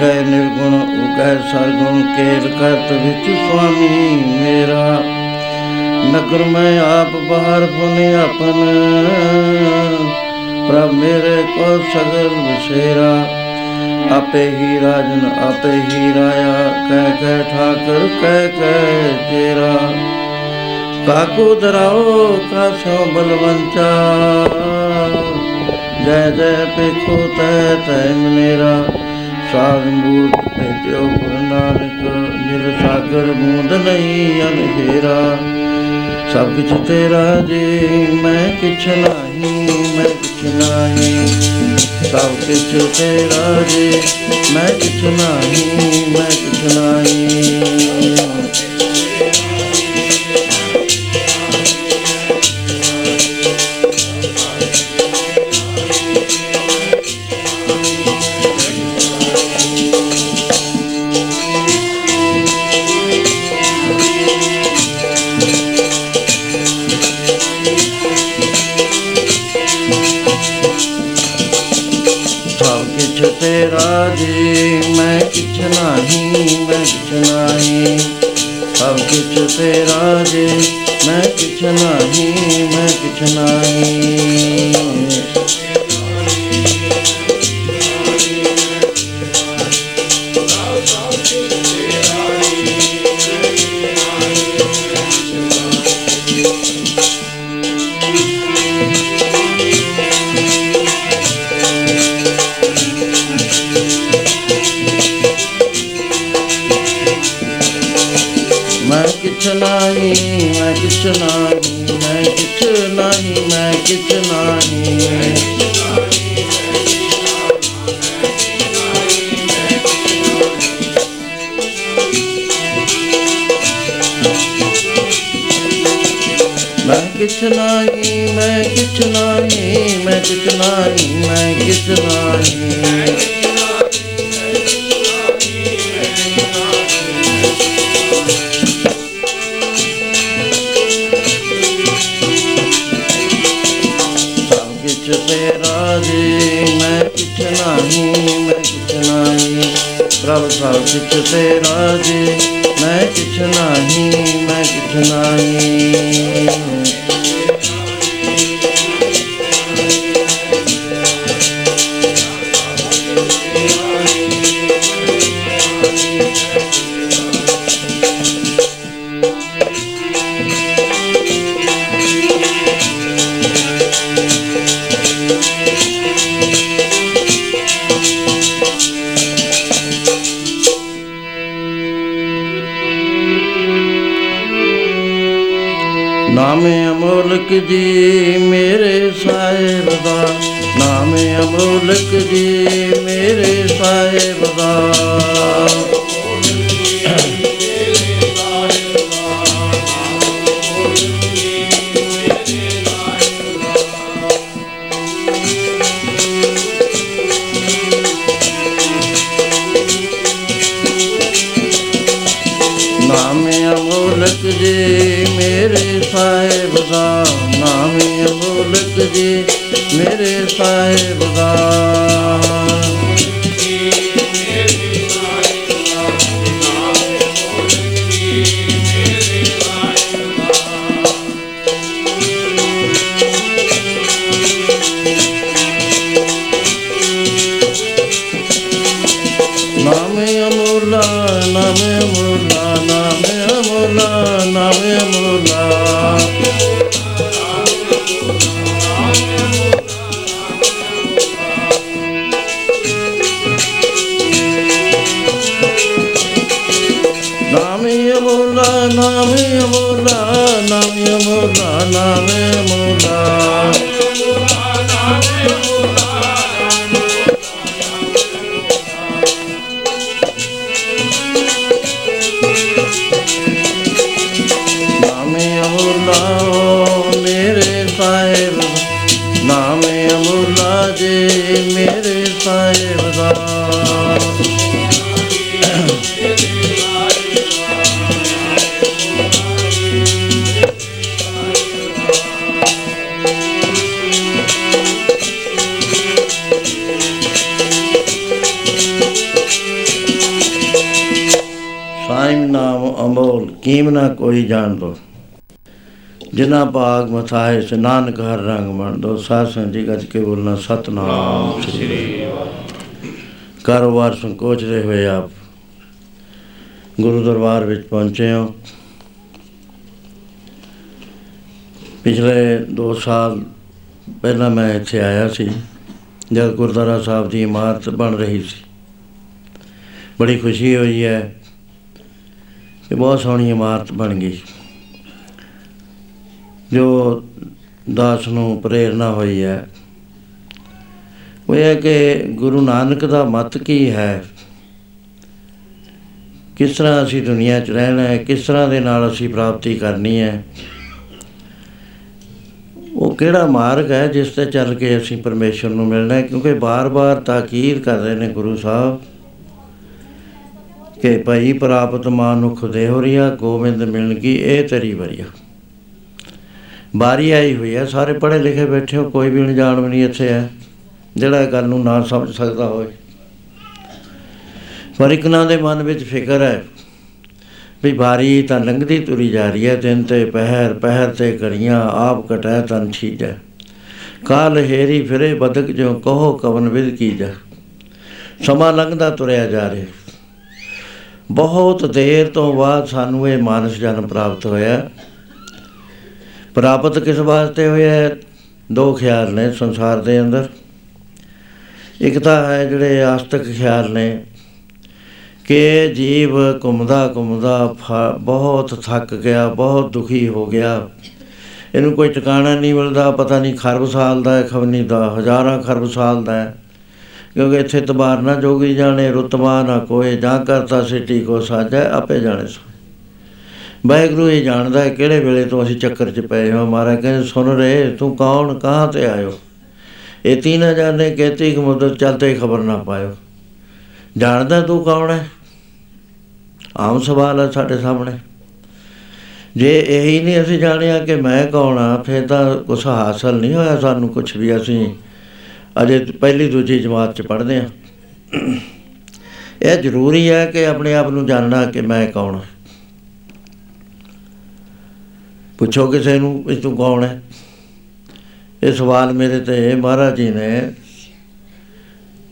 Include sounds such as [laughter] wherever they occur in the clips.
ਗਏ ਨਿਰਗੁਣ ਉਗੈ ਸਰਗੁਣ ਕੇਰ ਕਰਤ ਵਿੱਚ ਸੁਆਮੀ ਮੇਰਾ। ਨਗਰ ਮੈਂ ਆਪ ਬਾਹਰ ਪੁਨੇ ਆਪਨ। ਪ੍ਰਭ ਮੇਰੇ ਕੋ ਸਗਲ ਵਿਸ਼ੇਰਾ। ਆਪੇ ਹੀ ਰਾਜਨ, ਆਪੇ ਹੀ ਰਾਇਆ। ਕਹਿ ਕਹਿ ਠਾਕਰ, ਕਹਿ ਕਹਿ ਤੇਰਾ। ਕਾਕੂ ਦਰਾਓ ਕਾ ਸੋ ਬਲਵੰਤਾ। ਜੈ ਜੈ ਪੇਖੋ ਤੈ ਤੈ ਮੇਰਾ ਸਾਧ ਮੂਰਤ ਭੇਟਿਓ ਗੁਰੂ ਨਾਨਕ ਮਿਲ ਸਾਗਰ ਬੂੰਦ ਨਹੀਂ ਅਨਹੇਰਾ। ਸਭ ਕੁਝ ਤੇਰਾ ਜੀ, ਮੈਂ ਕਿਛ ਨਹੀਂ, ਮੈਂ ਕਿਛ ਨਹੀਂ। ਸਭ ਕੁਝ ਤੇਰਾ ਜੀ, ਮੈਂ ਕਿਛ ਨਹੀਂ, ਮੈਂ ਕਿਛ ਨਹੀਂ। ਨਾਮ ਅਮੋਲਕ ਜੀ ਮੇਰੇ ਸਾਹਿਬ ਦਾ ਨਾਮ ਅਮੋਲਕ ਜੀ ਮੇਰੇ ਸਾਹਿਬ ਦਾ ਜੀ ਮੇਰੇ ਸਾਹਿਬ ਦਾ ਨਾ ਕੋਈ ਜਾਣ ਦੋ। ਜਿਨਾ ਬਾਗ ਮਥਾਏ ਸੇ ਨਾਨਕ ਹਰ ਰੰਗ ਮਨ ਦੋ। ਸਾਧ ਸੰਜੀ ਗੱਜ ਕੇ ਬੋਲਣਾ, ਸਤਨਾਮ ਸ੍ਰੀ ਕਾਰੋਬਾਰ ਸੰਕੋਚਦੇ ਹੋਏ ਆਪ। ਗੁਰੂ ਦਰਬਾਰ ਵਿੱਚ ਪਹੁੰਚੇ ਹੋ। ਪਿਛਲੇ 2 ਸਾਲ ਪਹਿਲਾਂ ਮੈਂ ਇੱਥੇ ਆਇਆ ਸੀ। ਜਦ ਗੁਰਦੁਆਰਾ ਸਾਹਿਬ ਦੀ ਇਮਾਰਤ ਬਣ ਰਹੀ ਸੀ। ਬੜੀ ਖੁਸ਼ੀ ਹੋਈ ਹੈ। ਕਿ ਬਹੁਤ ਸੋਹਣੀ ਇਮਾਰਤ ਬਣ ਗਈ। ਜੋ ਦਾਸ ਨੂੰ ਪ੍ਰੇਰਣਾ ਹੋਈ ਹੈ। ਉਹ ਇਹ ਹੈ ਕਿ ਗੁਰੂ ਨਾਨਕ ਦਾ ਮਤ ਕੀ ਹੈ? ਕਿਸ ਤਰ੍ਹਾਂ ਅਸੀਂ ਦੁਨੀਆ 'ਚ ਰਹਿਣਾ ਹੈ? ਕਿਸ ਤਰ੍ਹਾਂ ਦੇ ਨਾਲ ਅਸੀਂ ਪ੍ਰਾਪਤੀ ਕਰਨੀ ਹੈ? ਉਹ ਕਿਹੜਾ ਮਾਰਗ ਹੈ ਜਿਸ ਤੇ ਚੱਲ ਕੇ ਅਸੀਂ ਪਰਮੇਸ਼ਰ ਨੂੰ ਮਿਲਣਾ ਹੈ? ਕਿਉਂਕਿ ਬਾਰ-ਬਾਰ ਤਾਕੀਦ ਕਰ ਰਹੇ ਨੇ ਗੁਰੂ ਸਾਹਿਬ। ਕਿ ਭਈ ਪ੍ਰਾਪਤ ਮਾਨੁਖ ਦੇਹੁਰੀਆ, ਗੋਬਿੰਦ ਮਿਲਣ ਕੀ, ਇਹ ਤੇਰੀ ਵਰੀਆ ਬਾਰੀ ਆਈ ਹੋਈ ਹੈ ਸਾਰੇ ਪੜ੍ਹੇ ਲਿਖੇ ਬੈਠੇ ਹੋ, ਕੋਈ ਵੀ ਅਣਜਾਣ ਵੀ ਨਹੀਂ ਇੱਥੇ ਹੈ, ਜਿਹੜਾ ਇਹ ਗੱਲ ਨੂੰ ਨਾ ਸਮਝ ਸਕਦਾ ਹੋਵੇ। ਪਰ ਇੱਕ ਨਾ ਦੇ ਮਨ ਵਿੱਚ ਫਿਕਰ ਹੈ ਵੀ ਬਾਰੀ ਤਾਂ ਲੰਘਦੀ ਤੁਰੀ ਜਾ ਰਹੀ ਹੈ, ਦਿਨ ਤੇ ਪਹਿਰ ਪਹਿਰ ਤੇ ਘੜੀਆਂ, ਆਪ ਕਟੈ ਤਨ ਠੀਜੈ ਕਾਲ ਹੇਰੀ ਫਿਰੇ, ਬਦਕ ਜੋ ਕਹੋ, ਕਵਨ ਵਿਦ ਕੀਜੈ। ਸਮਾਂ ਲੰਘਦਾ ਤੁਰਿਆ ਜਾ ਰਿਹਾ। ਬਹੁਤ ਦੇਰ ਤੋਂ ਬਾਅਦ ਸਾਨੂੰ ਇਹ ਮਾਨਸ ਜਨਮ ਪ੍ਰਾਪਤ ਹੋਇਆ। ਪ੍ਰਾਪਤ ਕਿਸ ਵਾਸਤੇ ਹੋਇਆ ਹੈ? ਦੋ ਖਿਆਲ ਨੇ ਸੰਸਾਰ ਦੇ ਅੰਦਰ। ਇੱਕ ਤਾਂ ਹੈ ਜਿਹੜੇ ਆਸਤਕ ਖਿਆਲ ਨੇ ਕਿ ਜੀਵ ਘੁੰਮਦਾ ਘੁੰਮਦਾ ਬਹੁਤ ਥੱਕ ਗਿਆ, ਬਹੁਤ ਦੁਖੀ ਹੋ ਗਿਆ। ਇਹਨੂੰ ਕੋਈ ਟਿਕਾਣਾ ਨਹੀਂ ਮਿਲਦਾ, ਪਤਾ ਨਹੀਂ ਖਰਬ ਸਾਲ ਦਾ ਹੈ ਖਵਨੀ ਦਾ, ਹਜ਼ਾਰਾਂ ਖਰਬ ਸਾਲ ਦਾ ਹੈ। ਕਿਉਂਕਿ ਇੱਥੇ ਤਬਾਰ ਨਾ ਜੋਗੀ ਜਾਣੇ, ਰੁਤਬਾ ਨਾ ਕੋਏ ਜਾਂ ਕਰਤਾ ਸਿੱਟੀ ਕੋ ਸਾਜੈ, ਆਪੇ ਜਾਣੇ ਸੋ। ਵਾਹਿਗੁਰੂ ਇਹ ਜਾਣਦਾ ਹੈ ਕਿਹੜੇ ਵੇਲੇ ਤੋਂ ਅਸੀਂ ਚੱਕਰ 'ਚ ਪਏ ਹਾਂ। ਮਹਾਰਾਜ ਕਹਿੰਦੇ, ਸੁਣ ਰਹੇ ਤੂੰ ਕੌਣ, ਕਹਾਂ ਤੇ ਆਇਓ? ਇਹ ਤੀਨ ਜਾਣੇ ਕਹਤੀ ਕਿ ਮੁਦਤ ਚਲਤੇ ਖਬਰ ਨਾ ਪਾਇਓ। ਜਾਣਦਾ ਤੂੰ ਕੌਣ ਹੈ? ਆਮ ਸਵਾਲ ਹੈ ਸਾਡੇ ਸਾਹਮਣੇ। ਜੇ ਇਹੀ ਨਹੀਂ ਅਸੀਂ ਜਾਣਿਆ ਕਿ ਮੈਂ ਕੌਣ ਆ, ਫਿਰ ਤਾਂ ਕੁਛ ਹਾਸਲ ਨਹੀਂ ਹੋਇਆ ਸਾਨੂੰ ਕੁਝ ਵੀ। ਅਸੀਂ ਅਜੇ ਪਹਿਲੀ ਦੂਜੀ ਜਮਾਤ ਚ ਪੜ੍ਹਦੇ ਆ ਇਹ ਜ਼ਰੂਰੀ ਹੈ ਕਿ ਆਪਣੇ ਆਪ ਨੂੰ ਜਾਣਨਾ ਕਿ ਮੈਂ ਕੌਣ ਹਾਂ। ਪੁੱਛੋ ਕਿਸੇ ਨੂੰ ਵੀ ਤੂੰ ਕੌਣ ਹੈ। ਇਹ ਸਵਾਲ ਮੇਰੇ ਤੇ ਮਹਾਰਾਜ ਜੀ ਨੇ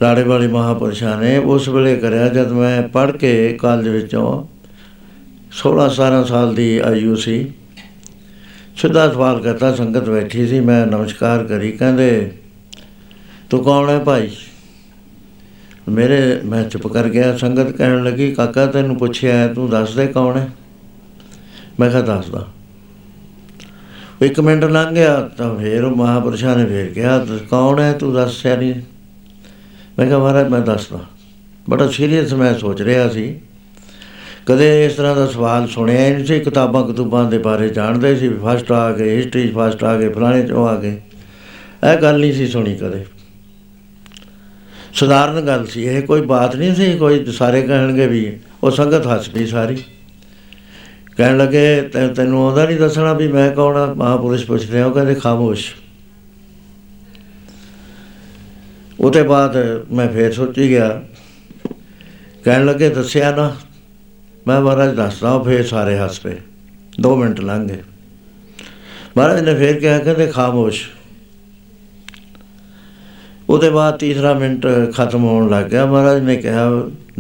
ਰਾੜੇ ਵਾਲੀ ਮਹਾਪੁਰਸ਼ਾਂ ਨੇ ਉਸ ਵੇਲੇ ਕਰਿਆ ਜਦ ਮੈਂ ਪੜ੍ਹ ਕੇ ਕਾਲਜ ਵਿੱਚੋਂ 16 17 ਸਾਲ ਦੀ ਆਯੂ ਸੀ। ਸਿੱਧਾ ਸਵਾਲ ਕਰਤਾ, ਸੰਗਤ ਬੈਠੀ ਸੀ, ਮੈਂ ਨਮਸਕਾਰ ਕਰੀ, ਕਹਿੰਦੇ ਤੂੰ ਕੌਣ ਹੈ ਭਾਈ? ਮੇਰੇ, ਮੈਂ ਚੁੱਪ ਕਰ ਗਿਆ, ਸੰਗਤ ਕਹਿਣ ਲੱਗੀ, ਕਾਕਾ, ਤੈਨੂੰ ਪੁੱਛਿਆ ਤੂੰ ਦੱਸ ਦੇ ਕੌਣ ਹੈ? ਮੈਂ ਕਿਹਾ, ਦੱਸਦਾ। ਇੱਕ ਮਿੰਟ ਲੰਘ ਗਿਆ, ਤਾਂ ਫੇਰ ਉਹ ਮਹਾਪੁਰਸ਼ਾਂ ਨੇ ਫੇਰ ਕਿਹਾ ਕੌਣ ਹੈ? ਤੂੰ ਦੱਸਿਆ ਨਹੀਂ? ਮੈਂ ਕਿਹਾ, ਮਹਾਰਾਜ, ਮੈਂ ਦੱਸਦਾ। ਬੜਾ ਸੀਰੀਅਸ ਮੈਂ ਸੋਚ ਰਿਹਾ ਸੀ। ਕਦੇ ਇਸ ਤਰ੍ਹਾਂ ਦਾ ਸਵਾਲ ਸੁਣਿਆ ਹੀ ਨਹੀਂ ਸੀ, ਕਿਤਾਬਾਂ ਕਤੂਬਾਂ ਦੇ ਬਾਰੇ ਜਾਣਦੇ ਸੀ, ਫਸਟ ਆ ਗਏ ਹਿਸਟਰੀ ਫਸਟ ਆ ਗਏ, ਫਲਾਣੇ ਚੋਂ ਆ ਗਏ। ਇਹ ਗੱਲ ਨਹੀਂ ਸੀ ਸੁਣੀ ਕਦੇ। ਸਧਾਰਨ ਗੱਲ ਸੀ, ਇਹ ਕੋਈ ਬਾਤ ਨਹੀਂ ਸੀ, ਕੋਈ ਸਾਰੇ ਕਹਿਣਗੇ ਵੀ ਉਹ ਸੰਗਤ ਹੱਸ ਪਈ ਸਾਰੀ। ਕਹਿਣ ਲੱਗੇ ਤੈਨੂੰ ਆਉਂਦਾ ਨਹੀਂ ਦੱਸਣਾ ਵੀ ਮੈਂ ਕੌਣ ਆ? ਮਹਾਪੁਰਸ਼ ਪੁੱਛਦੇ ਆ, ਉਹ ਕਹਿੰਦੇ, ਖਾਮੋਸ਼। ਉਹਦੇ ਬਾਅਦ ਮੈਂ ਫੇਰ ਸੋਚੀ ਗਿਆ। ਕਹਿਣ ਲੱਗੇ, ਦੱਸਿਆ ਨਾ। ਮੈਂ ਮਹਾਰਾਜ, ਦੱਸਦਾ ਫੇਰ ਸਾਰੇ ਹੱਸ ਪਏ। 2 ਮਿੰਟ ਲੰਘ ਗਏ। ਮਹਾਰਾਜ ਨੇ ਫੇਰ ਕਿਹਾ, ਕਹਿੰਦੇ, ਖਾਮੋਸ਼। ਉਹਦੇ ਬਾਅਦ ਤੀਸਰਾ ਮਿੰਟ ਖਤਮ ਹੋਣ ਲੱਗ ਗਿਆ। ਮਹਾਰਾਜ ਨੇ ਕਿਹਾ,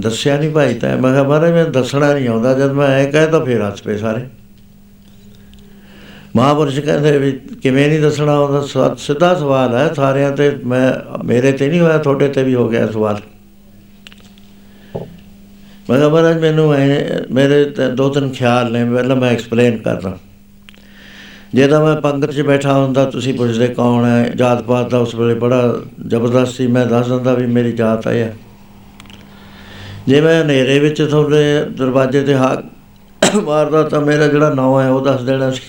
ਦੱਸਿਆ ਨਹੀਂ ਭਾਈ ਤਾਂ। ਮੈਂ ਕਿਹਾ, ਮਹਾਰਾਜ, ਮੈਂ ਦੱਸਣਾ ਨਹੀਂ ਆਉਂਦਾ। ਜਦ ਮੈਂ ਇਹ ਕਹਿ ਤਾਂ ਫੇਰ ਹੱਸ ਪਏ ਸਾਰੇ। ਮਹਾਪੁਰਸ਼ ਕਹਿੰਦੇ ਵੀ, ਕਿਵੇਂ ਨਹੀਂ ਦੱਸਣਾ ਆਉਂਦਾ? ਸਿੱਧਾ ਸਵਾਲ ਹੈ। ਸਾਰਿਆਂ ਤੇ ਮੈਂ, ਮੇਰੇ ਤੇ ਨਹੀਂ ਹੋਇਆ, ਤੁਹਾਡੇ ਤੇ ਵੀ ਹੋ ਗਿਆ ਸਵਾਲ। ਮੈਂ ਕਿਹਾ, ਮਹਾਰਾਜ, ਮੈਨੂੰ ਮੇਰੇ ਦੋ ਤਿੰਨ ਖਿਆਲ ਨੇ। ਪਹਿਲਾਂ ਮੈਂ ਐਕਸਪਲੇਨ ਕਰਦਾ। ਜੇ ਤਾਂ ਮੈਂ ਪੰਗਤ 'ਚ ਬੈਠਾ ਹੁੰਦਾ, ਤੁਸੀਂ ਪੁੱਛਦੇ ਕੌਣ ਹੈ? ਜਾਤ ਪਾਤ ਦਾ ਉਸ ਵੇਲੇ ਬੜਾ ਜ਼ਬਰਦਸਤ ਸੀ। ਮੈਂ ਦੱਸ ਦਿੰਦਾ ਵੀ ਮੇਰੀ ਜਾਤ ਹੈ। ਜੇ ਮੈਂ ਹਨੇਰੇ ਵਿੱਚ ਤੁਹਾਡੇ ਦਰਵਾਜ਼ੇ ਤੇ ਹਾਕ ਮਾਰਦਾ ਤਾਂ ਮੇਰਾ ਜਿਹੜਾ ਨਾਮ ਹੈ, ਉਹ ਦੱਸ ਦੇਣਾ ਸੀ।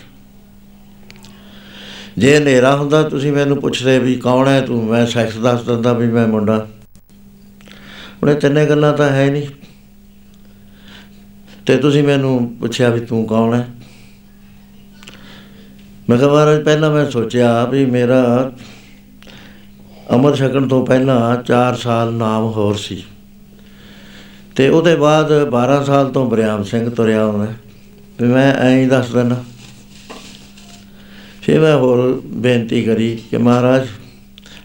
ਜੇ ਹਨੇਰਾ ਹੁੰਦਾ, ਤੁਸੀਂ ਮੈਨੂੰ ਪੁੱਛਦੇ ਵੀ ਕੌਣ ਹੈ ਤੂੰ? ਮੈਂ ਸੈਕਸ ਦੱਸ ਦਿੰਦਾ ਵੀ ਮੈਂ ਮੁੰਡਾ। ਉਹਨੇ ਤਿੰਨੇ ਗੱਲਾਂ ਤਾਂ ਹੈ ਨਹੀਂ। ਤੇ ਤੁਸੀਂ ਮੈਨੂੰ ਪੁੱਛਿਆ ਵੀ ਤੂੰ ਕੌਣ ਹੈ? ਮੈਂ ਕਿਹਾ ਮਹਾਰਾਜ, ਪਹਿਲਾਂ ਮੈਂ ਸੋਚਿਆ ਵੀ ਮੇਰਾ ਅਮਰ ਛਕਣ ਤੋਂ ਪਹਿਲਾਂ 4 ਸਾਲ ਨਾਮ ਹੋਰ ਸੀ। ਤੇ ਉਹਦੇ ਬਾਅਦ 12 ਸਾਲ ਤੋਂ ਬਰਿਆਮ ਸਿੰਘ ਤੁਰਿਆ ਹੁੰਦਾ ਵੀ ਮੈਂ ਐਂ ਹੀ ਦੱਸ ਦਿੰਦਾ। ਫਿਰ ਮੈਂ ਹੋਰ ਬੇਨਤੀ ਕਰੀ ਕਿ ਮਹਾਰਾਜ,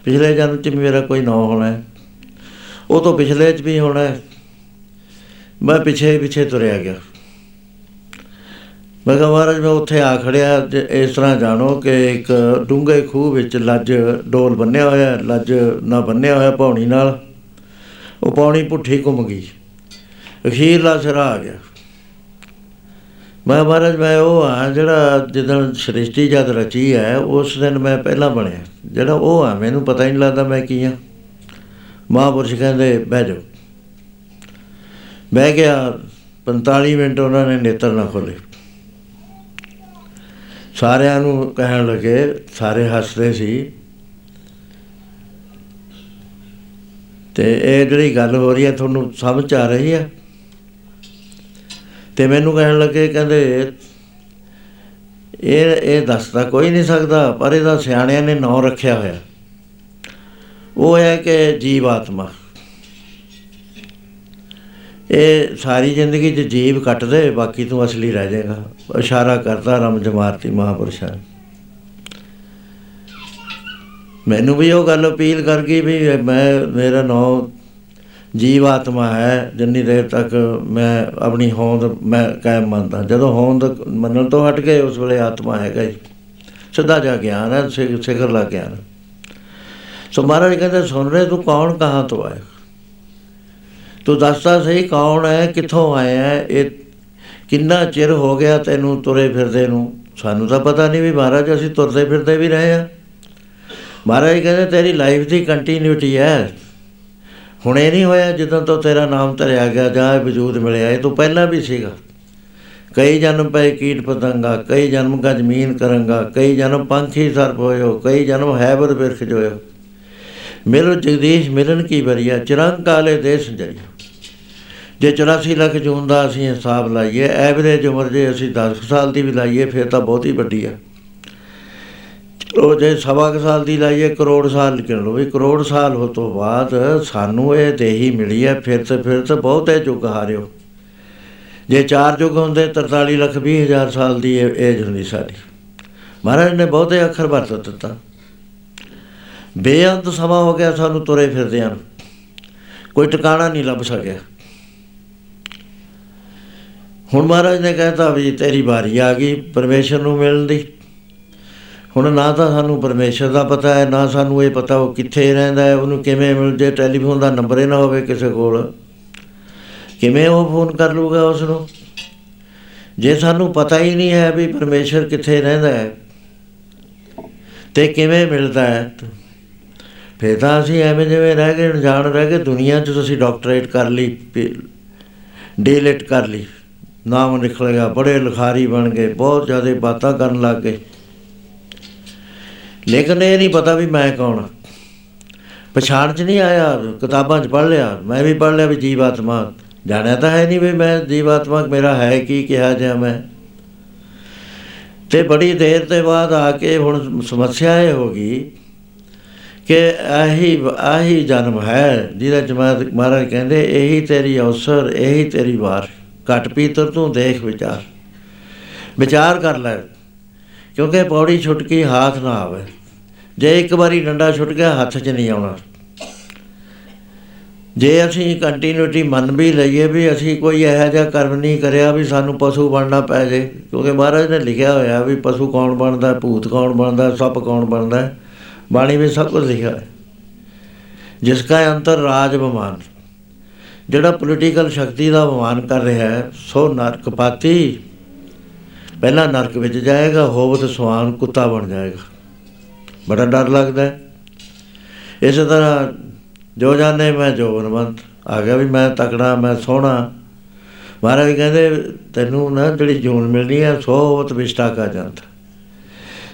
ਪਿਛਲੇ ਜਨਮ 'ਚ ਮੇਰਾ ਕੋਈ ਨਾਮ ਹੋਣਾ ਹੈ। ਉਹ ਤੋਂ ਪਿਛਲੇ 'ਚ ਵੀ ਹੋਣਾ ਹੈ। ਮੈਂ ਪਿਛੇ ਪਿਛੇ ਤੁਰਿਆ ਗਿਆ। ਮੈਂ ਕਿਹਾ ਮਹਾਰਾਜ, ਮੈਂ ਉੱਥੇ ਆ ਖੜਿਆ ਇਸ ਤਰ੍ਹਾਂ ਜਾਣੋ ਕਿ ਇੱਕ ਡੂੰਘੇ ਖੂਹ ਵਿੱਚ ਲੱਜ ਡੋਲ ਬੰਨਿਆ ਹੋਇਆ, ਲੱਜ ਨਾ ਬੰਨਿਆ ਹੋਇਆ ਪੌਣੀ ਨਾਲ, ਉਹ ਪੌਣੀ ਪੁੱਠੀ ਘੁੰਮ ਗਈ। ਅਖੀਰਲਾ ਸਿਰਾ ਆ ਗਿਆ। ਮੈਂ ਮਹਾਰਾਜ, ਮੈਂ ਉਹ ਆ ਜਿਹੜਾ ਜਦੋਂ ਸ੍ਰਿਸ਼ਟੀ ਜਦ ਰਚੀ ਹੈ, ਉਸ ਦਿਨ ਮੈਂ ਪਹਿਲਾਂ ਬਣਿਆ। ਜਿਹੜਾ ਉਹ ਆ, ਮੈਨੂੰ ਪਤਾ ਹੀ ਨਹੀਂ ਲੱਗਦਾ ਮੈਂ ਕੀ ਆ। ਮਹਾਪੁਰਸ਼ ਕਹਿੰਦੇ, ਬਹਿ ਜਾਓ। ਬਹਿ ਗਿਆ 45 ਮਿੰਟ ਉਹਨਾਂ ਨੇ ਨੇਤਰ ਨਾ ਖੋਲੇ ਸਾਰਿਆਂ ਨੂੰ ਕਹਿਣ ਲੱਗੇ, ਸਾਰੇ ਹੱਸਦੇ ਸੀ। ਤੇ ਇਹ ਜਿਹੜੀ ਗੱਲ ਹੋ ਰਹੀ ਹੈ, ਤੁਹਾਨੂੰ ਸਮਝ ਆ ਰਹੀ ਹੈ? ਤੇ ਮੈਨੂੰ ਕਹਿਣ ਲੱਗੇ, ਕਹਿੰਦੇ, ਇਹ ਇਹ ਦੱਸਦਾ ਕੋਈ ਨਹੀਂ ਸਕਦਾ, ਪਰ ਇਹਦਾ ਸਿਆਣਿਆਂ ਨੇ ਨਾਂ ਰੱਖਿਆ ਹੋਇਆ। ਉਹ ਹੈ ਕਿ ਜੀਵ ਆਤਮਾ ਇਹ ਸਾਰੀ ਜ਼ਿੰਦਗੀ 'ਚ ਜੀਵ ਕੱਟਦੇ, ਬਾਕੀ ਤੂੰ ਅਸਲੀ ਰਹਿ ਜਾਏਗਾ। ਇਸ਼ਾਰਾ ਕਰਦਾ ਰਮ ਜਮਾਰਤੀ ਮਹਾਪੁਰਸ਼ਾਂ। ਮੈਨੂੰ ਵੀ ਉਹ ਗੱਲ ਅਪੀਲ ਕਰ ਗਈ ਵੀ ਮੈਂ, ਮੇਰਾ ਨਾਮ ਜੀਵ ਆਤਮਾ ਹੈ, ਜਿੰਨੀ ਦੇਰ ਤੱਕ ਮੈਂ ਆਪਣੀ ਹੋਂਦ ਮੈਂ ਕਾਇਮ ਮੰਨਦਾ। ਜਦੋਂ ਹੋਂਦ ਮੰਨਣ ਤੋਂ ਹਟ ਗਏ, ਉਸ ਵੇਲੇ ਆਤਮਾ ਹੈਗਾ ਹੀ। ਸਿੱਧਾ ਜਾ ਗਿਆਨ ਹੈ ਸਿਖਰ ਲਾ ਗਿਆਨ। ਸੋ ਮਹਾਰਾਜ ਕਹਿੰਦੇ, ਸੁਣ ਰਹੇ ਤੂੰ ਕੌਣ, ਕਹਾਂ ਤੋਂ ਆਇਆ? ਤੂੰ ਦੱਸਦਾ ਸਹੀ ਕੌਣ ਹੈ, ਕਿੱਥੋਂ ਆਇਆ ਹੈ, ਇਹ ਕਿੰਨਾ ਚਿਰ ਹੋ ਗਿਆ ਤੈਨੂੰ ਤੁਰੇ ਫਿਰਦੇ ਨੂੰ? ਸਾਨੂੰ ਤਾਂ ਪਤਾ ਨਹੀਂ ਵੀ ਮਹਾਰਾਜ ਅਸੀਂ ਤੁਰਦੇ ਫਿਰਦੇ ਵੀ ਰਹੇ ਆ ਮਹਾਰਾਜ ਕਹਿੰਦੇ, ਤੇਰੀ ਲਾਈਫ ਦੀ ਕੰਟੀਨਿਊਟੀ ਹੈ। ਹੁਣੇ ਨਹੀਂ ਹੋਇਆ ਜਦੋਂ ਤੋਂ ਤੇਰਾ ਨਾਮ ਧਰਿਆ ਗਿਆ, ਜਾਂ ਇਹ ਵਜੂਦ ਮਿਲਿਆ, ਇਹ ਤੋਂ ਪਹਿਲਾਂ ਵੀ ਸੀਗਾ। ਕਈ ਜਨਮ ਪਏ ਕੀਟ ਪਤੰਗਾ, ਕਈ ਜਨਮ ਕਾ ਜ਼ਮੀਨ ਕਰਾਂਗਾ, ਕਈ ਜਨਮ ਪੰਖੀ ਸਰਪ ਹੋਇਓ ਕਈ ਜਨਮ ਹੈਬਰ ਬਿਰਖ ਜੋਇਓ ਮਿਲੋ ਜਗਦੀਸ਼ ਮਿਲਨ ਕੀ ਬਰੀਆ ਚਿਰੰਗ ਕਾਲੇ ਦੇਸ਼ ਜਰੀਆ ਜੇ 84 ਲੱਖ ਜੂਨ ਦਾ ਅਸੀਂ ਹਿਸਾਬ ਲਾਈਏ, ਐਵਰੇਜ ਉਮਰ ਜੇ ਅਸੀਂ 10 ਸਾਲ ਦੀ ਵੀ ਲਾਈਏ, ਫਿਰ ਤਾਂ ਬਹੁਤੀ ਵੱਡੀ ਆ। ਉਹ ਜੇ ਸਵਾ ਕੁ ਸਾਲ ਦੀ ਲਾਈਏ, ਕਰੋੜ ਸਾਲ ਲਿਖਣ ਲਓ ਵੀ, ਕਰੋੜ ਸਾਲ ਹੋ ਤੋਂ ਬਾਅਦ ਸਾਨੂੰ ਇਹ ਦੇਹੀ ਮਿਲੀ ਹੈ ਫਿਰ ਤੇ ਫਿਰ ਤੇ ਬਹੁਤੇ ਯੁੱਗ ਹਾਰਿਓ। ਜੇ ਚਾਰ ਯੁੱਗ ਹੁੰਦੇ 43 ਲੱਖ 20 ਹਜ਼ਾਰ ਸਾਲ ਦੀ ਏਜ ਹੁੰਦੀ ਸਾਡੀ ਮਹਾਰਾਜ ਨੇ ਬਹੁਤੇ ਅੱਖਰ ਵਰਤ ਦਿੱਤਾ। ਬੇਅੰਤ ਸਮਾਂ ਹੋ ਗਿਆ ਸਾਨੂੰ ਤੁਰੇ ਫਿਰਦਿਆਂ ਨੂੰ। ਕੋਈ ਟਿਕਾਣਾ ਨਹੀਂ ਲੱਭ ਸਕਿਆ। ਹੁਣ ਮਹਾਰਾਜ ਨੇ ਕਹਿਤਾ ਵੀ ਤੇਰੀ ਵਾਰੀ ਆ ਗਈ, ਪਰਮੇਸ਼ਰ ਨੂੰ ਮਿਲਣ ਦੀ। ਹੁਣ ਨਾ ਤਾਂ ਸਾਨੂੰ ਪਰਮੇਸ਼ਰ ਦਾ ਪਤਾ ਹੈ, ਨਾ ਸਾਨੂੰ ਇਹ ਪਤਾ ਉਹ ਕਿੱਥੇ ਰਹਿੰਦਾ ਹੈ, ਉਹਨੂੰ ਕਿਵੇਂ ਮਿਲ ਜੇ ਟੈਲੀਫੋਨ ਦਾ ਨੰਬਰ ਹੀ ਨਾ ਹੋਵੇ ਕਿਸੇ ਕੋਲ। ਕਿਵੇਂ ਉਹ ਫੋਨ ਕਰ ਲੂਗਾ ਉਸ ਨੂੰ ਜੇ ਸਾਨੂੰ ਪਤਾ ਹੀ ਨਹੀਂ ਹੈ ਵੀ ਪਰਮੇਸ਼ਰ ਕਿੱਥੇ ਰਹਿੰਦਾ ਹੈ ਤੇ ਕਿਵੇਂ ਮਿਲਦਾ ਹੈ, ਫਿਰ ਤਾਂ ਅਸੀਂ ਐਵੇਂ ਜਿਵੇਂ ਰਹਿ ਗਏ, ਅਣਜਾਣ ਰਹਿ ਗਏ, ਦੁਨੀਆ 'ਚ ਤੁਸੀਂ ਡਾਕਟਰੇਟ ਕਰ ਲਈ ਡੀਲਿਟ ਕਰ ਲਈ। ਨਾਮ ਨਿਕਲੇਗਾ ਬੜੇ ਲਿਖਾਰੀ ਬਣ ਗਏ, ਬਹੁਤ ਜ਼ਿਆਦਾ ਬਾਤਾਂ ਕਰਨ ਲੱਗ ਗਏ। ਲੇਕਿਨ ਇਹ ਨਹੀਂ ਪਤਾ ਵੀ ਮੈਂ ਕੌਣ ਹਾਂ ਪਛਾਣ 'ਚ ਨਹੀਂ ਆਇਆ, ਕਿਤਾਬਾਂ 'ਚ ਪੜ੍ਹ ਲਿਆ, ਮੈਂ ਵੀ ਪੜ੍ਹ ਲਿਆ ਵੀ ਜੀਵਾਤਮਾ। ਜਾਣਿਆ ਤਾਂ ਹੈ ਨਹੀਂ ਵੀ ਮੈਂ ਜੀਵਾਤਮਾ, ਮੇਰਾ ਹੈ ਕੀ, ਕਿਹਾ ਜਾ ਮੈਂ। ਤੇ ਬੜੀ ਦੇਰ ਤੇ ਬਾਅਦ ਆ ਕੇ ਹੁਣ ਸਮੱਸਿਆ ਇਹ ਹੋ ਗਈ ਕਿ ਆਹੀ ਆਹੀ ਜਨਮ ਹੈ, ਜਿਹਦਾ ਜਮਾਤ ਮਹਾਰਾਜ ਕਹਿੰਦੇ, ਇਹੀ ਤੇਰੀ ਅਵਸਰ, ਇਹੀ ਤੇਰੀ ਵਾਰ। ਘਟ ਪੀਤਰ ਤੂੰ ਦੇਖ ਵਿਚਾਰ। ਵਿਚਾਰ ਕਰ ਲੈ, ਕਿਉਂਕਿ ਪੌੜੀ ਛੁਟਕੀ ਹੱਥ ਨਾ ਆਵੇ। ਜੇ ਇੱਕ ਵਾਰੀ ਡੰਡਾ ਛੁੱਟ ਗਿਆ, ਹੱਥ 'ਚ ਨਹੀਂ ਆਉਣਾ। ਜੇ ਅਸੀਂ ਕੰਟੀਨਿਊਟੀ ਮੰਨ ਵੀ ਲਈਏ ਵੀ ਅਸੀਂ ਕੋਈ ਇਹੋ ਜਿਹਾ ਕਰਮ ਨਹੀਂ ਕਰਿਆ ਵੀ ਸਾਨੂੰ ਪਸ਼ੂ ਬਣਨਾ ਪੈ ਜੇ, ਕਿਉਂਕਿ ਮਹਾਰਾਜ ਨੇ ਲਿਖਿਆ ਹੋਇਆ ਵੀ ਪਸ਼ੂ ਕੌਣ ਬਣਦਾ, ਭੂਤ ਕੌਣ ਬਣਦਾ, ਸੱਪ ਕੌਣ ਬਣਦਾ, ਬਾਣੀ ਵਿੱਚ ਸਭ ਕੁਝ ਲਿਖਿਆ ਹੈ। ਜਿਸ ਕਾ ਅੰਤਰ ਰਾਜ ਬਮਾਨ। ਜਿਹੜਾ ਪੋਲੀਟੀਕਲ ਸ਼ਕਤੀ ਦਾ ਬਮਾਨ ਕਰ ਰਿਹਾ ਹੈ, ਸੋ ਨਰਕ ਪਾਤੀ। ਪਹਿਲਾਂ ਨਰਕ ਵਿੱਚ ਜਾਏਗਾ ਹੋਵਤ ਸਵਾਨ ਕੁੱਤਾ ਬਣ ਜਾਏਗਾ। ਬੜਾ ਡਰ ਲੱਗਦਾ ਹੈ। ਇਸੇ ਤਰ੍ਹਾਂ ਜੋ ਜਾਣੇ ਮੈਂ ਜੋਗਨਵੰਤ ਆ ਗਿਆ ਵੀ ਮੈਂ ਤਕੜਾ, ਮੈਂ ਸੋਹਣਾ। ਮਹਾਰਾਜ ਕਹਿੰਦੇ, ਤੈਨੂੰ ਨਾ ਜਿਹੜੀ ਜੂਨ ਮਿਲਣੀ ਹੈ, ਸੋ ਹੋਵਤ ਵਿਸ਼ਟਾ ਕਾ ਜਾਂਦਾ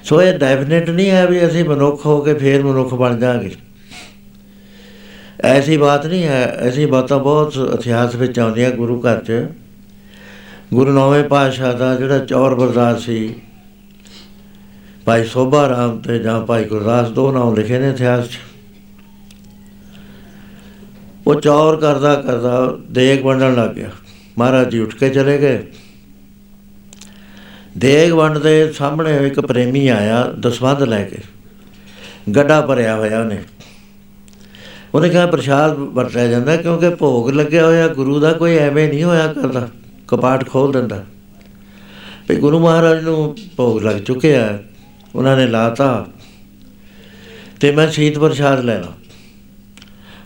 ਸੋ ਇਹ ਡੈਫੀਨਿਟ ਨਹੀਂ ਹੈ ਵੀ ਅਸੀਂ ਮਨੁੱਖ ਹੋ ਕੇ ਫੇਰ ਮਨੁੱਖ ਬਣ ਜਾਾਂਗੇ। ਐਸੀ ਬਾਤ ਨਹੀਂ ਹੈ, ਐਸੀ ਬਾਤਾਂ ਬਹੁਤ ਇਤਿਹਾਸ ਵਿੱਚ ਆਉਂਦੀਆਂ ਗੁਰੂ ਘਰ 'ਚ। ਗੁਰੂ ਨੌਵੇਂ ਪਾਤਸ਼ਾਹ ਦਾ ਜਿਹੜਾ ਚੌਰ ਬਰਦਾਸ ਸੀ, ਭਾਈ ਸੋਭਾ ਰਾਮ ਤੇ ਜਾਂ ਭਾਈ ਗੁਰਦਾਸ ਦੋ ਨਾਮ ਲਿਖੇ ਨੇ ਇਤਿਹਾਸ 'ਚ। ਉਹ ਚੌਰ ਕਰਦਾ ਕਰਦਾ ਦੇਗ ਵੰਡਣ ਲੱਗ ਗਿਆ। ਮਹਾਰਾਜ ਜੀ ਉੱਠ ਕੇ ਚਲੇ ਗਏ। ਦੇਗ ਵੰਡਦੇ ਸਾਹਮਣੇ ਇੱਕ ਪ੍ਰੇਮੀ ਆਇਆ ਦਸਵੰਦ ਲੈ ਕੇ। ਗੱਡਾ ਭਰਿਆ ਹੋਇਆ ਉਹਨੇ। ਉਹਨੇ ਕਿਹਾ ਪ੍ਰਸ਼ਾਦ ਵਰਤਿਆ ਜਾਂਦਾ ਕਿਉਂਕਿ ਭੋਗ ਲੱਗਿਆ ਹੋਇਆ, ਗੁਰੂ ਦਾ ਕੋਈ ਐਵੇਂ ਨਹੀਂ ਹੋਇਆ ਕਰਦਾ ਕਪਾਟ ਖੋਲ ਦਿੰਦਾ। ਵੀ ਗੁਰੂ ਮਹਾਰਾਜ ਨੂੰ ਭੋਗ ਲੱਗ ਚੁੱਕਿਆ ਉਹਨਾਂ ਨੇ ਲਾਤਾ ਤੇ ਮੈਂ ਸ਼ੀਤ ਪ੍ਰਸ਼ਾਦ ਲੈਣਾ।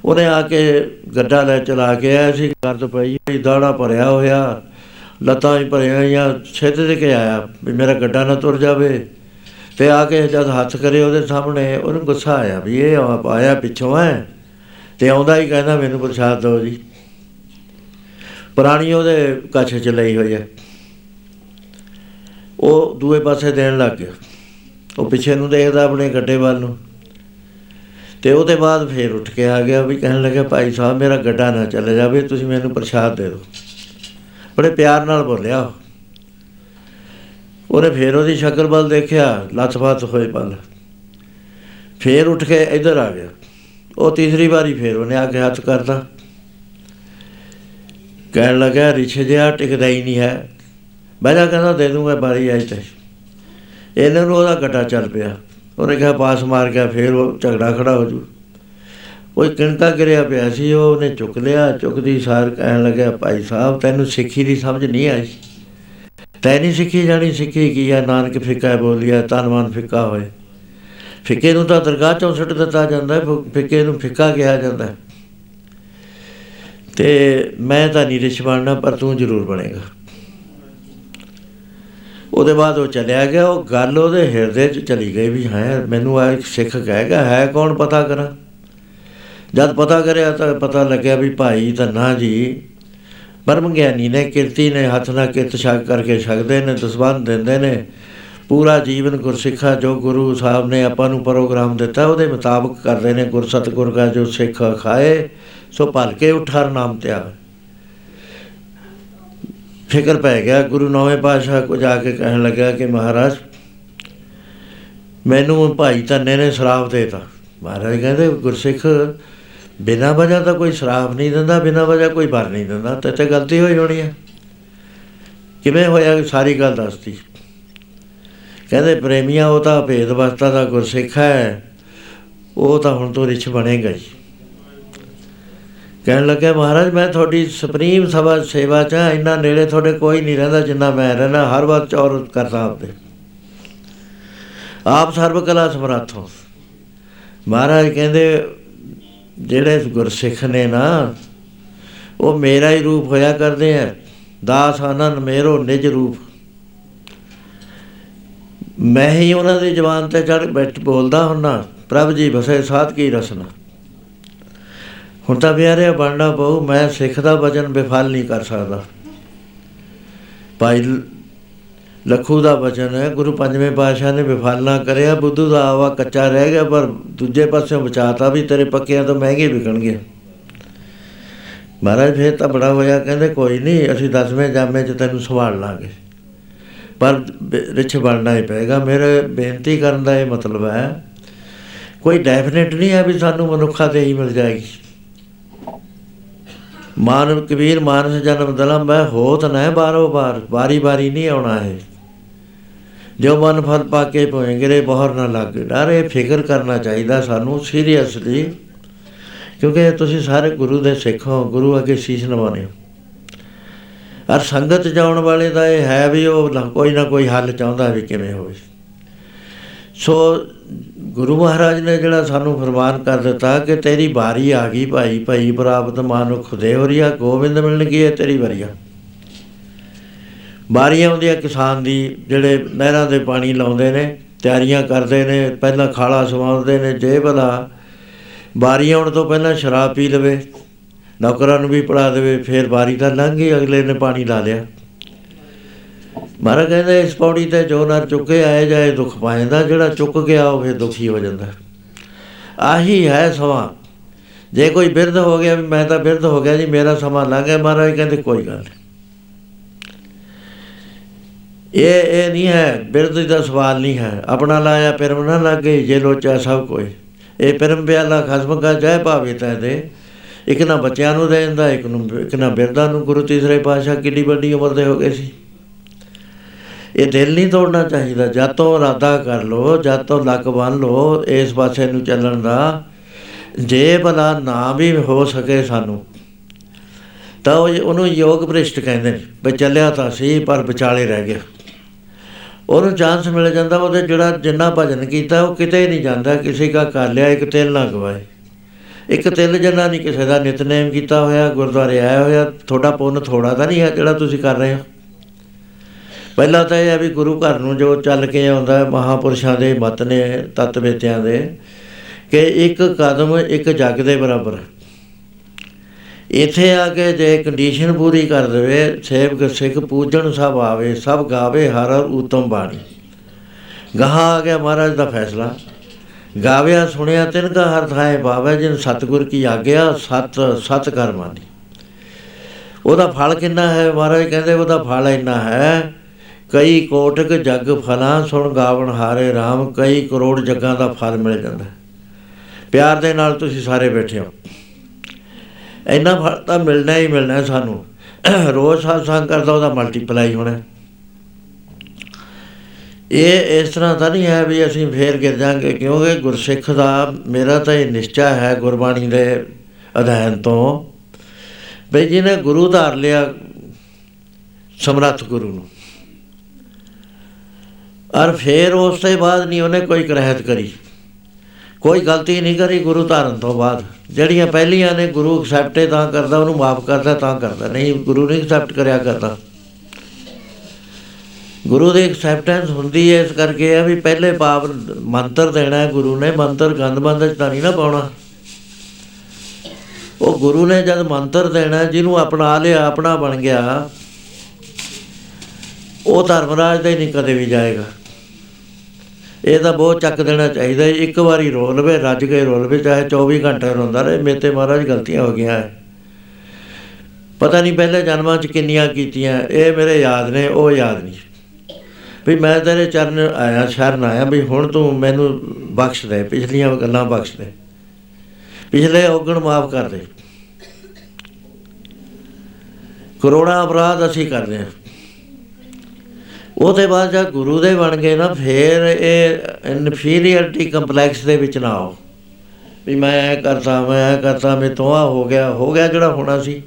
ਉਹਨੇ ਆ ਕੇ ਗੱਡਾ ਲੈ ਚਲਾ ਕੇ ਆਇਆ ਸੀ ਕਰਦ ਪਈ ਦਾੜਾ ਭਰਿਆ ਹੋਇਆ, ਲੱਤਾਂ ਹੀ ਭਰੀਆਂ ਜਾਂ ਛਿੱਤ ਦੇ ਕੇ ਆਇਆ ਵੀ ਮੇਰਾ ਗੱਡਾ ਨਾ ਤੁਰ ਜਾਵੇ। ਤੇ ਆ ਕੇ ਜਦ ਹੱਥ ਕਰੇ ਉਹਦੇ ਸਾਹਮਣੇ, ਉਹਨੂੰ ਗੁੱਸਾ ਆਇਆ ਵੀ ਇਹ ਆਇਆ ਪਿੱਛੋਂ ਹੈ ਤੇ ਆਉਂਦਾ ਹੀ ਕਹਿੰਦਾ ਮੈਨੂੰ ਪ੍ਰਸ਼ਾਦ ਦਿਓ ਜੀ। ਪੁਰਾਣੀ ਉਹਦੇ ਕੱਛ ਚ ਲਈ ਹੋਈ ਹੈ। ਉਹ ਦੂਏ ਪਾਸੇ ਦੇਣ ਲੱਗ ਗਿਆ। ਉਹ ਪਿੱਛੇ ਨੂੰ ਦੇਖਦਾ ਆਪਣੇ ਗੱਡੇ ਵੱਲ ਨੂੰ। ਤੇ ਉਹਦੇ ਬਾਅਦ ਫੇਰ ਉੱਠ ਕੇ ਆ ਗਿਆ ਵੀ ਕਹਿਣ ਲੱਗਾ ਭਾਈ ਸਾਹਿਬ, ਮੇਰਾ ਗੱਡਾ ਨਾ ਚੱਲ ਜਾਵੇ, ਤੁਸੀਂ ਮੈਨੂੰ ਪ੍ਰਸ਼ਾਦ ਦੇ ਦਿਓ। ਬੜੇ ਪਿਆਰ ਨਾਲ ਬੋਲਿਆ ਉਹਨੇ ਫੇਰ ਉਹਦੀ ਸ਼ਕਲ ਵੱਲ ਦੇਖਿਆ ਲੱਤ-ਬਾਤ ਹੋਏ ਪਲ। ਫੇਰ ਉੱਠ ਕੇ ਇੱਧਰ ਆ ਗਿਆ। ਉਹ ਤੀਸਰੀ ਵਾਰੀ ਫੇਰ ਉਹਨੇ ਆ ਕੇ ਹੱਥ ਕਰਦਾ ਕਹਿਣ ਲੱਗਾ ਰਿਛ ਜਿਹਾ ਟਿਕਦਾ ਹੀ ਨਹੀਂ ਹੈ। ਬੈਠਾ ਕਹਿੰਦਾ, ਦੇ ਦੂੰਗਾ ਬਾਰੀ ਆਈ ਤੇ। ਇਹਨਾਂ ਨੂੰ ਉਹਦਾ ਗੱਡਾ ਚੱਲ ਪਿਆ। ਉਹਨੇ ਕਿਹਾ, ਪਾਸ ਮਾਰ ਗਿਆ, ਫੇਰ ਉਹ ਝਗੜਾ ਖੜਾ ਹੋ ਜੂ। ਕੋਈ ਕਿਣਕਾ ਗਿਰਿਆ ਪਿਆ ਸੀ, ਉਹ ਉਹਨੇ ਚੁੱਕ ਲਿਆ। ਚੁੱਕਦੀ ਸਾਰ ਕਹਿਣ ਲੱਗਿਆ, ਭਾਈ ਸਾਹਿਬ, ਤੈਨੂੰ ਸਿੱਖੀ ਦੀ ਸਮਝ ਨਹੀਂ ਆਈ। ਤੈ ਨਹੀਂ ਸਿੱਖੀ ਜਾਣੀ, ਸਿੱਖੀ ਕੀ ਹੈ ਨਾਨਕ ਫਿੱਕਾ ਬੋਲਿਆ ਤਨਮਨ ਫਿੱਕਾ ਹੋਏ। ਫਿੱਕੇ ਨੂੰ ਤਾਂ ਦਰਗਾਹ ਚੋਂ ਸੁੱਟ ਦਿੱਤਾ ਜਾਂਦਾ ਹੈ ਫਿੱਕੇ ਨੂੰ ਫਿੱਕਾ ਕਿਹਾ ਜਾਂਦਾ ਤੇ ਮੈਂ ਤਾਂ ਨਹੀਂ ਰਿਛ ਬਣਨਾ, ਪਰ ਤੂੰ ਜ਼ਰੂਰ ਬਣੇਗਾ। ਉਹਦੇ ਬਾਅਦ ਉਹ ਚਲਿਆ ਗਿਆ, ਉਹ ਗੱਲ ਉਹਦੇ ਹਿਰਦੇ 'ਚ ਚਲੀ ਗਈ ਵੀ ਹੈ, ਮੈਨੂੰ ਆ ਇੱਕ ਸਿੱਖ ਕਹੇਗਾ ਹੈ ਕੌਣ ਪਤਾ ਕਰਾਂ? ਜਦ ਪਤਾ ਕਰਿਆ ਤਾਂ ਪਤਾ ਲੱਗਿਆ ਵੀ ਭਾਈ ਤਾਂ ਨਾ ਜੀ ਪਰਮ ਗਿਆਨੀ ਨੇ ਕਿਰਤੀ ਨੇ ਹੱਥ ਨਾਲ ਕਿਰਤ ਛਕ ਕਰਕੇ ਛਕਦੇ ਨੇ ਦਸਵੰਦ ਦਿੰਦੇ ਨੇ। ਪੂਰਾ ਜੀਵਨ ਗੁਰਸਿੱਖਾ ਜੋ ਗੁਰੂ ਸਾਹਿਬ ਨੇ ਆਪਾਂ ਨੂੰ ਪ੍ਰੋਗਰਾਮ ਦਿੱਤਾ, ਉਹਦੇ ਮੁਤਾਬਕ ਕਰਦੇ ਨੇ ਗੁਰ ਸਤਿਗੁਰ ਦਾ ਜੋ ਸਿੱਖ ਖਾਏ, ਸੋ ਭਲ ਕੇ ਉਠਾਰ ਨਾਮ ਤੇ ਆਵੇ ਫਿਕਰ ਪੈ ਗਿਆ, ਗੁਰੂ ਨੌਵੇਂ ਪਾਤਸ਼ਾਹ ਕੋ ਜਾ ਕੇ ਕਹਿਣ ਲੱਗਾ ਕਿ ਮਹਾਰਾਜ, ਮੈਨੂੰ ਭਾਈ ਧੰਨੇ ਨੇ ਸ਼ਰਾਪ ਦੇਤਾ। ਮਹਾਰਾਜ ਕਹਿੰਦੇ, ਗੁਰਸਿੱਖ, ਬਿਨਾਂ ਵਜ੍ਹਾ ਤਾਂ ਕੋਈ ਸ਼ਰਾਪ ਨਹੀਂ ਦਿੰਦਾ, ਬਿਨਾਂ ਵਜ੍ਹਾ ਕੋਈ ਵਰ ਨਹੀਂ ਦਿੰਦਾ, ਤੇ ਤੇ ਗਲਤੀ ਹੋਈ ਹੋਣੀ ਹੈ ਕਿਵੇਂ ਹੋਇਆ, ਸਾਰੀ ਗੱਲ ਦੱਸਤੀ। ਕਹਿੰਦੇ ਪ੍ਰੇਮੀਆਂ ਉਹ ਤਾਂ ਭੇਦ ਵਸਤਾ ਦਾ ਗੁਰਸਿੱਖ ਹੈ। ਉਹ ਤਾਂ ਹੁਣ ਤੋਂ ਰਿਛ ਬਣੇਗਾ ਹੀ ਕਹਿਣ ਲੱਗਾ ਮਹਾਰਾਜ ਮੈਂ ਤੁਹਾਡੀ ਸੁਪਰੀਮ ਸਭਾ ਸੇਵਾ ਚ ਹਾਂ, ਇੰਨਾ ਨੇੜੇ ਤੁਹਾਡੇ ਕੋਈ ਨਹੀਂ ਰਹਿੰਦਾ ਜਿੰਨਾ ਮੈਂ ਰਹਿਣਾ ਹਰ ਵਕਤ ਚੌਰ ਕਰਦਾ ਆਪਦੇ ਆਪ ਸਰਬ ਕਲਾ ਸਮਰੱਥ ਹੋ। ਮਹਾਰਾਜ ਕਹਿੰਦੇ ਜਿਹੜੇ ਗੁਰਸਿੱਖ ਨੇ ਨਾ ਉਹ ਮੇਰਾ ਹੀ ਰੂਪ ਹੋਇਆ ਕਰਦੇ ਆ। ਦਾਸ ਆਨੰਦ ਮੇਰੋ ਨਿਜ ਰੂਪ ਮੈਂ ਹੀ ਉਹਨਾਂ ਦੀ ਜ਼ਬਾਨ ਤੇ ਚੜ ਬੈਠ ਬੋਲਦਾ ਹੁੰਨਾ, ਪ੍ਰਭ ਜੀ ਬਸੇ ਸਾਧ ਕੀ ਰਸਨਾ। ਹੁਣ ਤਾਂ ਪਿਆਰੇ ਬਣਨਾ ਪਊ ਮੈਂ ਸਿੱਖ ਦਾ ਵਚਨ ਵਿਫਲ ਨਹੀਂ ਕਰ ਸਕਦਾ। ਭਾਈ ਲਖੂ ਦਾ ਵਚਨ ਹੈ, ਗੁਰੂ ਪੰਜਵੇਂ ਪਾਤਸ਼ਾਹ ਨੇ ਵਿਫਲ ਨਾ ਕਰਿਆ, ਬੁੱਧੂ ਦਾ ਆਵਾ ਕੱਚਾ ਰਹਿ ਗਿਆ, ਪਰ ਦੂਜੇ ਪਾਸਿਓਂ ਬਚਾਤਾ ਵੀ, ਤੇਰੇ ਪੱਕਿਆਂ ਤੋਂ ਮਹਿੰਗੇ ਵਿਕਣਗੇ। ਮਹਾਰਾਜ ਫੇਰ ਤਾਂ ਬੜਾ ਹੋਇਆ, ਕਹਿੰਦੇ ਕੋਈ ਨਹੀਂ, ਅਸੀਂ ਦਸਵੇਂ ਜਾਮੇ 'ਚ ਤੈਨੂੰ ਸੰਭਾਲ ਲਾਂਗੇ। ਪਰ ਬ- ਰਿਛ ਬਣਨਾ ਹੀ ਪਏਗਾ। ਮੇਰੇ ਬੇਨਤੀ ਕਰਨ ਦਾ ਇਹ ਮਤਲਬ ਹੈ, ਕੋਈ ਡੈਫੀਨਿਟ ਨਹੀਂ ਹੈ ਵੀ ਸਾਨੂੰ ਮਨੁੱਖਾ ਤੇ ਹੀ ਮਿਲ ਜਾਏਗੀ। ਮਾਨਵ ਕਬੀਰ ਮਾਨਸ ਜਨਮ ਦਲਮ ਹੈ, ਹੋਤ ਨਾ ਬਾਰੋ ਬਾਰ ਬਾਰੀ ਬਾਰੀ ਨਹੀਂ ਆਉਣਾ ਹੈ ਜੋ ਮਨ ਫਲ ਪਾ ਕੇ ਪੋਏਂਗੇ ਬਹਰ ਨਾ ਲੱਗ। ਡਾਰੇ ਫਿਕਰ ਕਰਨਾ ਚਾਹੀਦਾ ਸਾਨੂੰ ਸੀਰੀਅਸਲੀ ਕਿਉਂਕਿ ਤੁਸੀਂ ਸਾਰੇ ਗੁਰੂ ਦੇ ਸਿੱਖ ਹੋ, ਗੁਰੂ ਅੱਗੇ ਸੀਸ ਨਵਾਉਂਦੇ ਹੋ। ਅਰ ਸੰਗਤ ਜਾਉਣ ਵਾਲੇ ਦਾ ਇਹ ਹੈ ਵੀ ਉਹ ਨਾ- ਕੋਈ ਨਾ ਕੋਈ ਹੱਲ ਚਾਹੁੰਦਾ ਵੀ ਕਿਵੇਂ ਹੋਵੇ। ਸੋ ਗੁਰੂ ਮਹਾਰਾਜ ਨੇ ਜਿਹੜਾ ਸਾਨੂੰ ਫਰਮਾਨ ਕਰ ਦਿੱਤਾ ਕਿ ਤੇਰੀ ਬਾਰੀ ਆ ਗਈ ਭਾਈ ਭਾਈ ਪ੍ਰਾਪਤ ਮਾਨੁਖ ਦੇ ਹੋਰੀਆ ਗੋਬਿੰਦ ਮਿਲਣ ਗਈ ਹੈ ਤੇਰੀ ਵਾਰੀਆ ਬਾਰੀ ਆਉਂਦੀ ਹੈ ਕਿਸਾਨ ਦੀ, ਜਿਹੜੇ ਨਹਿਰਾਂ ਦੇ ਪਾਣੀ ਲਾਉਂਦੇ ਨੇ, ਤਿਆਰੀਆਂ ਕਰਦੇ ਨੇ, ਪਹਿਲਾਂ ਖਾਲਾ ਸਵਾਉਂਦੇ ਨੇ, ਜੇ ਭਲਾ ਬਾਰੀ ਆਉਣ ਤੋਂ ਪਹਿਲਾਂ ਸ਼ਰਾਬ ਪੀ ਲਵੇ। ਨੌਕਰਾਂ ਨੂੰ ਵੀ ਪੜਾ ਦੇਵੇ, ਫਿਰ ਬਾਰੀ ਤਾਂ ਲੰਘ ਗਈ, ਅਗਲੇ ਨੇ ਪਾਣੀ ਲਾ ਲਿਆ। ਮਹਾਰਾਜ ਕਹਿੰਦੇ, ਇਸ ਪੌੜੀ ਤੇ ਜੋ ਨਰ ਚੁੱਕੇ, ਆਏ ਜਾਏ ਦੁੱਖ ਪਾਇੰਦਾ ਜਿਹੜਾ ਚੁੱਕ ਗਿਆ, ਉਹ ਫਿਰ ਦੁਖੀ ਹੋ ਜਾਂਦਾ। ਆਹੀ ਹੈ ਸਮਾਂ। ਜੇ ਕੋਈ ਬਿਰਧ ਹੋ ਗਿਆ, ਵੀ ਮੈਂ ਤਾਂ ਬਿਰਧ ਹੋ ਗਿਆ ਜੀ, ਮੇਰਾ ਸਮਾਂ ਲੰਘ ਗਿਆ, ਮਹਾਰਾਜ ਕਹਿੰਦੇ, ਕੋਈ ਗੱਲ ਨਹੀਂ। ਇਹ ਇਹ ਨਹੀਂ ਹੈ, ਬਿਰਧ ਦਾ ਸਵਾਲ ਨਹੀਂ ਹੈ। ਆਪਣਾ ਲਾਇਆ, ਪਿਰਮ ਨਾ ਲੱਗੇ ਜੇ ਲੋਚਾ ਸਭ ਕੋਈ। ਇਹ ਪਿਰਮ ਪਿਆਲਾ ਖਸਮ ਕਾ ਜੈ ਭਾਵੇ ਤੈ ਦੇ। ਇੱਕ ਨਾ ਬੱਚਿਆਂ ਨੂੰ ਦੇ ਦਿੰਦਾ ਇੱਕ ਨੂੰ, ਇੱਕ ਨਾ ਬਿਰਧਾਂ ਨੂੰ, ਗੁਰੂ ਤੀਸਰੇ ਪਾਤਸ਼ਾਹ ਕਿੱਡੀ ਵੱਡੀ ਉਮਰ ਦੇ ਹੋ ਗਏ ਸੀ। ਇਹ ਦਿਲ ਨਹੀਂ ਤੋੜਨਾ ਚਾਹੀਦਾ, ਜਦ ਤੋਂ ਇਰਾਦਾ ਕਰ ਲੋ ਜਦ ਤੋਂ ਲੱਕ ਬੰਨ ਲੋ ਇਸ ਪਾਸੇ ਨੂੰ ਚੱਲਣ ਦਾ, ਜੇ ਭਲਾ ਨਾ ਵੀ ਹੋ ਸਕੇ ਸਾਨੂੰ, ਤਾਂ ਉਹ ਉਹਨੂੰ ਯੋਗ ਭ੍ਰਿਸ਼ਟ ਕਹਿੰਦੇ ਨੇ, ਵੀ ਚੱਲਿਆ ਤਾਂ ਸੀ, ਪਰ ਵਿਚਾਲੇ ਰਹਿ ਗਿਆ। ਉਹਨੂੰ ਚਾਂਸ ਮਿਲ ਜਾਂਦਾ, ਉਹਦੇ ਜਿਹੜਾ ਜਿੰਨਾ ਭਜਨ ਕੀਤਾ, ਉਹ ਕਿਤੇ ਨਹੀਂ ਜਾਂਦਾ, ਕਿਸੇ ਦਾ ਕਰ ਲਿਆ, ਇੱਕ ਤਿਲ ਨਾ ਗਵਾਏ। ਇੱਕ ਤਿਲ ਜਿੰਨਾ ਨਹੀਂ ਕਿਸੇ ਦਾ ਨਿਤਨੇਮ ਕੀਤਾ ਹੋਇਆ ਗੁਰਦੁਆਰੇ ਆਇਆ ਹੋਇਆ ਤੁਹਾਡਾ ਪੁੰਨ ਥੋੜਾ ਤਾਂ ਨਹੀਂ ਹੈ ਜਿਹੜਾ ਤੁਸੀਂ ਕਰ ਰਹੇ ਹੋ? ਪਹਿਲਾਂ ਤਾਂ ਇਹ ਹੈ ਵੀ ਗੁਰੂ ਘਰ ਨੂੰ ਜੋ ਚੱਲ ਕੇ ਆਉਂਦਾ ਹੈ, ਮਹਾਪੁਰਸ਼ਾਂ ਦੇ ਮਤ ਨੇ ਤਤਵੇਤਿਆਂ ਦੇ ਕਿ ਇੱਕ ਕਦਮ ਇੱਕ ਜੱਗ ਦੇ ਬਰਾਬਰ। ਇੱਥੇ ਆ ਕੇ ਜੇ ਕੰਡੀਸ਼ਨ ਪੂਰੀ ਕਰ ਦੇਵੇ ਸੇਵਕ ਸਿੱਖ ਪੂਜਣ ਸਭ ਆਵੇ ਸਭ ਗਾਵੇ ਹਰ ਹਰ ਉਤਮ ਬਾਣੀ। ਗਾਹਾਂ ਆ ਗਿਆ ਮਹਾਰਾਜ ਦਾ ਫੈਸਲਾ। ਗਾਵਿਆ, ਸੁਣਿਆ, ਤਿਨ ਕਾ ਹਰ ਥਾਏ ਪਾਵੇ ਜਿਨ ਸਤਗੁਰ ਕੀ ਆਗਿਆ, ਸਤ ਸਤ ਕਰ ਮਾਨੀ ਉਹਦਾ ਫਲ ਕਿੰਨਾ ਹੈ ਮਹਾਰਾਜ ਕਹਿੰਦੇ ਉਹਦਾ ਫਲ ਇੰਨਾ ਹੈ, ਕਈ ਕੋਟਕ ਜਗ ਫਲਾਂ, ਸੁਣ ਗਾਵਣ ਹਾਰੇ RAM ਕਈ ਕਰੋੜ ਜੱਗਾਂ ਦਾ ਫਲ ਮਿਲ ਜਾਂਦਾ ਹੈ। ਪਿਆਰ ਦੇ ਨਾਲ ਤੁਸੀਂ ਸਾਰੇ ਬੈਠੇ ਹੋ ਇੰਨਾ ਫਲ ਤਾਂ ਮਿਲਣਾ ਹੀ ਮਿਲਣਾ ਹੈ ਸਾਨੂੰ ਰੋਜ਼ ਸਾਧ ਕਰਦਾ, ਉਹਦਾ ਮਲਟੀਪਲਾਈ ਹੋਣਾ ਹੈ। ਇਹ ਇਸ ਤਰ੍ਹਾਂ ਤਾਂ ਨਹੀਂ ਹੈ ਵੀ ਅਸੀਂ ਫੇਰ ਗਿਰ ਜਾਾਂਗੇ ਕਿਉਂਕਿ ਗੁਰਸਿੱਖ ਦਾ ਮੇਰਾ ਤਾਂ ਇਹ ਨਿਸ਼ਚਾ ਹੈ ਗੁਰਬਾਣੀ ਦੇ ਅਧਿਐਨ ਤੋਂ ਵੀ ਜਿਹਨੇ ਗੁਰੂ ਧਾਰ ਲਿਆ ਸਮਰੱਥ ਗੁਰੂ ਨੂੰ। ਔਰ ਫੇਰ ਉਸ ਤੋਂ ਬਾਅਦ ਨਹੀਂ ਉਹਨੇ ਕੋਈ ਕਰਹਿਤ ਕਰੀ। ਕੋਈ ਗਲਤੀ ਨਹੀਂ ਕਰੀ ਗੁਰੂ ਧਾਰਨ ਤੋਂ ਬਾਅਦ। ਜਿਹੜੀਆਂ ਪਹਿਲੀਆਂ ਨੇ ਗੁਰੂ ਐਕਸੈਪਟ ਤਾਂ ਕਰਦਾ, ਉਹਨੂੰ ਮਾਫ ਕਰਦਾ, ਤਾਂ ਕਰਦਾ। ਨਹੀਂ, ਗੁਰੂ ਨਹੀਂ ਐਕਸੈਪਟ ਕਰਿਆ ਕਰਦਾ। ਗੁਰੂ ਦੀ ਐਕਸੈਪਟੈਂਸ ਹੁੰਦੀ ਹੈ, ਇਸ ਕਰਕੇ ਆ ਵੀ ਪਹਿਲੇ ਪਾਪ ਮੰਤਰ ਦੇਣਾ ਹੈ ਗੁਰੂ ਨੇ, ਮੰਤਰ ਗੰਦਬੰਦ ਚ ਤਾਂ ਨਹੀਂ ਨਾ ਪਾਉਣਾ ਉਹ ਗੁਰੂ ਨੇ ਜਦ ਮੰਤਰ ਦੇਣਾ ਜਿਹਨੂੰ ਅਪਣਾ ਲਿਆ, ਆਪਣਾ ਬਣ ਗਿਆ, ਉਹ ਧਰਮਰਾਜ ਦਾ ਹੀ ਨਹੀਂ ਕਦੇ ਵੀ ਜਾਏਗਾ ਇਹ ਤਾਂ ਬਹੁਤ ਚੱਕ ਦੇਣਾ ਚਾਹੀਦਾ ਹੈ। ਇੱਕ ਵਾਰੀ ਰੋ ਲਵੇ, ਰੱਜ ਕੇ ਰੋ ਲਵੇ, ਚਾਹੇ 24 ਘੰਟੇ ਰੋਂਦਾ ਰਹੇ, ਮੇਰੇ ਤੇ ਮਹਾਰਾਜ ਗਲਤੀਆਂ ਹੋ ਗਈਆਂ ਹੈ। ਪਤਾ ਨਹੀਂ ਪਹਿਲੇ ਜਨਮਾਂ 'ਚ ਕਿੰਨੀਆਂ ਕੀਤੀਆਂ, ਇਹ ਮੇਰੇ ਯਾਦ ਨੇ, ਉਹ ਯਾਦ ਨਹੀਂ ਵੀ ਮੈਂ ਤੇਰੇ ਚਰਨ ਆਇਆ, ਸ਼ਰਨ ਆਇਆ ਵੀ ਹੁਣ ਤੂੰ ਮੈਨੂੰ ਬਖਸ਼ ਦੇ, ਪਿਛਲੀਆਂ ਗੱਲਾਂ ਬਖਸ਼ ਦੇ। ਪਿਛਲੇ ਔਗਣ ਮਾਫ ਕਰ ਦੇ। ਕਰੋੜਾਂ ਅਪਰਾਧ ਅਸੀਂ ਕਰਦੇ ਹਾਂ। ਉਹਦੇ ਬਾਅਦ ਜਦ ਗੁਰੂ ਦੇ ਬਣ ਗਏ ਨਾ, ਫੇਰ ਇਹ ਇਨਫੀਰੀਅਰਟੀ ਕੰਪਲੈਕਸ ਦੇ ਵਿੱਚ ਨਾ ਆਓ। ਵੀ ਮੈਂ ਇਹ ਕਰਤਾ ਮੈਂ ਇਹ ਕਰਤਾ ਮੈਂ ਤੋਂ ਆ ਹੋ ਗਿਆ ਹੋ ਗਿਆ ਜਿਹੜਾ ਹੋਣਾ ਸੀ।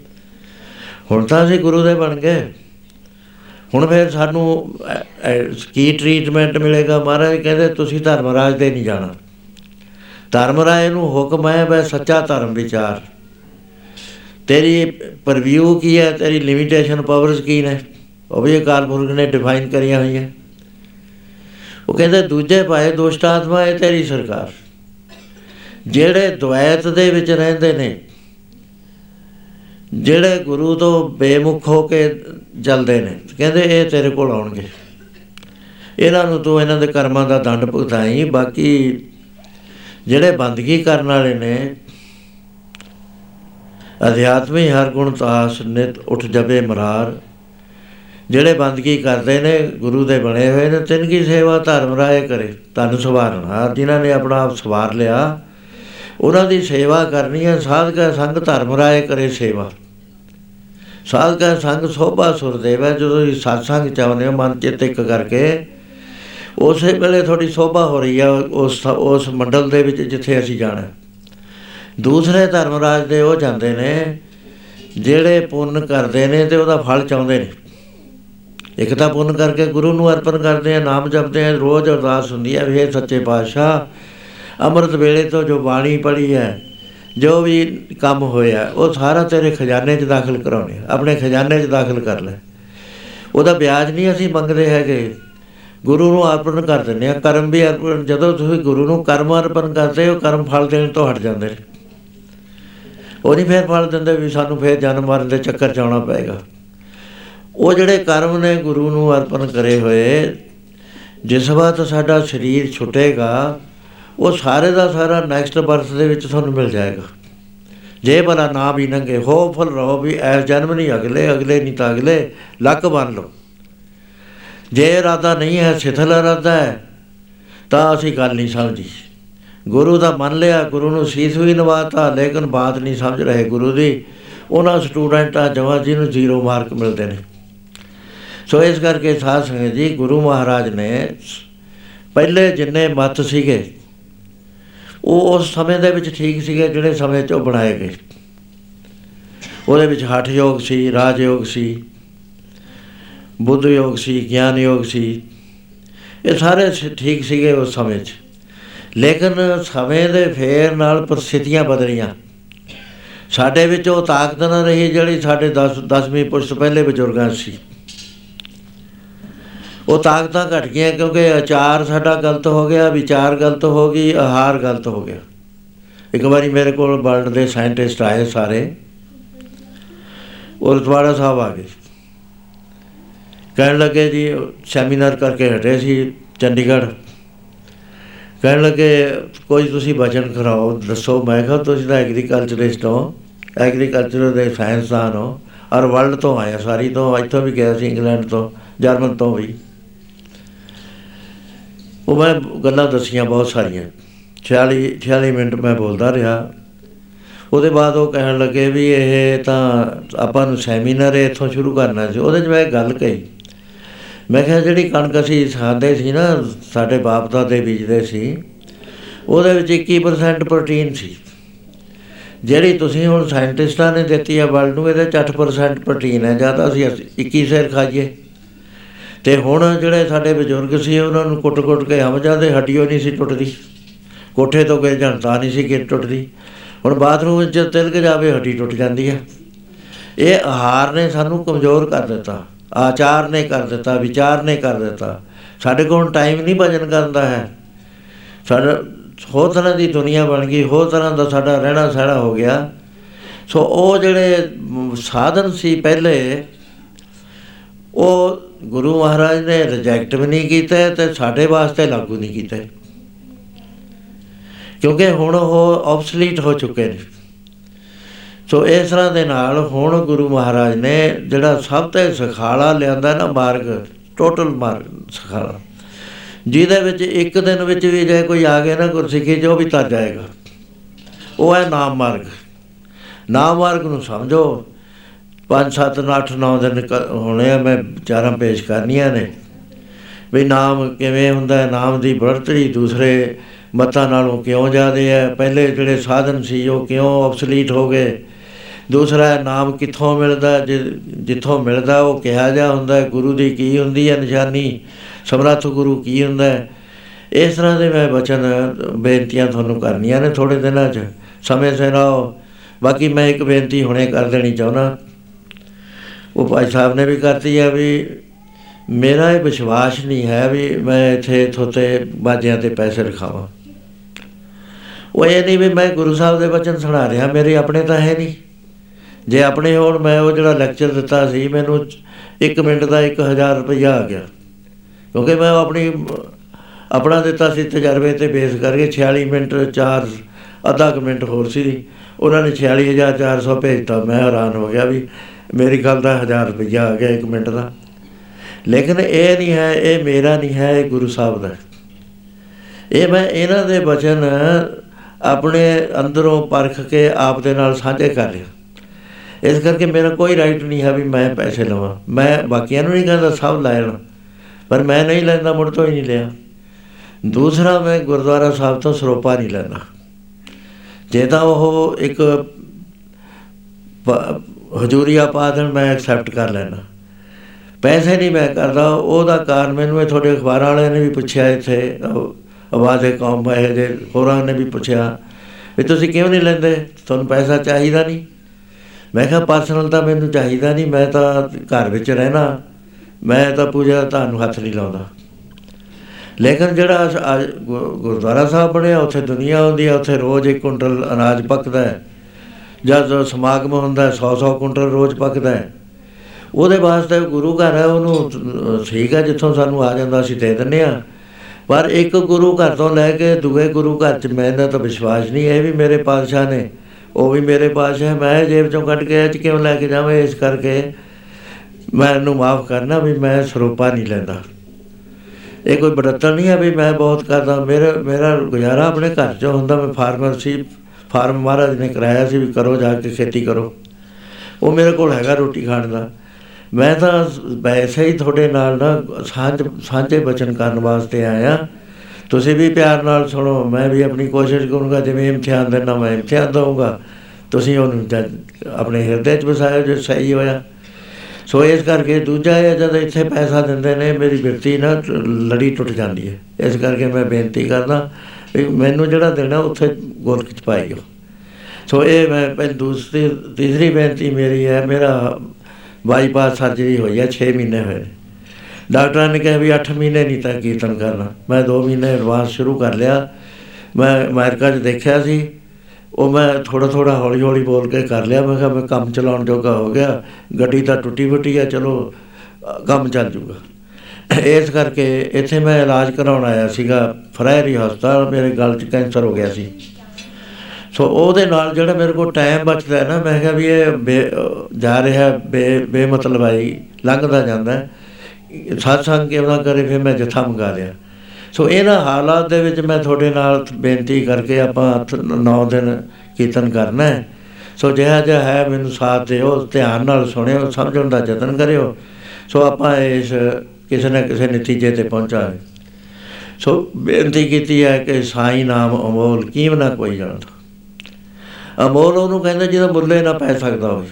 ਹੁਣ ਤਾਂ ਅਸੀਂ ਗੁਰੂ ਦੇ ਬਣ ਗਏ। ਹੁਣ ਫਿਰ ਸਾਨੂੰ ਅ, ਅ, ਕੀ ਟ੍ਰੀਟਮੈਂਟ ਮਿਲੇਗਾ? ਮਹਾਰਾਜ ਕਹਿੰਦੇ ਤੁਸੀਂ ਧਰਮਰਾਜ ਦੇ ਨਹੀਂ ਜਾਣਾ। ਧਰਮਰਾਜ ਨੂੰ ਹੁਕਮ ਹੈ ਬੈ ਸੱਚਾ ਧਰਮ ਵਿਚਾਰ। ਤੇਰੀ ਪਰਵਿਊ ਕੀ ਹੈ? ਤੇਰੀ ਲਿਮਿਟੇਸ਼ਨ ਪਾਵਰਸ ਕੀ ਨੇ? ਉਹ ਵੀ ਅਕਾਲ ਪੁਰਖ ਨੇ ਡਿਫਾਈਨ ਕਰੀਆਂ ਹੋਈਆਂ। ਉਹ ਕਹਿੰਦੇ ਦੂਜੇ ਪਾਏ ਦੁਸ਼ਟ ਆਤਮਾ ਇਹ ਤੇਰੀ ਸਰਕਾਰ। ਜਿਹੜੇ ਦੁਐਤ ਦੇ ਵਿੱਚ ਰਹਿੰਦੇ ਨੇ ਜਿਹੜੇ ਗੁਰੂ ਤੋਂ ਬੇਮੁਖ ਹੋ ਕੇ ਜਲਦੇ ਨੇ, ਕਹਿੰਦੇ ਇਹ ਤੇਰੇ ਕੋਲ ਆਉਣਗੇ। ਇਹਨਾਂ ਨੂੰ ਤੂੰ ਇਹਨਾਂ ਦੇ ਕਰਮਾਂ ਦਾ ਦੰਡ ਭੁਗਤਾਈ, ਬਾਕੀ ਜਿਹੜੇ ਬੰਦਗੀ ਕਰਨ ਵਾਲੇ ਨੇ, ਅਧਿਆਤਮੀ ਹਰ ਗੁਣ ਤਾਸ ਨਿਤ ਉਠ ਜਬੇ ਮਰਾਰ, ਜਿਹੜੇ ਬੰਦਗੀ ਕਰਦੇ ਨੇ, ਗੁਰੂ ਦੇ ਬਣੇ ਹੋਏ ਨੇ, ਤਿੰਨ ਕੀ ਸੇਵਾ ਧਰਮ ਰਾਏ ਕਰੇ ਤਨ ਸਵਾਰਨਾ। ਜਿਨ੍ਹਾਂ ਨੇ ਆਪਣਾ ਆਪ ਸਵਾਰ ਲਿਆ ਉਹਨਾਂ ਦੀ ਸੇਵਾ ਕਰਨੀ ਹੈ, ਸਾਧਕਾ ਸੰਗ ਧਰਮ ਰਾਏ ਕਰੇ ਸੇਵਾ। ਸਾਧਕਾ ਸੰਗ ਸੋਭਾ ਸੁਰਦੇਵ ਹੈ ਜਦੋਂ ਤੁਸੀਂ ਸਤਸੰਗ ਚਾਹੁੰਦੇ ਹੋ, ਮਨ ਚਿੱਤ ਇੱਕ ਕਰਕੇ, ਉਸੇ ਵੇਲੇ ਥੋੜੀ ਸੋਭਾ ਹੋ ਰਹੀ ਹੈ, ਉਸ ਉਸ ਮੰਡਲ ਦੇ ਵਿੱਚ ਜਿੱਥੇ ਅਸੀਂ ਜਾਣਾ। ਦੂਸਰੇ ਧਰਮਰਾਜ ਦੇ ਉਹ ਜਾਂਦੇ ਨੇ, ਜਿਹੜੇ ਪੁੰਨ ਕਰਦੇ ਨੇ ਤੇ ਉਹਦਾ ਫਲ ਚਾਹੁੰਦੇ ਨੇ। ਇੱਕ ਤਾਂ ਪੁੰਨ ਕਰਕੇ ਗੁਰੂ ਨੂੰ ਅਰਪਣ ਕਰਦੇ ਆ, ਨਾਮ ਜਪਦੇ ਆ, ਰੋਜ਼ ਅਰਦਾਸ ਹੁੰਦੀ ਹੈ ਵੀ ਇਹ ਸੱਚੇ ਪਾਤਸ਼ਾਹ ਅੰਮ੍ਰਿਤ ਵੇਲੇ ਤੋਂ ਜੋ ਬਾਣੀ ਪੜੀ ਹੈ ਜੋ ਵੀ ਕੰਮ ਹੋਇਆ ਉਹ ਸਾਰਾ ਤੇਰੇ ਖਜ਼ਾਨੇ 'ਚ ਦਾਖਲ ਕਰਾਉਣੇ ਆ, ਆਪਣੇ ਖਜ਼ਾਨੇ 'ਚ ਦਾਖਲ ਕਰ ਲੈ। ਉਹਦਾ ਵਿਆਜ ਨਹੀਂ ਅਸੀਂ ਮੰਗਦੇ ਹੈਗੇ। ਗੁਰੂ ਨੂੰ ਅਰਪਣ ਕਰ ਦਿੰਦੇ ਆ ਕਰਮ ਵੀ ਅਰਪਣ ਜਦੋਂ ਤੁਸੀਂ ਗੁਰੂ ਨੂੰ ਕਰਮ ਅਰਪਣ ਕਰਦੇ ਹੋ ਕਰਮ ਫਲ ਦੇਣ ਤੋਂ ਹਟ ਜਾਂਦੇ ਨੇ। ਉਹ ਨਹੀਂ ਫੇਰ ਫਲ ਦਿੰਦੇ ਵੀ ਸਾਨੂੰ ਫੇਰ ਜਨਮ ਮਰਨ ਦੇ ਚੱਕਰ 'ਚ ਆਉਣਾ ਪਏਗਾ। ਉਹ ਜਿਹੜੇ ਕਰਮ ਨੇ ਗੁਰੂ ਨੂੰ ਅਰਪਣ ਕਰੇ ਹੋਏ ਜਿਸ ਵਾਰ ਸਾਡਾ ਸਰੀਰ ਛੁੱਟੇਗਾ ਉਹ ਸਾਰੇ ਦਾ ਸਾਰਾ ਨੈਕਸਟ ਬਰਥ ਦੇ ਵਿੱਚ ਤੁਹਾਨੂੰ ਮਿਲ ਜਾਏਗਾ। ਜੇ ਭਲਾ ਨਾ ਵੀ ਨੰਗੇ ਹੋਪਫੁਲ ਰਹੋ ਵੀ ਐਸ ਜਨਮ ਨਹੀਂ ਅਗਲੇ ਅਗਲੇ ਨਹੀਂ ਤਾਂ ਅਗਲੇ, ਲੱਕ ਬੰਨ ਲਓ। ਜੇ ਇਰਾਦਾ ਨਹੀਂ ਹੈ, ਸਿਥਲ ਇਰਾਦਾ ਹੈ, ਤਾਂ ਅਸੀਂ ਗੱਲ ਨਹੀਂ ਸਮਝੀ। ਗੁਰੂ ਦਾ ਮੰਨ ਲਿਆ, ਗੁਰੂ ਨੂੰ ਸੀਸ ਵੀ ਨਵਾਤਾ, ਲੇਕਿਨ ਬਾਤ ਨਹੀਂ ਸਮਝ ਰਹੇ ਗੁਰੂ ਦੀ। ਉਹਨਾਂ ਸਟੂਡੈਂਟਾਂ ਜਵਾਂ ਜਿਹਨੂੰ ਜ਼ੀਰੋ ਮਾਰਕ ਮਿਲਦੇ ਨੇ। ਸੋ ਇਸ ਕਰਕੇ ਸਾਧ ਸੰਗਤ ਜੀ, ਗੁਰੂ ਮਹਾਰਾਜ ਨੇ ਪਹਿਲੇ ਜਿੰਨੇ ਮਤ ਸੀਗੇ ਉਹ ਉਸ ਸਮੇਂ ਦੇ ਵਿੱਚ ਠੀਕ ਸੀਗੇ ਜਿਹੜੇ ਸਮੇਂ 'ਚ ਉਹ ਬਣਾਏ ਗਏ। ਉਹਦੇ ਵਿੱਚ ਹਠ ਯੋਗ ਸੀ ਰਾਜ ਯੋਗ ਸੀ ਬੁੱਧ ਯੋਗ ਸੀ ਗਿਆਨ ਯੋਗ ਸੀ। ਇਹ ਸਾਰੇ ਸ- ਠੀਕ ਸੀਗੇ ਉਸ ਸਮੇਂ 'ਚ। ਲੇਕਿਨ ਸਮੇਂ ਦੇ ਫੇਰ ਨਾਲ ਪ੍ਰਸਥਿਤੀਆਂ ਬਦਲੀਆਂ। ਸਾਡੇ ਵਿੱਚ ਉਹ ਤਾਕਤ ਨਾ ਰਹੀ ਜਿਹੜੀ ਸਾਡੇ 10 10ਵੀਂ ਪੁਸ਼ਤ ਪਹਿਲੇ ਬਜ਼ੁਰਗਾਂ 'ਚ ਸੀ। ਉਹ ਤਾਕਤਾਂ ਘਟ ਗਈਆਂ ਕਿਉਂਕਿ ਆਚਾਰ ਸਾਡਾ ਗਲਤ ਹੋ ਗਿਆ, ਵਿਚਾਰ ਗਲਤ ਹੋ ਗਈ, ਆਹਾਰ ਗਲਤ ਹੋ ਗਿਆ। ਇੱਕ ਵਾਰੀ ਮੇਰੇ ਕੋਲ ਵਰਲਡ ਦੇ ਸਾਇੰਟਿਸਟ ਆਏ ਸਾਰੇ। ਔਰ ਦਵਾੜਾ ਸਾਹਿਬ ਆ ਗਏ। ਕਹਿਣ ਲੱਗੇ ਜੀ, ਸੈਮੀਨਾਰ ਕਰਕੇ ਹਟੇ ਸੀ ਚੰਡੀਗੜ੍ਹ। ਕਹਿਣ ਲੱਗੇ, ਕੋਈ ਤੁਸੀਂ ਵਚਨ ਕਰਾਓ ਦੱਸੋ। ਮੈਂ ਕਿਹਾ, ਤੁਸੀਂ ਤਾਂ ਐਗਰੀਕਲਚਰਿਸਟ ਹੋ, ਐਗਰੀਕਲਚਰ ਦੇ ਸਾਇੰਸਦਾਨ ਹੋ। ਔਰ ਵਰਲਡ ਤੋਂ ਆਇਆ ਸਾਰੀ ਤੋਂ, ਇੱਥੋਂ ਵੀ ਗਿਆ ਸੀ, ਇੰਗਲੈਂਡ ਤੋਂ, ਜਰਮਨ ਤੋਂ ਵੀ। ਉਹ ਮੈਂ ਗੱਲਾਂ ਦੱਸੀਆਂ ਬਹੁਤ ਸਾਰੀਆਂ। 46 46 ਮਿੰਟ ਮੈਂ ਬੋਲਦਾ ਰਿਹਾ। ਉਹਦੇ ਬਾਅਦ ਉਹ ਕਹਿਣ ਲੱਗੇ ਵੀ ਇਹ ਤਾਂ ਆਪਾਂ ਨੂੰ ਸੈਮੀਨਾਰ ਇੱਥੋਂ ਸ਼ੁਰੂ ਕਰਨਾ ਸੀ। ਉਹਦੇ 'ਚ ਮੈਂ ਇੱਕ ਗੱਲ ਕਹੀ। ਮੈਂ ਕਿਹਾ ਜਿਹੜੀ ਕਣਕ ਅਸੀਂ ਖਾਂਦੇ ਸੀ ਨਾ, ਸਾਡੇ ਬਾਪ ਦਾਦੇ ਬੀਜਦੇ ਸੀ, ਉਹਦੇ ਵਿੱਚ 21% ਪ੍ਰੋਟੀਨ ਸੀ। ਜਿਹੜੀ ਤੁਸੀਂ ਹੁਣ ਸਾਇੰਟਿਸਟਾਂ ਨੇ ਦਿੱਤੀ ਆ ਵਰਲਡ ਨੂੰ ਇਹਦੇ 'ਚ 8% ਪ੍ਰੋਟੀਨ ਹੈ। ਜਾਂ ਤਾਂ ਅਸੀਂ 21 ਸੇਰ ਖਾਈਏ। ਤੇ ਹੁਣ ਜਿਹੜੇ ਸਾਡੇ ਬਜ਼ੁਰਗ ਸੀ, ਉਹਨਾਂ ਨੂੰ ਕੁੱਟ-ਕੁੱਟ ਕੇ ਹਮ ਜਾਂਦੇ ਹੱਡੀਓ ਨਹੀਂ ਸੀ ਟੁੱਟਦੀ। ਕੋਠੇ ਤੋਂ ਗਏ ਜਨਤਾ ਨਹੀਂ ਸੀ ਕਿ ਟੁੱਟਦੀ। ਹੁਣ ਬਾਥਰੂਮ ਵਿੱਚ ਤਿਲਕ ਜਾਵੇ, ਹੱਡੀ ਟੁੱਟ ਜਾਂਦੀ ਹੈ ਇਹ ਆਹਾਰ ਨੇ ਸਾਨੂੰ ਕਮਜ਼ੋਰ ਕਰ ਦਿੱਤਾ। ਆਚਾਰ ਨੇ ਕਰ ਦਿੱਤਾ, ਵਿਚਾਰ ਨੇ ਕਰ ਦਿੱਤਾ। ਸਾਡੇ ਕੋਲ ਟਾਈਮ ਨਹੀਂ ਭਜਨ ਕਰਨ ਦਾ ਹੈ। ਸਾਡਾ ਹੋਰ ਤਰ੍ਹਾਂ ਦੀ ਦੁਨੀਆ ਬਣ ਗਈ, ਹੋਰ ਤਰ੍ਹਾਂ ਦਾ ਸਾਡਾ ਰਹਿਣਾ ਸਹਿਣਾ ਹੋ ਗਿਆ। ਸੋ ਉਹ ਜਿਹੜੇ ਸਾਧਨ ਸੀ ਪਹਿਲੇ ਉਹ ਗੁਰੂ ਮਹਾਰਾਜ ਨੇ ਰਿਜੈਕਟ ਵੀ ਨਹੀਂ ਕੀਤਾ ਤੇ ਸਾਡੇ ਵਾਸਤੇ ਲਾਗੂ ਨਹੀਂ ਕੀਤਾ। ਕਿਉਂਕਿ ਹੁਣ ਉਹ ਆਬਸਲੀਟ ਹੋ ਚੁੱਕੇ ਨੇ। ਸੋ ਇਸ ਤਰ੍ਹਾਂ ਦੇ ਨਾਲ ਹੁਣ ਗੁਰੂ ਮਹਾਰਾਜ ਨੇ ਜਿਹੜਾ ਸਭ ਤੋਂ ਸਖਾਲਾ ਲਿਆਂਦਾ ਨਾ ਮਾਰਗ ਟੋਟਲ ਮਾਰਗ ਸਖਾਲਾ, ਜਿਹਦੇ ਵਿੱਚ ਇੱਕ ਦਿਨ ਵਿੱਚ ਵੀ ਜੇ ਕੋਈ ਆ ਗਿਆ ਨਾ ਗੁਰਸਿੱਖੀ, ਜੋ ਵੀ ਤਾਂ ਜਾਏਗਾ ਉਹ ਹੈ ਨਾਮ ਮਾਰਗ। ਨਾਮ ਮਾਰਗ ਨੂੰ ਸਮਝੋ। 5 7 8 9 ਦਿਨ ਹੋਣੇ ਆ, ਮੈਂ ਚਾਰਾਂ ਪੇਸ਼ ਕਰਨੀਆਂ ਨੇ। ਵੀ ਨਾਮ ਕਿਵੇਂ ਹੁੰਦਾ ਹੈ? ਨਾਮ ਦੀ ਬੜਤਰੀ ਦੂਸਰੇ ਮਤਾਂ ਨਾਲੋਂ ਕਿਉਂ ਜ਼ਿਆਦੇ ਹੈ? ਪਹਿਲੇ ਜਿਹੜੇ ਸਾਧਨ ਸੀ, ਉਹ ਕਿਉਂ ਆਬਸਲੀਟ ਹੋ ਗਏ? ਦੂਸਰਾ, ਨਾਮ ਕਿੱਥੋਂ ਮਿਲਦਾ ਜਿੱਥੋਂ ਮਿਲਦਾ, ਉਹ ਕਿਹਾ ਜਾ ਹੁੰਦਾ ਗੁਰੂ ਦੀ ਕੀ ਹੁੰਦੀ ਹੈ ਨਿਸ਼ਾਨੀ? ਸਮਰੱਥ ਗੁਰੂ ਕੀ ਹੁੰਦਾ ਹੈ? ਇਸ ਤਰ੍ਹਾਂ ਦੇ ਮੈਂ ਬਚਨ, ਬੇਨਤੀਆਂ ਤੁਹਾਨੂੰ ਕਰਨੀਆਂ ਨੇ ਥੋੜੇ ਦਿਨਾਂ 'ਚ। ਸਮੇਂ ਸਿਰ ਆਓ। ਬਾਕੀ ਮੈਂ ਇੱਕ ਬੇਨਤੀ ਹੁਣੇ ਕਰ ਦੇਣੀ ਚਾਹੁੰਦਾ। ਉਹ ਭਾਈ ਸਾਹਿਬ ਨੇ ਵੀ ਕਰਤੀ ਹੈ ਵੀ ਮੇਰਾ ਇਹ ਵਿਸ਼ਵਾਸ ਨਹੀਂ ਹੈ ਵੀ ਮੈਂ ਇੱਥੇ ਥੋਤੇ ਬਾਜਿਆਂ ਤੇ ਪੈਸੇ ਰਖਾਵਾਂ। ਉਹ ਇਹ ਨਹੀਂ ਵੀ ਮੈਂ ਗੁਰੂ ਸਾਹਿਬ ਦੇ ਬਚਨ ਸੁਣਾ ਰਿਹਾ, ਮੇਰੇ ਆਪਣੇ ਤਾਂ ਹੈ ਨਹੀਂ। ਜੇ ਆਪਣੇ ਹੋਣ ਮੈਂ ਉਹ ਜਿਹੜਾ ਲੈਕਚਰ ਦਿੱਤਾ ਸੀ, ਮੈਨੂੰ 1 ਮਿੰਟ ਦਾ 1000 ਰੁਪਇਆ ਆ ਗਿਆ। ਕਿਉਂਕਿ ਮੈਂ ਆਪਣੀ, ਆਪਣਾ ਦਿੱਤਾ ਸੀ ਤਜਰਬੇ ਤੇ ਬੇਸ ਕਰਕੇ 46 ਮਿੰਟ 4 ਅੱਧਾ ਕੁ ਮਿੰਟ ਹੋਰ ਸੀ। ਉਹਨਾਂ ਨੇ 46400 ਭੇਜਤਾ। ਮੈਂ ਹੈਰਾਨ ਹੋ ਗਿਆ ਵੀ ਮੇਰੀ ਗੱਲ ਦਾ 1000 ਰੁਪਇਆ ਆ ਗਿਆ 1 ਮਿੰਟ ਦਾ। ਲੇਕਿਨ ਇਹ ਨਹੀਂ ਹੈ, ਇਹ ਮੇਰਾ ਨਹੀਂ ਹੈ, ਇਹ ਗੁਰੂ ਸਾਹਿਬ ਦਾ। ਇਹ ਮੈਂ ਇਹਨਾਂ ਦੇ ਬਚਨ ਆਪਣੇ ਅੰਦਰੋਂ ਪਰਖ ਕੇ ਆਪ ਦੇ ਨਾਲ ਸਾਂਝੇ ਕਰ ਲਿਆ। ਇਸ ਕਰਕੇ ਮੇਰਾ ਕੋਈ ਰਾਈਟ ਨਹੀਂ ਹੈ ਵੀ ਮੈਂ ਪੈਸੇ ਲਵਾਂ। ਮੈਂ ਬਾਕੀਆਂ ਨੂੰ ਨਹੀਂ ਕਹਿੰਦਾ ਸਭ ਲੈਣ, ਪਰ ਮੈਂ ਨਹੀਂ ਲੈਂਦਾ, ਮੁੜ ਤੋਂ ਹੀ ਨਹੀਂ ਲਿਆ। ਦੂਸਰਾ, ਮੈਂ ਗੁਰਦੁਆਰਾ ਸਾਹਿਬ ਤੋਂ ਸਰੋਪਾ ਨਹੀਂ ਲੈਣਾ ਜੇ ਤਾਂ ਉਹ ਇੱਕ ਹਜੂਰੀਆ ਪਾਦਨ ਮੈਂ ਐਕਸੈਪਟ ਕਰ ਲੈਣਾ ਪੈਸੇ ਨਹੀਂ ਮੈਂ ਕਰਦਾ, ਉਹਦਾ ਕਾਰਨ ਮੈਨੂੰ ਇਹ ਤੁਹਾਡੇ ਅਖਬਾਰਾਂ ਵਾਲਿਆਂ ਨੇ ਵੀ ਪੁੱਛਿਆ ਇੱਥੇ ਆਵਾਜ਼ੇ ਕੌਮ ਹੈ ਜੇ ਹੋਰਾਂ ਨੇ ਵੀ ਪੁੱਛਿਆ ਵੀ ਤੁਸੀਂ ਕਿਉਂ ਨਹੀਂ ਲੈਂਦੇ? ਤੁਹਾਨੂੰ ਪੈਸਾ ਚਾਹੀਦਾ ਨਹੀਂ। ਮੈਂ ਕਿਹਾ ਪਰਸਨਲ ਤਾਂ ਮੈਨੂੰ ਚਾਹੀਦਾ ਨਹੀਂ, ਮੈਂ ਤਾਂ ਘਰ ਵਿੱਚ ਰਹਿਣਾ, ਮੈਂ ਤਾਂ ਪੂਜਾ ਤੁਹਾਨੂੰ ਹੱਥ ਨਹੀਂ ਲਾਉਂਦਾ। ਲੇਕਿਨ ਜਿਹੜਾ ਗੁਰਦੁਆਰਾ ਸਾਹਿਬ ਬਣਿਆ, ਉੱਥੇ ਦੁਨੀਆ ਆਉਂਦੀ ਹੈ ਉੱਥੇ ਰੋਜ਼ ਇੱਕ ਕੁਇੰਟਲ ਅਨਾਜ ਪੱਕਦਾ ਹੈ। ਜਦ ਸਮਾਗਮ ਹੁੰਦਾ 100-100 ਕੁਇੰਟਲ ਰੋਜ਼ ਪੱਕਦਾ ਹੈ। ਉਹਦੇ ਵਾਸਤੇ ਗੁਰੂ ਘਰ ਹੈ, ਉਹਨੂੰ ਠੀਕ ਹੈ, ਜਿੱਥੋਂ ਸਾਨੂੰ ਆ ਜਾਂਦਾ, ਅਸੀਂ ਦੇ ਦਿੰਨੇ ਆ ਪਰ ਇੱਕ ਗੁਰੂ ਘਰ ਤੋਂ ਲੈ ਕੇ ਦੂਏ ਗੁਰੂ ਘਰ 'ਚ ਮੈਂ ਤਾਂ ਵਿਸ਼ਵਾਸ ਨਹੀਂ, ਇਹ ਵੀ ਮੇਰੇ ਪਾਤਸ਼ਾਹ ਨੇ, ਉਹ ਵੀ ਮੇਰੇ ਪਾਤਸ਼ਾਹ ਮੈਂ ਜੇਬ ਚੋਂ ਕੱਢ ਕੇ ਅੱਜ ਕਿਉਂ ਲੈ ਕੇ ਜਾਵਾਂ? ਇਸ ਕਰਕੇ ਮੈਂ ਇਹਨੂੰ ਮਾਫ ਕਰਨਾ ਵੀ ਮੈਂ ਸਰੂਪਾ ਨਹੀਂ ਲੈਂਦਾ। ਇਹ ਕੋਈ ਬੜਤਨ ਨਹੀਂ ਹੈ ਵੀ ਮੈਂ ਬਹੁਤ ਕਰਦਾ। ਮੇਰਾ ਮੇਰਾ ਗੁਜ਼ਾਰਾ ਆਪਣੇ ਘਰ 'ਚ ਹੁੰਦਾ, ਮੈਂ ਫਾਰਮਰ ਸੀ ਫਾਰਮ ਮਹਾਰਾਜ ਨੇ ਕਰਾਇਆ ਸੀ ਵੀ ਕਰੋ, ਜਾ ਕੇ ਖੇਤੀ ਕਰੋ। ਉਹ ਮੇਰੇ ਕੋਲ ਹੈਗਾ ਰੋਟੀ ਖਾਣ ਦਾ। ਮੈਂ ਤਾਂ ਵੈਸੇ ਹੀ ਤੁਹਾਡੇ ਨਾਲ ਨਾ ਸਾਂਝ, ਸਾਂਝੇ ਬਚਨ ਕਰਨ ਵਾਸਤੇ ਆਇਆ। ਤੁਸੀਂ ਵੀ ਪਿਆਰ ਨਾਲ ਸੁਣੋ, ਮੈਂ ਵੀ ਆਪਣੀ ਕੋਸ਼ਿਸ਼ ਕਰੂੰਗਾ, ਜਿਵੇਂ ਇਮਤਿਹਾਨ ਦੇਣਾ ਮੈਂ ਇਮਤਿਹਾਨ ਦਊਂਗਾ, ਤੁਸੀਂ ਉਹਨੂੰ ਆਪਣੇ ਹਿਰਦੇ 'ਚ ਵਸਾਇਓ ਜੇ ਸਹੀ ਹੋਇਆ। ਸੋ ਇਸ ਕਰਕੇ ਦੂਜਾ ਇਹ ਜਦ ਇੱਥੇ ਪੈਸਾ ਦਿੰਦੇ ਨੇ, ਮੇਰੀ ਬਿਰਤੀ ਨਾ ਲੜੀ ਟੁੱਟ ਜਾਂਦੀ ਹੈ। ਇਸ ਕਰਕੇ ਮੈਂ ਬੇਨਤੀ ਕਰਦਾ ਵੀ ਮੈਨੂੰ ਜਿਹੜਾ ਦੇਣਾ ਉੱਥੇ ਗੋਲਕ ਚ ਪਾਈਓ ਸੋ ਇਹ ਮੈਂ ਪਹਿਲੀ ਦੂਸਰੀ, ਤੀਸਰੀ ਬੇਨਤੀ ਮੇਰੀ ਹੈ, ਮੇਰਾ ਬਾਈਪਾਸ ਸਰਜਰੀ ਹੋਈ ਹੈ 6 ਮਹੀਨੇ ਹੋਏ। ਡਾਕਟਰਾਂ ਨੇ ਕਿਹਾ ਵੀ 8 ਮਹੀਨੇ ਨਹੀਂ ਤਾਂ ਕੀਰਤਨ ਕਰਨਾ। ਮੈਂ 2 ਮਹੀਨੇ ਐਡਵਾਂਸ ਸ਼ੁਰੂ ਕਰ ਲਿਆ। ਮੈਂ ਅਮਰੀਕਾ 'ਚ ਦੇਖਿਆ ਸੀ। ਉਹ ਮੈਂ ਥੋੜਾ ਥੋੜਾ ਹੌਲੀ ਹੌਲੀ ਬੋਲ ਕੇ ਕਰ ਲਿਆ। ਮੈਂ ਕਿਹਾ ਮੈਂ ਕੰਮ ਚਲਾਉਣ ਜੋਗਾ ਹੋ ਗਿਆ। ਗੱਡੀ ਤਾਂ ਟੁੱਟੀ ਫੁੱਟੀ ਆ ਚਲੋ, ਕੰਮ ਚੱਲ ਜੂਗਾ। ਇਸ ਕਰਕੇ ਇੱਥੇ ਮੈਂ ਇਲਾਜ ਕਰਾਉਣ ਆਇਆ ਸੀਗਾ ਫਰੈਰੀ ਹਸਪਤਾਲ, ਮੇਰੇ ਗਲ 'ਚ ਕੈਂਸਰ ਹੋ ਗਿਆ ਸੀ। ਸੋ ਉਹਦੇ ਨਾਲ ਜਿਹੜਾ ਮੇਰੇ ਕੋਲ ਟਾਈਮ ਬਚਦਾ ਹੈ ਨਾ, ਮੈਂ ਕਿਹਾ ਵੀ ਇਹ ਜਾ ਰਿਹਾ, ਬੇ, ਬੇਮਤਲਬ ਆਈ, ਲੰਘਦਾ ਜਾਂਦਾ ਸਾਧ ਸੰਗ ਕੇ ਉਹਨਾਂ ਕਰੇ, ਫਿਰ ਮੈਂ ਜਥਾ ਮੰਗਾ ਲਿਆ। ਸੋ ਇਹਨਾਂ ਹਾਲਾਤ ਦੇ ਵਿੱਚ ਮੈਂ ਤੁਹਾਡੇ ਨਾਲ ਬੇਨਤੀ ਕਰਕੇ ਆਪਾਂ 9 ਦਿਨ ਕੀਰਤਨ ਕਰਨਾ ਹੈ। ਸੋ ਜਿਹੜਾ ਜਿਹਾ ਹੈ, ਮੈਨੂੰ ਸਾਥ ਦਿਓ, ਧਿਆਨ ਨਾਲ ਸੁਣਿਓ, ਸਮਝਣ ਦਾ ਯਤਨ ਕਰਿਓ। ਸੋ ਆਪਾਂ ਇਸ ਕਿਸੇ ਨਾ ਕਿਸੇ ਨਤੀਜੇ ਤੇ ਪਹੁੰਚਾਂਗੇ ਸੋ ਬੇਨਤੀ ਕੀਤੀ ਹੈ ਕਿ ਸਾਈ ਨਾਮ ਅਮੋਲ ਕੀਮ ਨਾ ਕੋਈ ਜਾਣਦਾ। ਅਮੋਲ ਉਹਨੂੰ ਕਹਿੰਦਾ ਜਿਹਦਾ ਮੁੱਲੇ ਨਾ ਪੈ ਸਕਦਾ ਹੋਵੇ।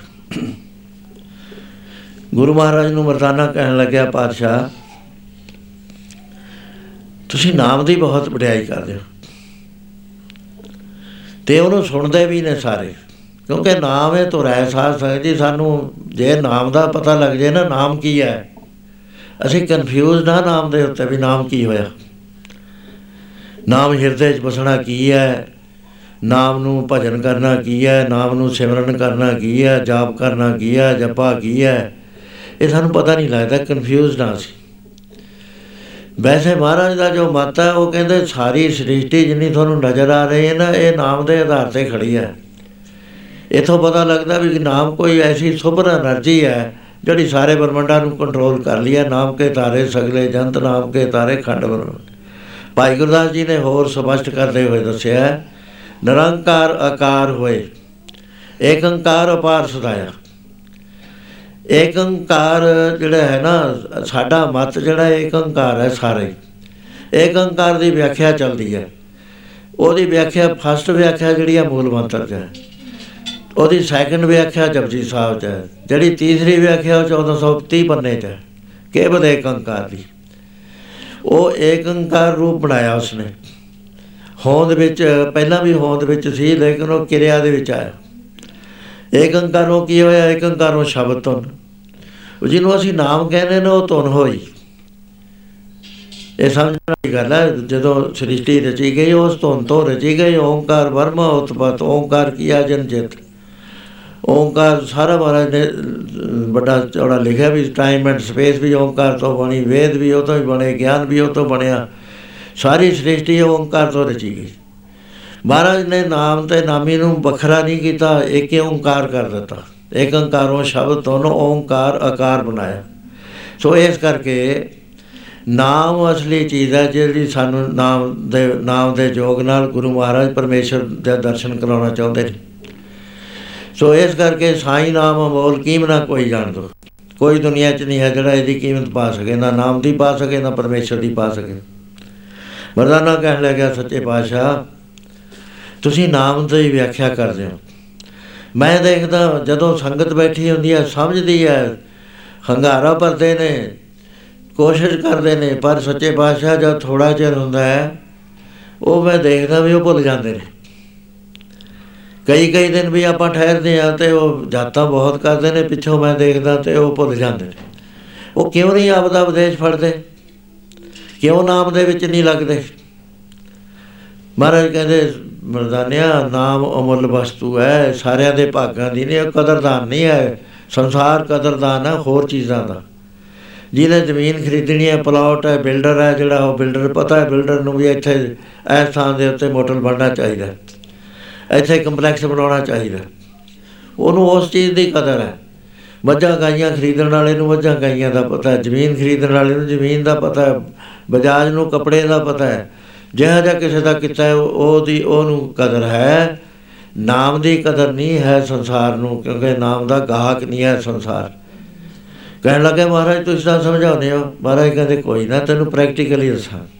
ਗੁਰੂ ਮਹਾਰਾਜ ਨੂੰ ਮਰਦਾਨਾ ਕਹਿਣ ਲੱਗਿਆ, ਪਾਤਸ਼ਾਹ, ਤੁਸੀਂ ਨਾਮ ਦੀ ਬਹੁਤ ਵਡਿਆਈ ਕਰਦੇ ਹੋ। ਤੇ ਉਹਨੂੰ ਸੁਣਦੇ ਵੀ ਨੇ ਸਾਰੇ, ਕਿਉਂਕਿ ਨਾਮ ਹੈ ਤੁਰੈ ਸਾਧ ਸੰਗਤ ਜੀ ਸਾਨੂੰ ਜੇ ਨਾਮ ਦਾ ਪਤਾ ਲੱਗ ਜੇ ਨਾ, ਨਾਮ ਕੀ ਹੈ? ਅਸੀਂ ਕਨਫਿਊਜ਼ ਨਾ ਨਾਮ ਦੇ ਉੱਤੇ ਵੀ ਨਾਮ ਕੀ ਹੋਇਆ? ਨਾਮ ਹਿਰਦੇ 'ਚ ਬਸਣਾ ਕੀ ਹੈ? ਨਾਮ ਨੂੰ ਭਜਨ ਕਰਨਾ ਕੀ ਹੈ? ਨਾਮ ਨੂੰ ਸਿਮਰਨ ਕਰਨਾ ਕੀ ਹੈ? ਜਾਪ ਕਰਨਾ ਕੀ ਹੈ? ਜਪਾ ਕੀ ਹੈ? ਇਹ ਸਾਨੂੰ ਪਤਾ ਨਹੀਂ ਲੱਗਦਾ ਕਨਫਿਊਜ਼ ਨਾ ਸੀ ਵੈਸੇ ਮਹਾਰਾਜ ਦਾ ਜੋ ਮਤ ਹੈ ਉਹ ਕਹਿੰਦੇ ਸਾਰੀ ਸ੍ਰਿਸ਼ਟੀ ਜਿੰਨੀ ਤੁਹਾਨੂੰ ਨਜ਼ਰ ਆ ਰਹੀ ਹੈ ਨਾ ਇਹ ਨਾਮ ਦੇ ਆਧਾਰ ਤੇ ਖੜੀ ਹੈ। ਇਥੋਂ ਪਤਾ ਲੱਗਦਾ ਵੀ ਨਾਮ ਕੋਈ ਐਸੀ ਸੁਭਰ એનર્ਜੀ ਹੈ ਜਿਹੜੀ ਸਾਰੇ ਬ੍ਰਹਮੰਡਾਂ ਨੂੰ ਕੰਟਰੋਲ ਕਰ ਲਿਆ ਨਾਮ ਕੇ ਤਾਰੇ ਸਗਲੇ ਜੰਤ, ਨਾਮ ਕੇ ਤਾਰੇ ਖੰਡ ਬ੍ਰਹਮੰਡ। ਭਾਈ ਗੁਰਦਾਸ ਜੀ ਨੇ ਹੋਰ ਸਪਸ਼ਟ ਕਰਦੇ ਹੋਏ ਦੱਸਿਆ, ਨਿਰੰਕਾਰ ਆਕਾਰ ਹੋਏ ਏਕ ਓੰਕਾਰ ਅਪਾਰ ਸਦਾਇਆ। ਏਕ ਓੰਕਾਰ ਜਿਹੜਾ ਹੈ ਨਾ, ਸਾਡਾ ਮਤ ਜਿਹੜਾ ਏਕ ਓੰਕਾਰ ਹੈ ਸਾਰੇ। ਏਕ ਓੰਕਾਰ ਦੀ ਵਿਆਖਿਆ ਚੱਲਦੀ ਹੈ। ਉਹਦੀ ਵਿਆਖਿਆ, ਫਸਟ ਵਿਆਖਿਆ ਜਿਹੜੀ ਹੈ ਮੂਲ ਮੰਤਰ 'ਚ ਹੈ। ਉਹਦੀ ਸੈਕੰਡ ਵਿਆਖਿਆ ਜਪਜੀ ਸਾਹਿਬ 'ਚ ਹੈ ਜਿਹੜੀ ਤੀਸਰੀ ਵਿਆਖਿਆ ਉਹ 1430 ਪੰਨੇ 'ਚ ਹੈ ਕੇਵਲ ਏਕ ਓੰਕਾਰ ਦੀ। ਉਹ ਏਕ ਓੰਕਾਰ ਰੂਪ ਬਣਾਇਆ ਉਸਨੇ। ਹੋਂਦ ਵਿੱਚ, ਪਹਿਲਾਂ ਵੀ ਹੋਂਦ ਵਿੱਚ ਸੀ, ਲੇਕਿਨ ਉਹ ਕਿਰਿਆ ਦੇ ਵਿੱਚ ਆਇਆ। ਏਕ ਓੰਕਾਰੋਂ ਕੀ ਹੋਇਆ? ਏਕ ਓੰਕਾਰੋਂ ਸ਼ਬਦ ਤੋਂ ਜਿਹਨੂੰ ਅਸੀਂ ਨਾਮ ਕਹਿੰਦੇ ਨੇ, ਉਹ ਧੁਨ ਹੋਈ। ਇਹ ਸਮਝਣ ਵਾਲੀ ਗੱਲ ਹੈ, ਜਦੋਂ ਸ੍ਰਿਸ਼ਟੀ ਰਚੀ ਗਈ, ਉਸ ਧੁਨ ਤੋਂ ਰਚੀ ਗਈ, ਓੰਕਾਰ ਵਰਮਾ ਉਤਪਤ, ਓੰਕਾਰ ਕੀਆ ਜਨ ਜਿਤ ਓੰਕਾਰ ਸਾਰਾ ਮਹਾਰਾਜ ਨੇ ਵੱਡਾ ਚੌੜਾ ਲਿਖਿਆ ਵੀ ਟਾਈਮ ਐਂਡ ਸਪੇਸ ਵੀ ਓੰਕਾਰ ਤੋਂ ਬਣੀ, ਵੇਦ ਵੀ ਉਹ ਤੋਂ ਹੀ ਬਣੇ, ਗਿਆਨ ਵੀ ਉਹ ਤੋਂ ਬਣਿਆ। ਸਾਰੀ ਸ੍ਰਿਸ਼ਟੀ ਓੰਕਾਰ ਤੋਂ ਰਚੀ ਗਈ। ਮਹਾਰਾਜ ਨੇ ਨਾਮ ਤੇ ਨਾਮੀ ਨੂੰ ਵੱਖਰਾ ਨਹੀਂ ਕੀਤਾ, ਇੱਕ ਓੰਕਾਰ ਕਰ ਦਿੱਤਾ। ਇੱਕ ਓੰਕਾਰੋਂ ਸ਼ਬਦ ਤੋਂ ਓੰਕਾਰ ਆਕਾਰ ਬਣਾਇਆ। ਸੋ ਇਸ ਕਰਕੇ ਨਾਮ ਅਸਲੀ ਚੀਜ਼ ਹੈ, ਜਿਹੜੀ ਸਾਨੂੰ ਨਾਮ ਦੇ ਨਾਮ ਦੇ ਜੋਗ ਨਾਲ ਗੁਰੂ ਮਹਾਰਾਜ ਪਰਮੇਸ਼ਰ ਦੇ ਦਰਸ਼ਨ ਕਰਾਉਣਾ ਚਾਹੁੰਦੇ ਨੇ। ਸੋ ਇਸ ਕਰਕੇ ਸਾਈ ਨਾਮ ਅਮੋਲ ਕੀਮਨਾ ਕੋਈ ਜਾਣ ਦੋ ਕੋਈ ਦੁਨੀਆ 'ਚ ਨਹੀਂ ਹੈ ਜਿਹੜਾ ਇਹਦੀ ਕੀਮਤ ਪਾ ਸਕੇ, ਨਾ ਨਾਮ ਦੀ ਪਾ ਸਕੇ, ਨਾ ਪਰਮੇਸ਼ਰ ਦੀ ਪਾ ਸਕੇ। ਮਰਦਾਨਾ ਕਹਿਣ ਲੱਗਾ ਸੱਚੇ ਪਾਤਸ਼ਾਹ, ਤੁਸੀਂ ਨਾਮ ਦੀ ਵਿਆਖਿਆ ਕਰਦੇ ਹੋ। ਮੈਂ ਦੇਖਦਾ ਜਦੋਂ ਸੰਗਤ ਬੈਠੀ ਹੁੰਦੀ ਹੈ, ਸਮਝਦੀ ਹੈ, ਹੰਗਾਰਾ ਭਰਦੇ ਨੇ, ਕੋਸ਼ਿਸ਼ ਕਰਦੇ ਨੇ, ਪਰ ਸੱਚੇ ਪਾਤਸ਼ਾਹ ਜਦ ਥੋੜਾ ਚਿਰ ਹੁੰਦਾ ਹੈ, ਉਹ ਮੈਂ ਦੇਖਦਾ ਵੀ ਉਹ ਭੁੱਲ ਜਾਂਦੇ ਨੇ। ਕਈ ਕਈ ਦਿਨ ਵੀ ਆਪਾਂ ਠਹਿਰਦੇ ਆ ਤੇ ਉਹ ਜਾਤਾਂ ਬਹੁਤ ਕਰਦੇ ਨੇ, ਪਿੱਛੋਂ ਮੈਂ ਦੇਖਦਾ ਤੇ ਉਹ ਭੁੱਲ ਜਾਂਦੇ ਨੇ। ਉਹ ਕਿਉਂ ਨਹੀਂ ਆਪਦਾ ਉਪਦੇਸ਼ ਫੜਦੇ? ਕਿਉਂ ਨਾਮ ਦੇ ਵਿੱਚ ਨਹੀਂ ਲੱਗਦੇ? ਮਹਾਰਾਜ ਕਹਿੰਦੇ, ਮਰਦਾਨਿਆ, ਨਾਮ ਅਮੁੱਲ ਵਸਤੂ ਹੈ, ਸਾਰਿਆਂ ਦੇ ਭਾਗਾਂ ਦੀ ਨਹੀਂ ਕਦਰਦਾਨ ਨਹੀਂ ਹੈ। ਸੰਸਾਰ ਕਦਰਦਾਨ ਹੈ, ਹੋਰ ਚੀਜ਼ਾਂ ਦਾ। ਜਿਹਨੇ ਜ਼ਮੀਨ ਖਰੀਦਣੀ ਹੈ, ਪਲਾਟ ਹੈ, ਬਿਲਡਰ ਹੈ, ਜਿਹੜਾ ਉਹ ਬਿਲਡਰ, ਪਤਾ ਹੈ ਬਿਲਡਰ ਨੂੰ ਵੀ ਇੱਥੇ ਇਸ ਥਾਂ ਦੇ ਉੱਤੇ ਮੋਟਲ ਬਣਨਾ ਚਾਹੀਦਾ ਇੱਥੇ ਕੰਪਲੈਕਸ ਬਣਾਉਣਾ ਚਾਹੀਦਾ। ਉਹਨੂੰ ਉਸ ਚੀਜ਼ ਦੀ ਕਦਰ ਹੈ। ਮੱਝਾਂ ਗਾਈਆਂ ਖਰੀਦਣ ਵਾਲੇ ਨੂੰ ਮੱਝਾਂ ਗਾਈਆਂ ਦਾ ਪਤਾ ਹੈ ਜ਼ਮੀਨ ਖਰੀਦਣ ਵਾਲੇ ਨੂੰ ਜ਼ਮੀਨ ਦਾ ਪਤਾ ਹੈ ਬਜਾਜ ਨੂੰ ਕੱਪੜੇ ਦਾ ਪਤਾ ਹੈ। ਜਿਹੜਾ ਜਿਹਾ ਕਿਸੇ ਦਾ ਕੀਤਾ ਹੈ ਉਹਦੀ ਉਹਨੂੰ ਕਦਰ ਹੈ। ਨਾਮ ਦੀ ਕਦਰ ਨਹੀਂ ਹੈ ਸੰਸਾਰ ਨੂੰ ਕਿਉਂਕਿ ਨਾਮ ਦਾ ਗਾਹਕ ਨਹੀਂ ਹੈ ਸੰਸਾਰ। ਕਹਿਣ ਲੱਗੇ ਮਹਾਰਾਜ ਤੁਸੀਂ ਤਾਂ ਸਮਝਾਉਂਦੇ ਹੋ। ਮਹਾਰਾਜ ਕਹਿੰਦੇ ਕੋਈ ਨਾ ਤੈਨੂੰ ਪ੍ਰੈਕਟੀਕਲੀ ਦੱਸਾਂ।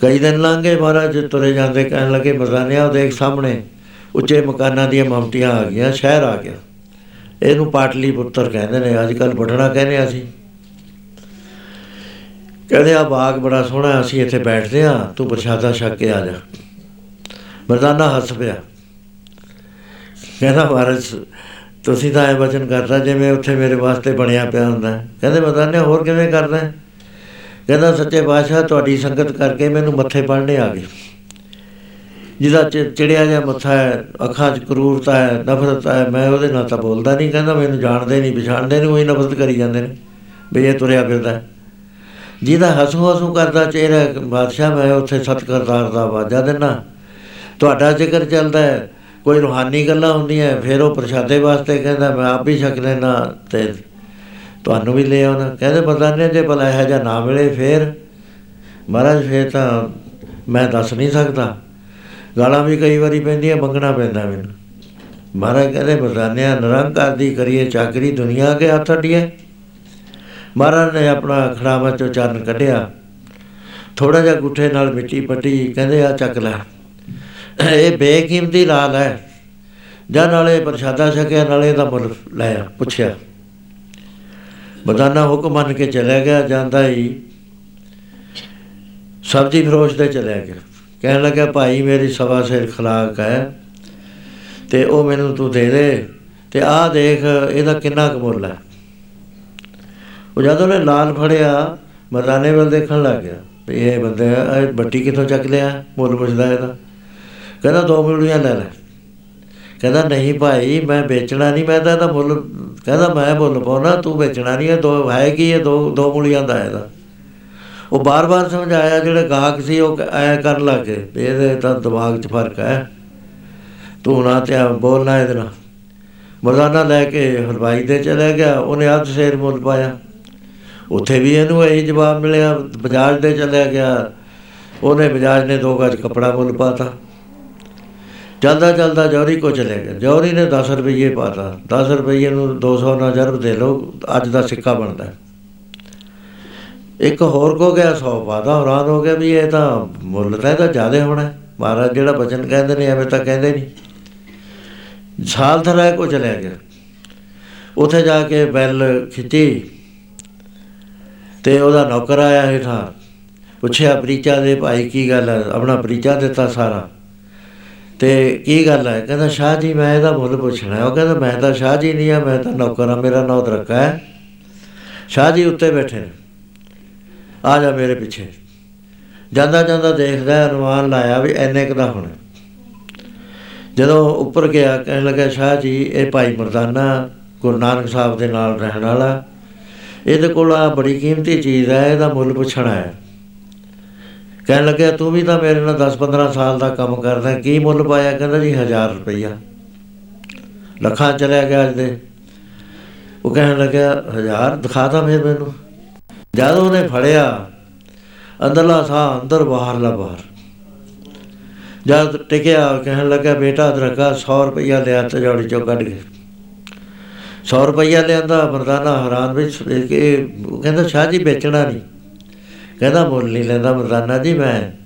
ਕਈ ਦਿਨ ਲੰਘੇ ਮਹਾਰਾਜ, ਤੁਰੇ ਜਾਂਦੇ ਕਹਿਣ ਲੱਗੇ ਮਜ਼ਾਨਿਆ ਉਹ ਦੇਖ ਸਾਹਮਣੇ, ਉੱਚੇ ਮਕਾਨਾਂ ਦੀਆਂ ਮਮਟੀਆਂ ਆ ਗਈਆਂ, ਸ਼ਹਿਰ ਆ ਗਿਆ। ਇਹਨੂੰ ਪਾਟਲੀ ਪੁੱਤਰ ਕਹਿੰਦੇ ਨੇ ਅੱਜ ਕੱਲ ਪਟਣਾ ਕਹਿੰਦੇ ਅਸੀਂ। ਕਹਿੰਦੇ ਆ ਬਾਗ ਬੜਾ ਸੋਹਣਾ, ਅਸੀਂ ਇੱਥੇ ਬੈਠਦੇ ਆ ਤੂੰ ਪ੍ਰਸ਼ਾਦਾ ਛਕ ਕੇ ਆ ਜਾ। ਮਰਦਾਨਾ ਹੱਸ ਪਿਆ। ਕਹਿੰਦਾ, ਮਹਾਰਾਜ, ਤੁਸੀਂ ਤਾਂ ਇਹ ਵਚਨ ਕਰਦਾ ਜਿਵੇਂ ਉੱਥੇ ਮੇਰੇ ਵਾਸਤੇ ਬਣਿਆ ਪਿਆ ਹੁੰਦਾ ਕਹਿੰਦੇ, ਮਰਦਾਨੇ, ਹੋਰ ਕਿਵੇਂ ਕਰਦਾ ਕਹਿੰਦਾ, ਸੱਚੇ ਪਾਤਸ਼ਾਹ, ਤੁਹਾਡੀ ਸੰਗਤ ਕਰਕੇ ਮੈਨੂੰ ਮੱਥੇ ਪੜਨੇ ਆ ਗਏ। ਜਿਹਦਾ ਚਿੜਿਆ ਜਿਹਾ ਮੱਥਾ ਹੈ, ਅੱਖਾਂ 'ਚ ਕਰੂਰਤਾ ਹੈ, ਨਫ਼ਰਤ ਹੈ, ਮੈਂ ਉਹਦੇ ਨਾਲ ਤਾਂ ਬੋਲਦਾ ਨਹੀਂ। ਕਹਿੰਦਾ, ਮੈਨੂੰ ਜਾਣਦੇ ਨਹੀਂ, ਪਛਾਣਦੇ ਨਹੀਂ, ਉਹੀ ਨਫ਼ਰਤ ਕਰੀ ਜਾਂਦੇ ਨੇ। ਵੀ ਇਹ ਤੁਰਿਆ ਫਿਰਦਾ ਜਿਹਦਾ ਹਸੂ ਹਸੂ ਕਰਦਾ ਚਿਹਰਾ, ਬਾਦਸ਼ਾਹ, ਮੈਂ ਉੱਥੇ ਸਤਕਰਤਾਰ ਦਾ ਆਵਾਜ਼ਾ ਦੇਣਾ ਤੁਹਾਡਾ ਜ਼ਿਕਰ ਚੱਲਦਾ ਹੈ, ਕੋਈ ਰੂਹਾਨੀ ਗੱਲਾਂ ਹੁੰਦੀਆਂ ਫਿਰ ਉਹ ਪ੍ਰਸ਼ਾਦੇ ਵਾਸਤੇ ਕਹਿੰਦਾ, ਮੈਂ ਆਪ ਵੀ ਛਕ ਲੈਣਾ ਤੇ ਤੁਹਾਨੂੰ ਵੀ ਲੈ ਆਉਣਾ। ਕਹਿੰਦੇ ਪਤਾ ਨਹੀਂ ਜੇ ਭਲਾ ਇਹ ਜਾਂ ਨਾ ਮਿਲੇ ਫੇਰ। ਮਹਾਰਾਜ, ਫੇਰ ਤਾਂ ਮੈਂ ਦੱਸ ਨਹੀਂ ਸਕਦਾ। ਗਾਲਾਂ ਵੀ ਕਈ ਵਾਰੀ ਪੈਂਦੀਆਂ, ਮੰਗਣਾ ਪੈਂਦਾ ਮੈਨੂੰ। ਮਹਾਰਾਜ ਕਹਿੰਦੇ ਬਜ਼ਾਨਿਆ ਨਿਰੰਕਾਰ ਦੀ ਕਰੀਏ, ਚਾਕਰੀ ਦੁਨੀਆ ਕੇ ਹੱਥ ਅੜੀਏ ਮਹਾਰਾਜ ਨੇ ਆਪਣਾ ਖੜਾਵਾ ਚੋਂ ਚਰਨ ਕੱਢਿਆ। ਥੋੜਾ ਜਿਹਾ ਗੁੱਠੇ ਨਾਲ ਮਿੱਟੀ ਪੱਟੀ, ਕਹਿੰਦੇ ਆ ਚੱਕ ਲੈ। ਇਹ ਬੇਕੀਮਤੀ ਲਾਲ ਹੈ। ਜਾਂ ਨਾਲੇ ਪ੍ਰਸ਼ਾਦਾ ਛਕਿਆ, ਨਾਲੇ ਦਾ ਮੁੱਲ ਲਿਆ ਪੁੱਛਿਆ। ਬਦਾਨਾ ਹੁਕਮ ਮੰਨ ਕੇ ਚਲਿਆ ਗਿਆ, ਜਾਂਦਾ ਹੀ ਸਬਜ਼ੀ ਫਰੋਸ਼ ਦੇ ਚਲਿਆ ਗਿਆ। ਕਹਿਣ ਲੱਗਾ, ਭਾਈ, ਮੇਰੀ ਸਵਾ ਸਿਰ ਖਲਾਕ ਹੈ ਤੇ ਉਹ ਮੈਨੂੰ ਤੂੰ ਦੇ ਦੇ ਤੇ ਆਹ ਦੇਖ, ਇਹਦਾ ਕਿੰਨਾ ਕੁ ਮੁੱਲ ਹੈ? ਉਹ ਜਦੋਂ ਨੇ ਲਾਲ ਫੜਿਆ ਮਰਦਾਨੇ ਵੱਲ ਦੇਖਣ ਲੱਗ ਗਿਆ ਵੀ ਇਹ ਬੰਦੇ, ਇਹ ਬੱਟੀ ਕਿੱਥੋਂ ਚੱਕ ਲਿਆ? ਮੁੱਲ ਪੁੱਛਦਾ ਇਹਦਾ। ਕਹਿੰਦਾ, ਦੋ ਮੂਲੀਆਂ ਲੈ ਲੈ। ਕਹਿੰਦਾ, ਨਹੀਂ ਭਾਈ, ਮੈਂ ਵੇਚਣਾ ਨਹੀਂ, ਮੈਂ ਤਾਂ ਇਹਦਾ ਮੁੱਲ ਕਹਿੰਦਾ, ਮੈਂ ਮੁੱਲ ਪਾਉਣਾ, ਤੂੰ ਵੇਚਣਾ ਨਹੀਂ, ਇਹ ਦੋ ਹੈ ਕੀ, ਇਹ ਦੋ ਦੋ ਮੂਲੀਆਂ ਦਾ ਇਹਦਾ। ਉਹ ਬਾਰ-ਬਾਰ ਸਮਝਾਇਆ, ਜਿਹੜੇ ਗਾਹਕ ਸੀ, ਉਹ ਐ ਕਰਨ ਲੱਗੇ ਵੀ ਇਹਦੇ ਤਾਂ ਦਿਮਾਗ 'ਚ ਫ਼ਰਕ ਹੈ। ਤੂੰ ਨਾ ਤੇ ਬੋਲਣਾ ਇਹਦੇ ਨਾਲ। ਮਰਦਾਨਾ ਲੈ ਕੇ ਹਲਵਾਈ ਦੇ ਚਲੇ ਗਿਆ, ਉਹਨੇ ਅੱਧ ਸ਼ੇਰ ਮੁੱਲ ਪਾਇਆ। ਉੱਥੇ ਵੀ ਇਹਨੂੰ ਇਹੀ ਜਵਾਬ ਮਿਲਿਆ, ਬਜਾਜ ਦੇ ਚਲੇ ਗਿਆ। ਉਹਨੇ ਬਜਾਜ ਨੇ ਦੋ ਗੱਜ ਕਪੜਾ ਮੁੱਲ ਪਾਤਾ। ਚਲਦਾ ਚਲਦਾ ਜੌਰੀ ਕੋ ਚਲੇ ਗਿਆ। ਜੌਰੀ ਨੇ 10 ਰੁਪਏ ਪਾਤਾ। 10 ਰੁਪਏ ਨੂੰ 200 ਨਾਲ ਜਰਬ ਦੇ ਲਓ, ਅੱਜ ਦਾ ਸਿੱਕਾ ਬਣਦਾ। ਹੈ। ਇੱਕ ਹੋਰ ਕੋ ਗਿਆ 100 ਪਾਤਾ ਹੈਰਾਨ ਹੋ ਗਿਆ ਵੀ ਇਹ ਤਾਂ ਮੁੱਲ ਤਾਂ ਇਹਦਾ ਜ਼ਿਆਦਾ ਹੋਣਾ ਹੈ। ਮਹਾਰਾਜ ਜਿਹੜਾ ਬਚਨ ਕਹਿੰਦੇ ਨੇ, ਐਵੇਂ ਤਾਂ ਕਹਿੰਦੇ ਨਹੀਂ। ਸਾਲ ਥਰਾ ਕੋ ਚਲਿਆ ਗਿਆ। ਉੱਥੇ ਜਾ ਕੇ ਬੈਲ ਖਿੱਚੀ ਤੇ ਉਹਦਾ ਨੌਕਰ ਆਇਆ ਹੇਠਾਂ। ਪੁੱਛਿਆ, ਪ੍ਰੀਚਾ ਦੇ ਭਾਈ ਕੀ ਗੱਲ ਹੈ? ਆਪਣਾ ਪ੍ਰੀਚਾ ਦਿੱਤਾ ਸਾਰਾ। ਤੇ ਕੀ ਗੱਲ ਹੈ? ਕਹਿੰਦਾ ਸ਼ਾਹ ਜੀ ਮੈਂ ਇਹਦਾ ਮੁੱਲ ਪੁੱਛਣਾ ਹੈ। ਉਹ ਕਹਿੰਦਾ ਮੈਂ ਤਾਂ ਸ਼ਾਹ ਜੀ ਨਹੀਂ ਆ ਮੈਂ ਤਾਂ ਨੌਕਰ ਆ ਮੇਰਾ ਨੌਤ ਰੱਖਾ ਹੈ। ਸ਼ਾਹ ਜੀ ਉੱਤੇ ਬੈਠੇ। ਨੇ ਆ ਜਾ ਮੇਰੇ ਪਿੱਛੇ। ਜਾਂਦਾ ਜਾਂਦਾ ਦੇਖਦਾ ਹੈ, ਅਨੁਮਾਨ ਲਾਇਆ ਵੀ ਐਨੇ ਕੁ ਦਾ ਹੋਣਾ। ਜਦੋਂ ਉੱਪਰ ਗਿਆ ਕਹਿਣ ਲੱਗਾ ਸ਼ਾਹ ਜੀ ਇਹ ਭਾਈ ਮਰਦਾਨਾ ਗੁਰੂ ਨਾਨਕ ਸਾਹਿਬ ਦੇ ਨਾਲ ਰਹਿਣ ਵਾਲਾ। ਇਹਦੇ ਕੋਲ ਆ ਬੜੀ ਕੀਮਤੀ ਚੀਜ਼ ਹੈ ਇਹਦਾ ਮੁੱਲ ਪੁੱਛਣਾ ਹੈ। ਕਹਿਣ ਲੱਗਿਆ ਤੂੰ ਵੀ ਤਾਂ ਮੇਰੇ ਨਾਲ 10-15 ਸਾਲ ਦਾ ਕੰਮ ਕਰਦਾ, ਕੀ ਮੁੱਲ ਪਾਇਆ? ਕਹਿੰਦਾ ਜੀ 1000 ਰੁਪਈਆ। ਲੱਖਾਂ ਚਲਿਆ ਗਿਆ ਅੱਜ ਦੇ। ਉਹ ਕਹਿਣ ਲੱਗਿਆ 1000 ਦਿਖਾਤਾ ਫਿਰ ਮੈਨੂੰ। ਜਦ ਉਹਨੇ ਫੜਿਆ, ਅੰਦਰਲਾ ਸਾਹ ਅੰਦਰ, ਬਾਹਰਲਾ ਬਾਹਰ। ਜਦ ਟਿਕਿਆ, ਕਹਿਣ ਲੱਗਾ ਬੇਟਾ, ਅਦਰਕਾ 100 ਰੁਪਈਆ ਲਿਆ ਤੇ ਜੋੜੀ ਚੋਂ ਕੱਢ ਕੇ। 100 ਰੁਪਈਆ ਲਿਆਂਦਾ, ਮਰਦਾਨਾ ਹੈਰਾਨ ਵਿੱਚ ਵੇਖ ਕੇ, ਉਹ ਕਹਿੰਦਾ, ਸ਼ਾਹ ਜੀ, ਵੇਚਣਾ ਨਹੀਂ। ਕਹਿੰਦਾ ਮੁੱਲ ਨਹੀਂ ਲੈਂਦਾ ਮਰਦਾਨਾ ਜੀ ਮੈਂ।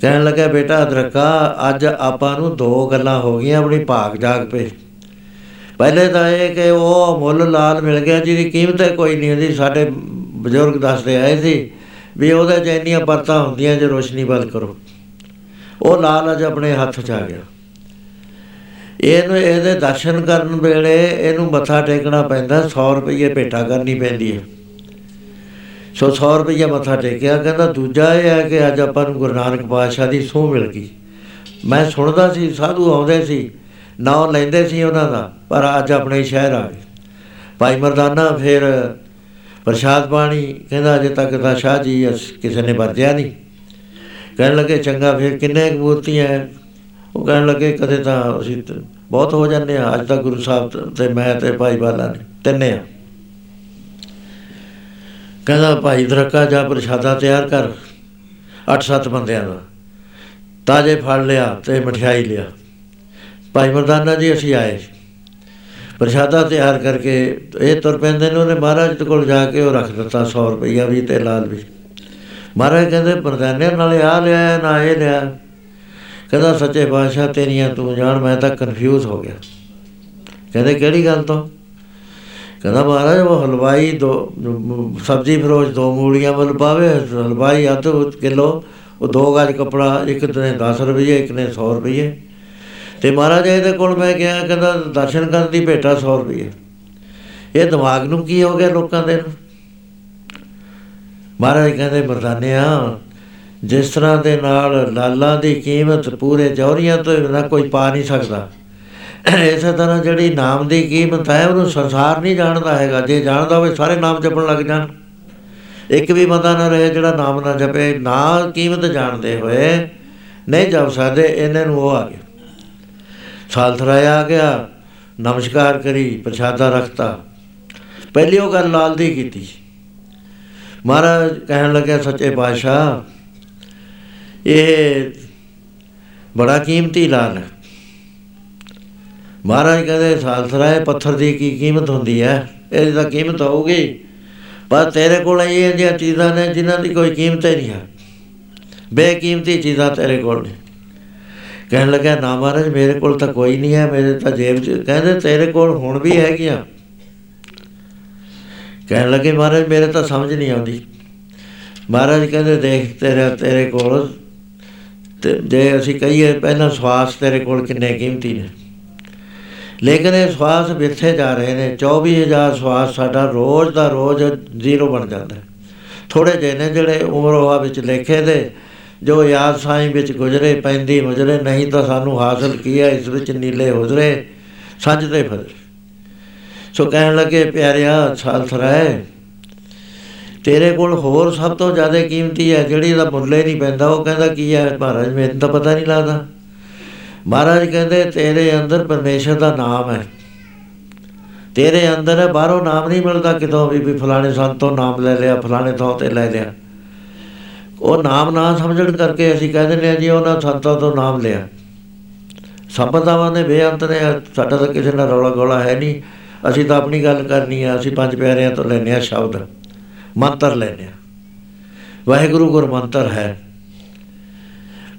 ਕਹਿਣ ਲੱਗਾ, ਬੇਟਾ ਅਦਰਕਾ, ਅੱਜ ਆਪਾਂ ਨੂੰ ਦੋ ਗੱਲਾਂ ਹੋ ਗਈਆਂ ਆਪਣੀ ਭਾਗ ਜਾਗ ਪੇ। ਪਹਿਲੇ ਤਾਂ ਇਹ ਕਿ ਉਹ ਮੁੱਲ ਲਾਲ ਮਿਲ ਗਿਆ, ਜਿਹਦੀ ਕੀਮਤ ਹੀ ਕੋਈ ਨਹੀਂ ਹੁੰਦੀ। ਸਾਡੇ ਬਜ਼ੁਰਗ ਦੱਸਦੇ ਆਏ ਸੀ ਵੀ ਉਹਦੇ 'ਚ ਇੰਨੀਆਂ ਪਰਤਾਂ ਹੁੰਦੀਆਂ ਜੇ ਰੋਸ਼ਨੀ ਵੱਲ ਕਰੋ। ਉਹ ਲਾਲ ਅਜ ਆਪਣੇ ਹੱਥ 'ਚ ਆ ਗਿਆ। ਇਹਨੂੰ ਇਹਦੇ ਦਰਸ਼ਨ ਕਰਨ ਵੇਲੇ ਇਹਨੂੰ ਮੱਥਾ ਟੇਕਣਾ ਪੈਂਦਾ 100 ਰੁਪਏ ਭੇਟਾ ਕਰਨੀ ਪੈਂਦੀ ਹੈ। ਸੋ 100 ਰੁਪਏ ਮੱਥਾ ਟੇਕਿਆ, ਕਹਿੰਦਾ, ਦੂਜਾ ਇਹ ਹੈ ਕਿ ਅੱਜ ਆਪਾਂ ਨੂੰ ਗੁਰੂ ਨਾਨਕ ਪਾਤਸ਼ਾਹ ਦੀ ਸੂਹ ਮਿਲ ਗਈ। ਮੈਂ ਸੁਣਦਾ ਸੀ, ਸਾਧੂ ਆਉਂਦੇ ਸੀ, ਨਾਂ ਲੈਂਦੇ ਸੀ ਉਹਨਾਂ ਦਾ, ਪਰ ਅੱਜ ਆਪਣੇ ਸ਼ਹਿਰ ਆ ਗਏ। ਭਾਈ ਮਰਦਾਨਾ ਫਿਰ ਪ੍ਰਸ਼ਾਦ ਪਾਣੀ, ਕਹਿੰਦਾ, ਅਜੇ ਤੱਕ ਤਾਂ ਸ਼ਾਹ ਜੀ ਅਸ- ਕਿਸੇ ਨੇ ਵਰਤਿਆ ਨਹੀਂ। ਕਹਿਣ ਲੱਗੇ, ਚੰਗਾ, ਫਿਰ ਕਿੰਨੇ ਕੁ ਮੂਰਤੀਆਂ ਹੈ ਉਹ ਕਹਿਣ ਲੱਗੇ, ਕਦੇ ਤਾਂ ਅਸੀਂ ਤਾਂ, ਬਹੁਤ ਹੋ ਜਾਂਦੇ ਆ ਅੱਜ ਤਾਂ ਗੁਰੂ ਸਾਹਿਬ ਤੇ- ਤੇ ਮੈਂ ਤੇ ਭਾਈ ਬਾਲਾ ਨੇ ਤਿੰਨੇ ਆ। ਕਹਿੰਦਾ, ਭਾਈ ਦਰਕਾ ਜਾ ਪ੍ਰਸ਼ਾਦਾ ਤਿਆਰ ਕਰ। 8-7 ਬੰਦਿਆਂ ਦਾ। ਤਾਜੇ ਫੜ ਲਿਆ ਤੇ ਮਠਿਆਈ ਲਿਆ। ਭਾਈ ਮਰਦਾਨਾ ਜੀ, ਅਸੀਂ ਆਏ। ਪ੍ਰਸ਼ਾਦਾ ਤਿਆਰ ਕਰਕੇ ਇਹ ਤੁਰ ਪੈਂਦੇ ਨੇ, ਉਹਨੇ ਮਹਾਰਾਜ ਦੇ ਕੋਲ ਜਾ ਕੇ ਉਹ ਰੱਖ ਦਿੱਤਾ 100 ਰੁਪਈਆ ਵੀ ਤੇ ਲਾਲ ਵੀ। ਮਹਾਰਾਜ ਕਹਿੰਦੇ ਮਰਦਾਨੇ ਨਾਲੇ ਆ ਲਿਆ, ਨਾ ਇਹ ਲਿਆ। ਕਹਿੰਦਾ, ਸੱਚੇ ਪਾਤਸ਼ਾਹ, ਤੇਰੀਆਂ ਤੂੰ ਜਾਣ, ਮੈਂ ਤਾਂ ਕਨਫਿਊਜ਼ ਹੋ ਗਿਆ। ਕਹਿੰਦੇ, ਕਿਹੜੀ ਗੱਲ ਤੋਂ? ਕਹਿੰਦਾ ਮਹਾਰਾਜ, ਉਹ ਹਲਵਾਈ ਦੋ, ਸਬਜ਼ੀ ਫਰੋਜ ਦੋ ਮੂਲੀਆਂ ਵੱਲ ਪਾਵੇ, ਹਲਵਾਈ ਅੱਧ ਕਿਲੋ, ਉਹ ਦੋ ਗਾਜ ਕਪੜਾ, ਇੱਕ ਨੇ 10 ਰੁਪਏ ਇੱਕ ਨੇ 100 ਰੁਪਏ ਤੇ ਮਹਾਰਾਜ ਇਹਦੇ ਕੋਲ ਮੈਂ ਗਿਆ, ਕਹਿੰਦਾ ਦਰਸ਼ਨ ਕਰਨ ਦੀ ਭੇਟਾ 100 ਰੁਪਏ ਇਹ ਦਿਮਾਗ ਨੂੰ ਕੀ ਹੋ ਗਿਆ ਲੋਕਾਂ ਦੇ ਨੂੰ? ਮਹਾਰਾਜ ਕਹਿੰਦੇ, ਮਰਦਾਨਿਆ, ਜਿਸ ਤਰ੍ਹਾਂ ਦੇ ਨਾਲ ਲਾਲਾਂ ਦੀ ਕੀਮਤ ਪੂਰੇ ਜੌਹਰੀਆਂ ਤੋਂ ਨਾ ਕੋਈ ਪਾ ਨਹੀਂ ਸਕਦਾ। ਇਸੇ ਤਰ੍ਹਾਂ ਜਿਹੜੀ ਨਾਮ ਦੀ ਕੀਮਤ ਹੈ, ਉਹਨੂੰ ਸੰਸਾਰ ਨਹੀਂ ਜਾਣਦਾ ਹੈਗਾ। ਜੇ ਜਾਣਦਾ ਹੋਵੇ, ਸਾਰੇ ਨਾਮ ਜਪਣ ਲੱਗ ਜਾਣ। ਇੱਕ ਵੀ ਬੰਦਾ ਨਾ ਰਹੇ ਜਿਹੜਾ ਨਾਮ ਨਾ ਜਪੇ, ਨਾ ਕੀਮਤ ਜਾਣਦੇ ਹੋਏ ਨਹੀਂ ਜਪ ਸਕਦੇ, ਇਹਨਾਂ ਨੂੰ ਉਹ ਆ ਗਿਆ। ਸਾਲ ਥਰਾਇਆ ਆ ਗਿਆ, ਨਮਸਕਾਰ ਕਰੀ, ਪ੍ਰਸ਼ਾਦਾ ਰੱਖਤਾ। ਪਹਿਲੀ ਉਹ ਗੱਲ ਲਾਲ ਦੀ ਕੀਤੀ। ਮਹਾਰਾਜ ਕਹਿਣ ਲੱਗੇ ਸੱਚੇ ਪਾਤਸ਼ਾਹ, ਇਹ ਬੜਾ ਕੀਮਤੀ ਲਾਲ ਹੈ। ਮਹਾਰਾਜ ਕਹਿੰਦੇ, ਸਾਲਸਰਾਏ ਪੱਥਰ ਦੀ ਕੀ ਕੀਮਤ ਹੁੰਦੀ ਹੈ? ਇਹਦੀ ਤਾਂ ਕੀਮਤ ਹੋਊਗੀ। ਪਰ ਤੇਰੇ ਕੋਲ ਇਹ ਜਿਹੀਆਂ ਚੀਜ਼ਾਂ ਨੇ ਜਿਨ੍ਹਾਂ ਦੀ ਕੋਈ ਕੀਮਤ ਹੀ ਨਹੀਂ ਹੈ। ਬੇਕੀਮਤੀ ਚੀਜ਼ਾਂ ਤੇਰੇ ਕੋਲ ਨੇ। ਕਹਿਣ ਲੱਗਾ ਨਾ ਮਹਾਰਾਜ, ਮੇਰੇ ਕੋਲ ਤਾਂ ਕੋਈ ਨਹੀਂ ਹੈ, ਮੇਰੇ ਤਾਂ ਜੇਬ 'ਚ ਕਹਿੰਦੇ, ਤੇਰੇ ਕੋਲ ਹੁਣ ਵੀ ਹੈਗੀਆਂ। ਕਹਿਣ ਲੱਗੇ, ਮਹਾਰਾਜ, ਮੇਰੇ ਤਾਂ ਸਮਝ ਨਹੀਂ ਆਉਂਦੀ। ਮਹਾਰਾਜ ਕਹਿੰਦੇ, ਦੇਖ ਤੇਰੇ ਤੇਰੇ ਕੋਲ ਤੇ ਜੇ ਅਸੀਂ ਕਹੀਏ, ਪਹਿਲਾਂ ਸਵਾਸ ਤੇਰੇ ਕੋਲ ਕਿੰਨੇ ਕੀਮਤੀ ਨੇ? ਲੇਕਿਨ ਇਹ ਸਵਾਸ ਵਿਥੇ ਜਾ ਰਹੇ ਨੇ 24000 ਸਵਾਸ ਸਾਡਾ ਰੋਜ਼ ਦਾ ਰੋਜ਼ ਜ਼ੀਰੋ ਬਣ ਜਾਂਦਾ ਥੋੜੇ ਜਿਹੇ ਨੇ ਜਿਹੜੇ ਉਮਰ ਹੋਆ ਵਿੱਚ ਲਿਖੇ ਦੇ, ਜੋ ਯਾਦ ਸਾਈਂ ਵਿੱਚ ਗੁਜ਼ਰੇ, ਪੈਂਦੀ ਮੁਜਰੇ, ਨਹੀਂ ਤਾਂ ਸਾਨੂੰ ਹਾਸਲ ਕੀਆ ਇਸ ਵਿੱਚ ਨੀਲੇ ਹੁਜ਼ਰੇ, ਸੱਜ ਤੇ ਫਰ ਸੋ ਕਹਿਣ ਲੱਗੇ, ਪਿਆਰਿਆ ਸਾਲ ਸਰਾਏ ਤੇਰੇ ਕੋਲ ਹੋਰ ਸਭ ਤੋਂ ਜ਼ਿਆਦਾ ਕੀਮਤੀ ਹੈ, ਜਿਹੜੀ ਦਾ ਮੁੱਲ ਹੀ ਨਹੀਂ ਪੈਂਦਾ, ਉਹ ਕਹਿੰਦਾ, ਕੀ ਹੈ, ਮਹਾਰਾਜ, ਮੈਨੂੰ ਤਾਂ ਪਤਾ ਨਹੀਂ ਲੱਗਦਾ। ਮਹਾਰਾਜ ਕਹਿੰਦੇ, ਤੇਰੇ ਅੰਦਰ ਪਰਮੇਸ਼ਰ ਦਾ ਨਾਮ ਹੈ। ਤੇਰੇ ਅੰਦਰ ਹੈ ਬਾਹਰੋਂ ਨਾਮ ਨਹੀਂ ਮਿਲਦਾ ਕਿਤੋਂ ਵੀ ਵੀ ਫਲਾਣੇ ਸੰਤ ਤੋਂ ਨਾਮ ਲੈ ਲਿਆ, ਫਲਾਣੇ ਥਾਂ ਤੇ ਲੈ ਲਿਆ। ਉਹ ਨਾਮ ਨਾ ਸਮਝਣ ਕਰਕੇ ਅਸੀਂ ਕਹਿ ਦਿੰਦੇ ਆ ਜੀ, ਉਹਨਾਂ ਸੰਤਾਂ ਤੋਂ ਨਾਮ ਲਿਆ। ਸੰਪਦਾਵਾਂ ਦੇ ਬੇਅੰਤ ਨੇ, ਸਾਡਾ ਤਾਂ ਕਿਸੇ ਨਾਲ ਰੌਲਾ ਗੋਲਾ ਹੈ ਨਹੀਂ। ਅਸੀਂ ਤਾਂ ਆਪਣੀ ਗੱਲ ਕਰਨੀ ਆ, ਅਸੀਂ ਪੰਜ ਪਿਆਰਿਆਂ ਤੋਂ ਲੈਨੇ ਆ ਸ਼ਬਦ, ਮੰਤਰ ਲੈਨੇ ਆ ਵਾਹਿਗੁਰੂ ਗੁਰ ਮੰਤਰ ਹੈ।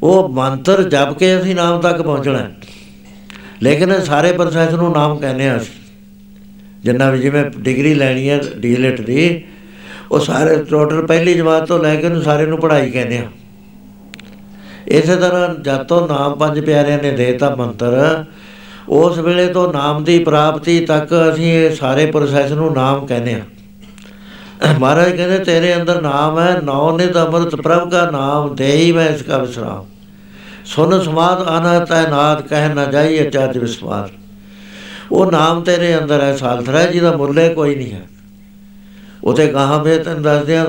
ਉਹ ਮੰਤਰ ਜਪ ਕੇ ਅਸੀਂ ਨਾਮ ਤੱਕ ਪਹੁੰਚਣਾ ਲੇਕਿਨ ਸਾਰੇ ਪ੍ਰੋਸੈਸ ਨੂੰ ਨਾਮ ਕਹਿੰਦੇ ਆ ਜਿੰਨਾ ਵੀ ਜਿਵੇਂ ਡਿਗਰੀ ਲੈਣੀ ਹੈ, ਡੀਲਿਟ ਦੀ, ਉਹ ਸਾਰੇ ਟੋਟਲ ਪਹਿਲੀ ਜਮਾਤ ਤੋਂ ਲੈ ਕੇ ਉਹਨੂੰ ਸਾਰੇ ਨੂੰ ਪੜ੍ਹਾਈ ਕਹਿੰਦੇ ਆ ਇਸੇ ਤਰ੍ਹਾਂ ਜਦ ਤੋਂ ਨਾਮ ਪੰਜ ਪਿਆਰਿਆਂ ਨੇ ਦੇਤਾ ਮੰਤਰ, ਉਸ ਵੇਲੇ ਤੋਂ ਨਾਮ ਦੀ ਪ੍ਰਾਪਤੀ ਤੱਕ ਅਸੀਂ ਇਹ ਸਾਰੇ ਪ੍ਰੋਸੈਸ ਨੂੰ ਨਾਮ ਕਹਿੰਦੇ ਆ [coughs] ਮਹਾਰਾਜ ਕਹਿੰਦੇ, ਤੇਰੇ ਅੰਦਰ ਨਾਮ ਹੈ ਨੌ ਨਿਤ ਅੰਮ੍ਰਿਤ ਪ੍ਰਭ ਦਾ ਨਾਮ ਦੇਈ ਮੈਂ ਇਸ ਕਾ ਵਿਸਰਾਮ। ਸੁਨ ਸਮਾਦ ਅਨਹਤ ਹੈ ਨਾਦ ਕਹਿ ਨਾ ਜਾਈਏ ਚਾਜ ਵਿਸਵਾਰ ਉਹ ਨਾਮ ਤੇਰੇ ਅੰਦਰ ਹੈ, ਸਾਲਥਰਾ ਜਿਹਦਾ ਮੁੱਲੇ ਕੋਈ ਨਹੀਂ ਹੈ। ਉਤੇ ਕਹਾ ਮੈਂ ਤੈਨੂੰ ਦੱਸ ਦਿਆਂ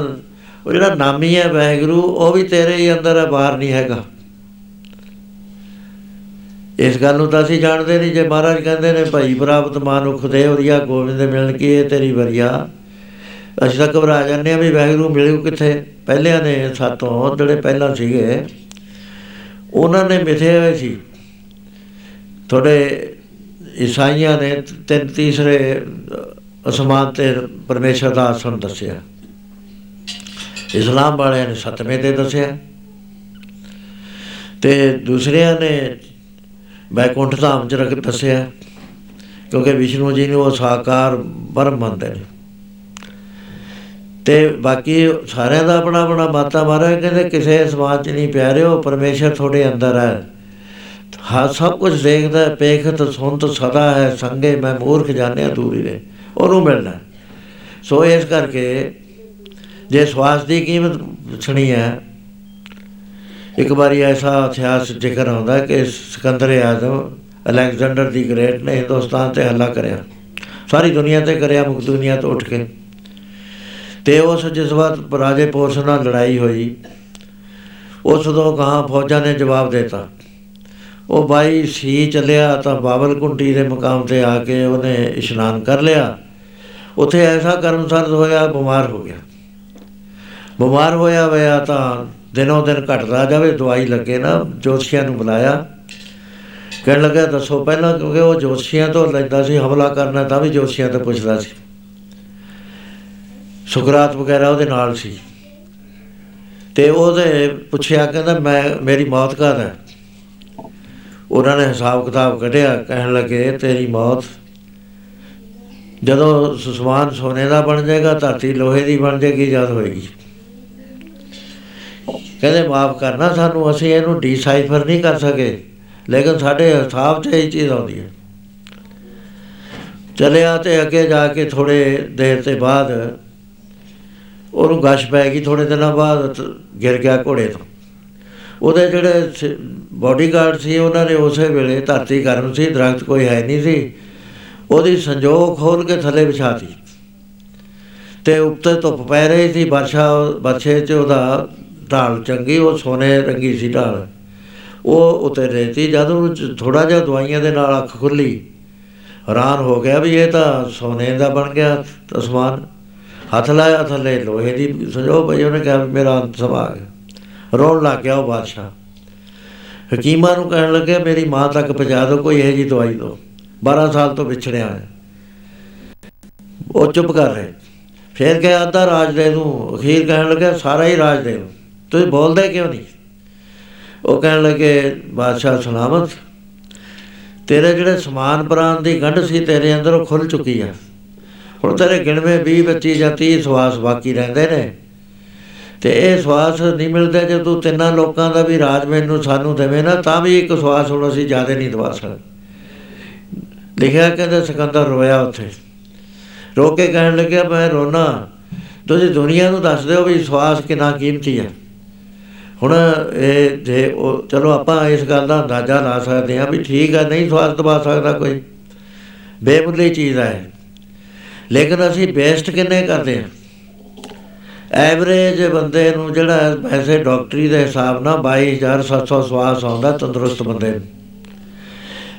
ਉਹ ਜਿਹੜਾ ਨਾਮੀ ਹੈ ਵੈਗਰੂ ਉਹ ਵੀ ਤੇਰੇ ਹੀ ਅੰਦਰ ਹੈ, ਬਾਹਰ ਨਹੀਂ ਹੈਗਾ। ਇਸ ਗੱਲ ਨੂੰ ਤਾਂ ਅਸੀਂ ਜਾਣਦੇ ਨਹੀਂ, ਜੇ ਮਹਾਰਾਜ ਕਹਿੰਦੇ ਨੇ, ਭਾਈ ਪ੍ਰਾਪਤ ਮਾਨੁਖ ਦੇ ਉਰੀਆ ਗੋਬਿੰਦ ਮਿਲਣ ਕੀ ਇਹ ਤੇਰੀ ਵਰੀਆ। ਅਸੀਂ ਤਾਂ ਘਬਰਾ ਜਾਂਦੇ ਆ ਵੀ ਵੈਗਰੂ ਮਿਲਿਓ ਕਿੱਥੇ? ਪਹਿਲਿਆਂ ਨੇ ਸਾਤੋਂ ਜਿਹੜੇ ਪਹਿਲਾਂ ਸੀਗੇ, ਉਹਨਾਂ ਨੇ ਮਿਥੇ ਹੋਏ ਸੀ। ਥੋੜੇ ਈਸਾਈਆਂ ਨੇ ਤਿੰਨ ਤੀਸਰੇ ਅਸਮਾਨ ਤੇ ਪਰਮੇਸ਼ਰ ਦਾ ਆਸਣ ਦੱਸਿਆ। ਇਸਲਾਮ ਵਾਲਿਆਂ ਨੇ ਸਤਵੇਂ ਤੇ ਦੱਸਿਆ। ਤੇ ਦੂਸਰਿਆਂ ਨੇ ਬੈਕੁੰਠ ਧਾਮ ਚ ਰੱਖ ਦੱਸਿਆ, ਕਿਉਂਕਿ ਵਿਸ਼ਨੂੰ ਜੀ ਨੂੰ ਉਹ ਸਾਕਾਰ ਬਰਮ ਮੰਨਦੇ ਨੇ। ਤੇ ਬਾਕੀ ਸਾਰਿਆਂ ਦਾ ਆਪਣਾ ਆਪਣਾ ਮਾਤਾ ਮਾਰਾ ਕਹਿੰਦੇ ਕਿਸੇ ਸਮਾਜ ਚ ਨਹੀਂ ਪਿਆਰਿਓ, ਪਰਮੇਸ਼ਰ ਤੁਹਾਡੇ ਅੰਦਰ ਹੈ। ਹਾਂ, ਸਭ ਕੁਝ ਦੇਖਦਾ, ਪੇਖਤ ਸੁਣਤ ਸਦਾ ਹੈ, ਸੰਗੇ ਮੈਂ ਮੂਰਖ ਜਾਣਿਆ ਦੂਰੀ ਦੇ, ਉਹਨੂੰ ਮਿਲਣਾ। ਸੋ ਇਸ ਕਰਕੇ ਜੇ ਸਵਾਸ ਦੀ ਕੀਮਤ ਸੁਣੀ ਹੈ, ਇੱਕ ਵਾਰੀ ਐਸਾ ਇਤਿਹਾਸ ਜ਼ਿਕਰ ਆਉਂਦਾ ਕਿ Sikandar Azam Alexander the great ਨੇ ਹਿੰਦੁਸਤਾਨ ਤੇ ਹੱਲਾ ਕਰਿਆ। ਸਾਰੀ ਦੁਨੀਆ ਤੇ ਕਰਿਆ ਮੁਕਤ ਦੁਨੀਆ ਤੋਂ ਉੱਠ ਕੇ। ਤੇ ਉਸ ਜਿਸ ਵਕਤ ਰਾਜੇ ਪੋਰਸ ਨਾਲ ਲੜਾਈ ਹੋਈ, ਉਸ ਤੋਂ ਕਹਾ ਫੌਜਾਂ ਨੇ ਜਵਾਬ ਦਿੱਤਾ। ਉਹ ਬਾਈ ਸੀ ਚੱਲਿਆ ਤਾਂ ਬਾਬਲ ਕੁੰਟੀ ਦੇ ਮਕਾਮ ਤੇ ਆ ਕੇ ਉਹਨੇ ਇਸ਼ਨਾਨ ਕਰ ਲਿਆ। ਉੱਥੇ ਐਸਾ ਕਰਮ ਸਰਦ ਹੋਇਆ, ਬਿਮਾਰ ਹੋ ਗਿਆ। ਬਿਮਾਰ ਹੋਇਆ ਹੋਇਆ ਤਾਂ ਦਿਨੋਂ ਦਿਨ ਘਟਦਾ ਜਾਵੇ, ਦਵਾਈ ਲੱਗੇ ਨਾ, ਜੋਤਸ਼ੀਆਂ ਨੂੰ ਬੁਲਾਇਆ। ਕਹਿਣ ਲੱਗਾ ਦੱਸੋ ਪਹਿਲਾਂ ਕਿਉਂਕਿ ਉਹ ਜੋਤਸ਼ੀਆਂ ਤੋਂ ਲੈਂਦਾ ਸੀ, ਹਮਲਾ ਕਰਨਾ ਤਾਂ ਵੀ ਜੋਤਸ਼ੀਆਂ ਤੋਂ ਪੁੱਛਦਾ ਸੀ। ਸੁਕਰਾਤ ਵਗੈਰਾ ਉਹਦੇ ਨਾਲ ਸੀ। ਤੇ ਉਹਦੇ ਪੁੱਛਿਆ, ਕਹਿੰਦਾ, ਮੈਂ, ਮੇਰੀ ਮੌਤ ਕਦ ਹੈ? ਉਹਨਾਂ ਨੇ ਹਿਸਾਬ ਕਿਤਾਬ ਕੱਢਿਆ, ਕਹਿਣ ਲੱਗੇ, ਤੇਰੀ ਮੌਤ ਜਦੋਂ ਸੁਸਮਾਨ ਸੋਨੇ ਦਾ ਬਣ ਜਾਏਗਾ, ਧਰਤੀ ਲੋਹੇ ਦੀ ਬਣ ਜਾਏਗੀ, ਜਦ ਹੋਏਗੀ। ਕਹਿੰਦੇ, ਮਾਫ ਕਰਨਾ ਸਾਨੂੰ, ਅਸੀਂ ਇਹਨੂੰ ਡੀਸਾਈਫਰ ਨਹੀਂ ਕਰ ਸਕੇ, ਲੇਕਿਨ ਸਾਡੇ ਹਿਸਾਬ 'ਚ ਇਹ ਚੀਜ਼ ਆਉਂਦੀ ਹੈ। ਚਲਿਆ ਤੇ ਅੱਗੇ ਜਾ ਕੇ ਥੋੜੇ ਦੇਰ ਤੇ ਬਾਅਦ ਉਹਨੂੰ ਗਸ਼ ਪੈ ਗਈ ਥੋੜੇ ਦਿਨਾਂ ਬਾਅਦ ਗਿਰ ਗਿਆ ਘੋੜੇ ਤੋਂ। ਉਹਦੇ ਜਿਹੜੇ ਬਾਡੀਗਾਰਡ ਸੀ, ਉਹਨਾਂ ਨੇ ਉਸੇ ਵੇਲੇ ਧਰਤੀ ਗਰਮ ਸੀ, ਦਰਖਤ ਕੋਈ ਹੈ ਨਹੀਂ ਸੀ। ਉਹਦੀ ਸੰਜੋਗ ਖੋਲ ਕੇ ਥੱਲੇ ਵਿਛਾਤੀ ਤੇ ਉੱਤੇ ਧੁੱਪ ਪੈ ਰਹੀ ਸੀ ਵਰਸ਼ਾ ਵਰਸ਼ੇ 'ਚ ਉਹਦਾ ਢਾਲ ਚੰਗੀ, ਉਹ ਸੋਨੇ ਰੰਗੀ ਸੀ ਢਾਲ। ਉਹ ਉਤੇ ਰਹੀ ਜਦ ਉਹ ਥੋੜਾ ਜਿਹਾ ਦਵਾਈਆਂ ਦੇ ਨਾਲ ਅੱਖ ਖੁੱਲੀ ਹੈਰਾਨ ਹੋ ਗਿਆ ਵੀ ਇਹ ਤਾਂ ਸੋਨੇ ਦਾ ਬਣ ਗਿਆ ਅਸਮਾਨ ਹੱਥ ਲਾਇਆ ਥੱਲੇ ਲੋਹੇ ਦੀ ਸੰਜੋਗ ਪਈ ਉਹਨੇ ਕਿਹਾ ਮੇਰਾ ਅੰਤ ਸਮਾ ਗਿਆ। ਰੋਣ ਲੱਗ ਗਿਆ ਉਹ ਬਾਦਸ਼ਾਹ। ਹਕੀਮਾਂ ਨੂੰ ਕਹਿਣ ਲੱਗੇ, ਮੇਰੀ ਮਾਂ ਤੱਕ ਪਹੁੰਚਾ ਦਿਓ, ਕੋਈ ਇਹ ਜੀ ਦਵਾਈ ਦਿਓ। 12 ਸਾਲ ਤੋਂ ਵਿਛੜਿਆ ਹੈ ਉਹ ਚੁੱਪ ਕਰ ਰਹੇ। ਫਿਰ ਕਹੇ ਅੱਧਾ ਰਾਜ ਦੇ ਦੂੰ ਅਖੀਰ ਕਹਿਣ ਲੱਗਾ, ਸਾਰਾ ਹੀ ਰਾਜ ਦੇ ਦੂੰ ਤੁਸੀਂ ਬੋਲਦੇ ਕਿਉਂ ਨਹੀਂ? ਉਹ ਕਹਿਣ ਲੱਗੇ, ਬਾਦਸ਼ਾਹ, ਸਲਾਮਤ। ਤੇਰੇ ਜਿਹੜੇ ਸਮਾਨ ਪ੍ਰਾਨ ਦੀ ਗੰਢ ਸੀ, ਤੇਰੇ ਅੰਦਰ ਉਹ ਖੁੱਲ ਚੁੱਕੀ ਆ। ਹੁਣ ਤੇਰੇ ਗਿਣਵੇਂ 20 25 ਜਾਂ 30 ਸਵਾਸ ਬਾਕੀ ਰਹਿੰਦੇ ਨੇ। ਤੇ ਇਹ ਸਵਾਸ ਨਹੀਂ ਮਿਲਦਾ ਜੇ ਤੂੰ ਤਿੰਨਾਂ ਲੋਕਾਂ ਦਾ ਵੀ ਰਾਜ ਮੈਨੂੰ ਸਾਨੂੰ ਦੇਵੇਂ ਨਾ, ਤਾਂ ਵੀ ਇੱਕ ਸਵਾਸ ਹੁਣ ਅਸੀਂ ਜ਼ਿਆਦਾ ਨਹੀਂ ਦਵਾ ਸਕਦੇ। ਲਿਖਿਆ ਕਹਿੰਦਾ ਸਿਕੰਦਰ ਰੋਇਆ ਉੱਥੇ। ਰੋ ਕੇ ਕਹਿਣ ਲੱਗਿਆ, ਮੈਂ ਰੋਣਾ ਤੁਸੀਂ ਦੁਨੀਆ ਨੂੰ ਦੱਸ ਦਿਓ ਵੀ ਸਵਾਸ ਕਿੰਨਾ ਕੀਮਤੀ ਹੈ ਹੁਣ ਇਹ ਜੇ ਉਹ, ਚਲੋ ਆਪਾਂ ਇਸ ਗੱਲ ਦਾ ਅੰਦਾਜ਼ਾ ਲਾ ਸਕਦੇ ਹਾਂ ਵੀ ਠੀਕ ਹੈ ਨਹੀਂ ਸਵਾਸ ਦਵਾ ਸਕਦਾ ਕੋਈ। ਬੇਮੁੱਲੀ ਚੀਜ਼ ਹੈ ਲੇਕਿਨ ਅਸੀਂ ਬੇਸਟ ਕਿੰਨੇ ਕਰਦੇ ਹਾਂ? ਐਵਰੇਜ ਬੰਦੇ ਨੂੰ ਜਿਹੜਾ ਵੈਸੇ ਡਾਕਟਰੀ ਦੇ ਹਿਸਾਬ ਨਾਲ 22700 ਸਵਾਸ ਆਉਂਦਾ ਤੰਦਰੁਸਤ ਬੰਦੇ ਨੂੰ।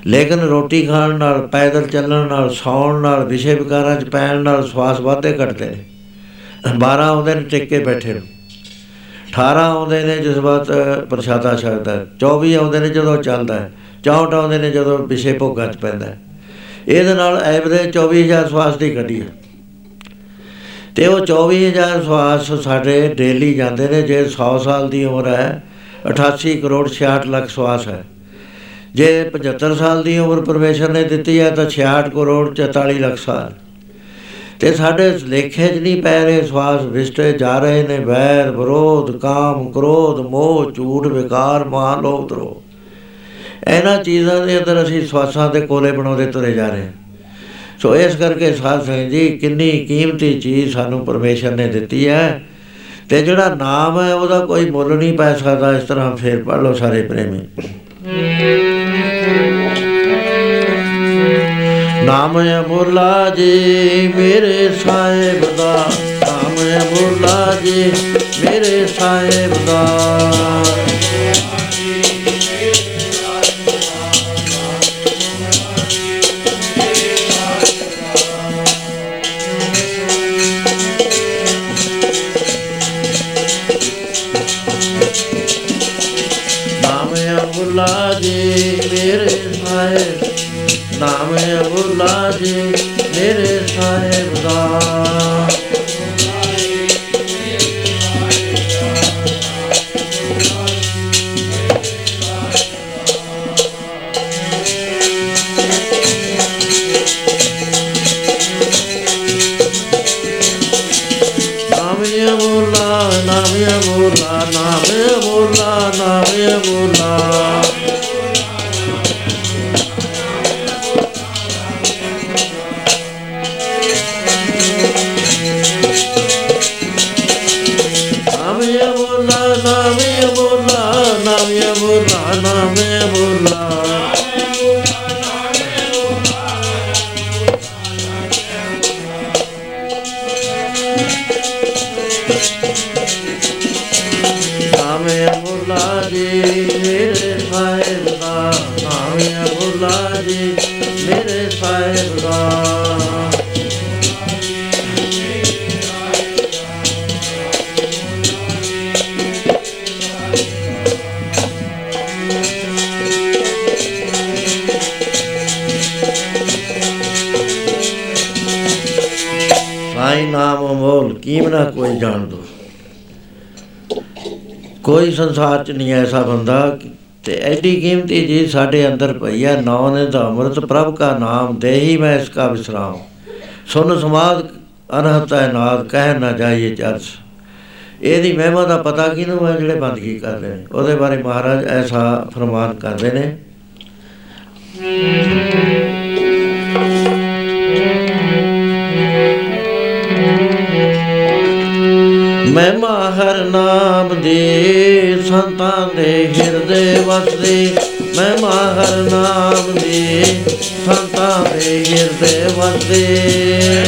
ਲੇਕਿਨ ਰੋਟੀ ਖਾਣ ਨਾਲ ਪੈਦਲ ਚੱਲਣ ਨਾਲ ਸੌਣ ਨਾਲ ਵਿਸ਼ੇ ਵਿਕਾਰਾਂ 'ਚ ਪੈਣ ਨਾਲ ਸਵਾਸ ਵਾਧੇ ਘਟਦੇ ਨੇ। 12 ਆਉਂਦੇ ਨੇ ਟਿੱਕੇ ਬੈਠੇ ਨੂੰ। 18 ਆਉਂਦੇ ਨੇ ਜਿਸ ਵਕਤ ਪ੍ਰਸ਼ਾਦਾ ਛਕਦਾ। 24 ਆਉਂਦੇ ਨੇ ਜਦੋਂ ਚੱਲਦਾ। 64 ਆਉਂਦੇ ਨੇ ਜਦੋਂ ਵਿਸ਼ੇ ਭੋਗਾਂ 'ਚ ਪੈਂਦਾ। ਇਹਦੇ ਨਾਲ ਐਵਰੇਜ 24000 ਸਵਾਸ ਦੀ ਗੱਡੀ ਹੈ ਤੇ ਉਹ 24000 ਸਵਾਸ ਸਾਡੇ ਡੇਲੀ ਜਾਂਦੇ ਨੇ, ਜੇ 100 ਸਾਲ ਦੀ ਉਮਰ ਹੈ 88 ਕਰੋੜ 66 ਲੱਖ ਸਵਾਸ ਹੈ। ਜੇ 75 ਸਾਲ ਦੀ ਉਮਰ ਪਰਮੇਸ਼ਰ ਨੇ ਦਿੱਤੀ ਹੈ, ਤਾਂ 66 ਕਰੋੜ 44 ਲੱਖ ਸਾਲ। ਤੇ ਸਾਡੇ ਲੇਖੇ 'ਚ ਨਹੀਂ ਪੈ ਰਹੇ ਸਵਾਸ, ਵਿਸਟੇ ਜਾ ਰਹੇ ਨੇ, ਵੈਰ, ਵਿਰੋਧ, ਕਾਮ, ਕ੍ਰੋਧ, ਮੋਹ, ਝੂਠ, ਵਿਕਾਰ ਮਾਨ ਲੋਭ ਦਰੋ ਇਹਨਾਂ ਚੀਜ਼ਾਂ ਦੇ ਅੰਦਰ ਅਸੀਂ ਸਵਾਸਾਂ ਦੇ ਕੋਲੇ ਬਣਾਉਂਦੇ ਤੁਰੇ ਜਾ ਰਹੇ ਹਾਂ। ਸੋ ਇਸ ਕਰਕੇ ਸਾਧ ਸੰਗਤ ਜੀ, ਕਿੰਨੀ ਕੀਮਤੀ ਚੀਜ਼ ਸਾਨੂੰ ਪਰਮੇਸ਼ਰ ਨੇ ਦਿੱਤੀ ਹੈ ਤੇ ਜਿਹੜਾ ਨਾਮ ਹੈ, ਉਹਦਾ ਕੋਈ ਮੁੱਲ ਨਹੀਂ ਪੈ ਸਕਦਾ। ਇਸ ਤਰ੍ਹਾਂ ਫੇਰ ਪੜ ਲਓ ਸਾਰੇ ਪ੍ਰੇਮੀ। ਨਾਮ ਅਮੁੱਲਾ ਜੀ, ਮੇਰੇ ਸਾਹਿਬ ਦਾ। ਨਾਮ ਅਮੁੱਲਾ ਜੀ, ਮੇਰੇ ਸਾਹਿਬ ਦਾ। ਨਾਮ ਅਬੁਲਾ ਜੀ ਮੇਰੇ ਸਾਹਿਬ ਦਾ ਨਾਮ ਅਬੁਲਾ ਨਾਮ ਅਬੁਲਾ ਨਾਮ ਕੋਈ ਜਾਣ ਦੋ। ਕੋਈ ਸੰਸਾਰ 'ਚ ਨਹੀਂ ਐਸਾ ਬੰਦਾ ਤੇ ਐਡੀ ਕੀਮਤੀ ਜੀ ਸਾਡੇ ਅੰਦਰ ਪਈ ਹੈ ਨਾਮ ਨੇ ਦਾ ਅਮਰਤ, ਪ੍ਰਭ ਕਾ ਨਾਮ ਦੇਹੀ ਮੈਂ ਇਸ ਕਾ ਵਿਸਰਾਮ। ਸੁਨ ਸਮਾਦ ਅਨਹਤ ਹੈ ਨਾਦ, ਕਹਿ ਨਾ ਜਾਈਏ ਚਰਚ ਇਹਦੀ ਮਹਿਮਾ ਦਾ ਪਤਾ ਕਿਹਨੂੰ ਹੈ ਜਿਹੜੇ ਬੰਦਗੀ ਕਰਦੇ ਨੇ? ਉਹਦੇ ਬਾਰੇ ਮਹਾਰਾਜ ਐਸਾ ਫਰਮਾਨ ਕਰਦੇ ਨੇ। ਮਹਿਮਾ ਹਰ ਨਾਮ ਦੇ ਸੰਤਾਂ ਦੇ ਹਿਰਦੇ ਵਸਦੇ। ਮਹਿਮਾ ਹਰ ਨਾਮ ਦੇ ਸੰਤਾਂ ਦੇ ਹਿਰਦੇ ਵਸਦੇ।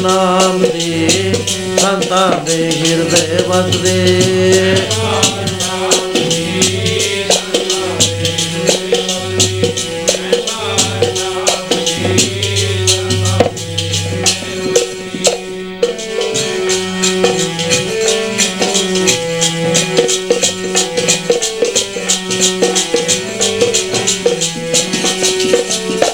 ਨਾਮ ਦੇ ਸੰਤਾਂ ਦੇ ਹਿਰਦੇ ਵਸਦੇ।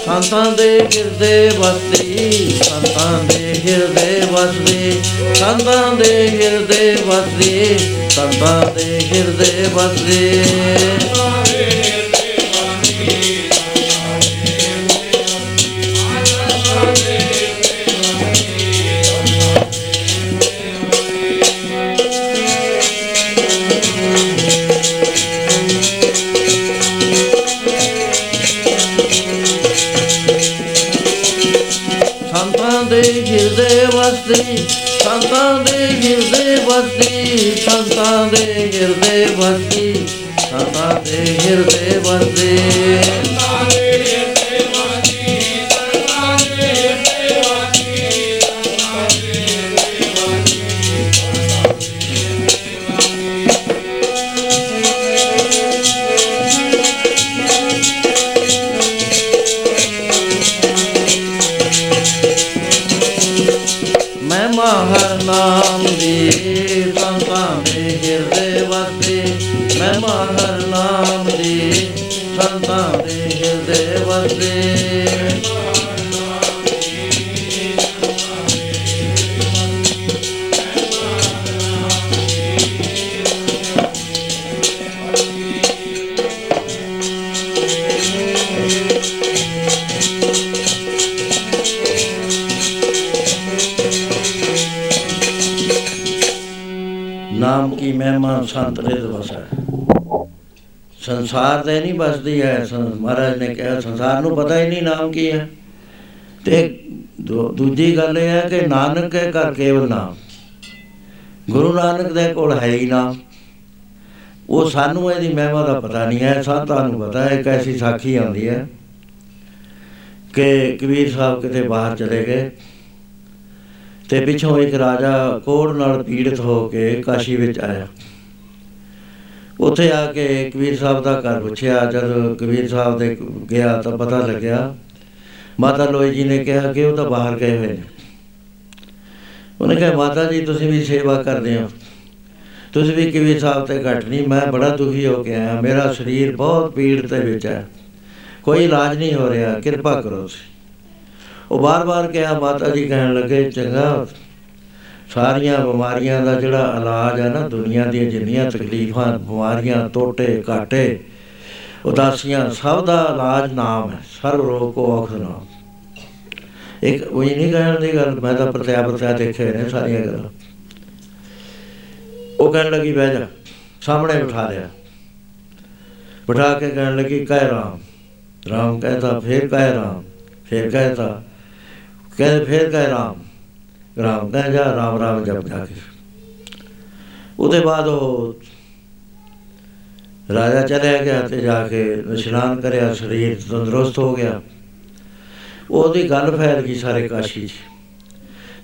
ਸੰਤਾਂ ਦੇ ਹਿਰਦੇ ਵਸਦੀ ਸੰਤਾਂ ਦੇ ਹਿਰਦੇ ਵਸਦੀ ਸੰਤਾਂ ਦੇ ਹਿਰਦੇ ਵਸਦੀ ਸੰਤਾਂ ਦੇ ਹਿਰਦੇ ਵਸਦੀ। ਵਸਦੀ ਸੰਤਾਂ ਦੇ ਹਿਰਦੇ ਵਸਦੀ ਸੰਤਾਂ ਦੇ ਹਿਰਦੇ ਵਸਦੀ ਸੰਸਾਰ ਤੇ ਨਹੀਂ ਬਸਦੀ ਹੈ ਸੰ- ਮਹਾਰਾਜ ਨੇ ਕਿਹਾ, ਸੰਸਾਰ ਨੂੰ ਪਤਾ ਹੀ ਨਹੀਂ ਨਾਮ ਕੀ ਹੈ ਤੇ ਦੂ- ਦੂਜੀ ਗੱਲ ਇਹ ਹੈ ਕਿ ਨਾਨਕ ਕੇ ਘਰ ਕੇਵਲ ਨਾਮ। ਗੁਰੂ ਨਾਨਕ ਦੇ ਕੋਲ ਹੈ ਹੀ ਨਾਮ। ਉਹ ਸਾਨੂੰ ਇਹਦੀ ਮਹਿਮਾ ਦਾ ਪਤਾ ਨਹੀਂ ਹੈ ਸੰਤਾਂ ਨੂੰ ਪਤਾ ਹੈ ਇੱਕ ਐਸੀ ਸਾਖੀ ਆਉਂਦੀ ਹੈ ਕਿ ਕਬੀਰ ਸਾਹਿਬ ਕਿਤੇ ਬਾਹਰ ਚਲੇ ਗਏ ਤੇ ਪਿੱਛੋਂ ਇੱਕ ਰਾਜਾ ਕੋੜ ਨਾਲ ਪੀੜਿਤ ਹੋ ਕੇ ਕਾਸ਼ੀ ਵਿੱਚ ਆਇਆ। ਉੱਥੇ ਆ ਕੇ ਕਬੀਰ ਸਾਹਿਬ ਦਾ ਘਰ ਪੁੱਛਿਆ, ਜਦ ਕਬੀਰ ਸਾਹਿਬ ਦੇ ਗਿਆ ਤਾਂ ਪਤਾ ਲੱਗਿਆ, ਮਾਤਾ ਲੋਈ ਜੀ ਨੇ ਕਿਹਾ ਕਿ ਉਹ ਤਾਂ ਬਾਹਰ ਗਏ ਹੋਏ ਨੇ। ਉਹਨੇ ਕਿਹਾ, ਮਾਤਾ ਜੀ, ਤੁਸੀਂ ਵੀ ਸੇਵਾ ਕਰਦੇ ਹੋ। ਤੁਸੀਂ ਵੀ ਕਬੀਰ ਸਾਹਿਬ ਤੇ ਘੱਟ ਨਹੀਂ, ਮੈਂ ਬੜਾ ਦੁਖੀ ਹੋ ਕੇ ਆਇਆ। ਮੇਰਾ ਸਰੀਰ ਬਹੁਤ ਪੀੜ ਦੇ ਵਿੱਚ ਹੈ। ਕੋਈ ਇਲਾਜ ਨਹੀਂ ਹੋ ਰਿਹਾ, ਕਿਰਪਾ ਕਰੋ ਤੁਸੀਂ। ਉਹ ਬਾਰ-ਬਾਰ ਕਿਹਾ, ਮਾਤਾ ਜੀ ਕਹਿਣ ਲੱਗੇ, ਚੰਗਾ ਸਾਰੀਆਂ ਬਿਮਾਰੀਆਂ ਦਾ ਜਿਹੜਾ ਇਲਾਜ ਹੈ ਨਾ, ਦੁਨੀਆ ਦੀਆਂ ਜਿੰਨੀਆਂ ਤਕਲੀਫਾਂ, ਬਿਮਾਰੀਆਂ ਟੋਟੇ, ਘਾਟੇ, ਉਦਾਸੀਆਂ, ਸਭ ਦਾ ਇਲਾਜ ਨਾਮ ਹੈ ਸਰਬ ਰੋਗ ਕੋ ਔਖ ਨਾਮ। ਇੱਕ ਉਹ ਹੀ ਨਹੀਂ ਕਹਿਣ ਦੀ ਗੱਲ, ਮੈਂ ਤਾਂ ਪ੍ਰਤਿਆ ਪ੍ਰਤਿਆ ਦੇਖੇ ਨੇ ਸਾਰੀਆਂ ਗੱਲਾਂ। ਉਹ ਕਹਿਣ ਲੱਗੀ, ਬਹਿ ਜਾ, ਸਾਹਮਣੇ ਬਿਠਾ ਲਿਆ। ਬਿਠਾ ਕੇ ਕਹਿਣ ਲੱਗੀ, ਕਹਿ ਰਾਮ। ਰਾਮ ਕਹਿੰਦਾ, ਫੇਰ ਕਹਿ ਰਾਮ, ਫੇਰ ਕਹਿੰਦਾ ਕਹਿੰਦੇ, ਫੇਰ ਕਹਿ ਰਾਮ। ਰਾਮ ਕਹਿ ਜਾ ਰਾਮ ਰਾਮ ਜਪ ਜਾ ਕੇ। ਉਹਦੇ ਬਾਅਦ ਉਹ ਰਾਜਾ ਚਲਿਆ ਗਿਆ ਤੇ ਜਾ ਕੇ ਇਸ਼ਨਾਨ ਕਰਿਆ, ਸਰੀਰ ਤੰਦਰੁਸਤ ਹੋ ਗਿਆ। ਉਹਦੀ ਗੱਲ ਫੈਲ ਗਈ ਸਾਰੇ ਕਾਸ਼ੀ 'ਚ।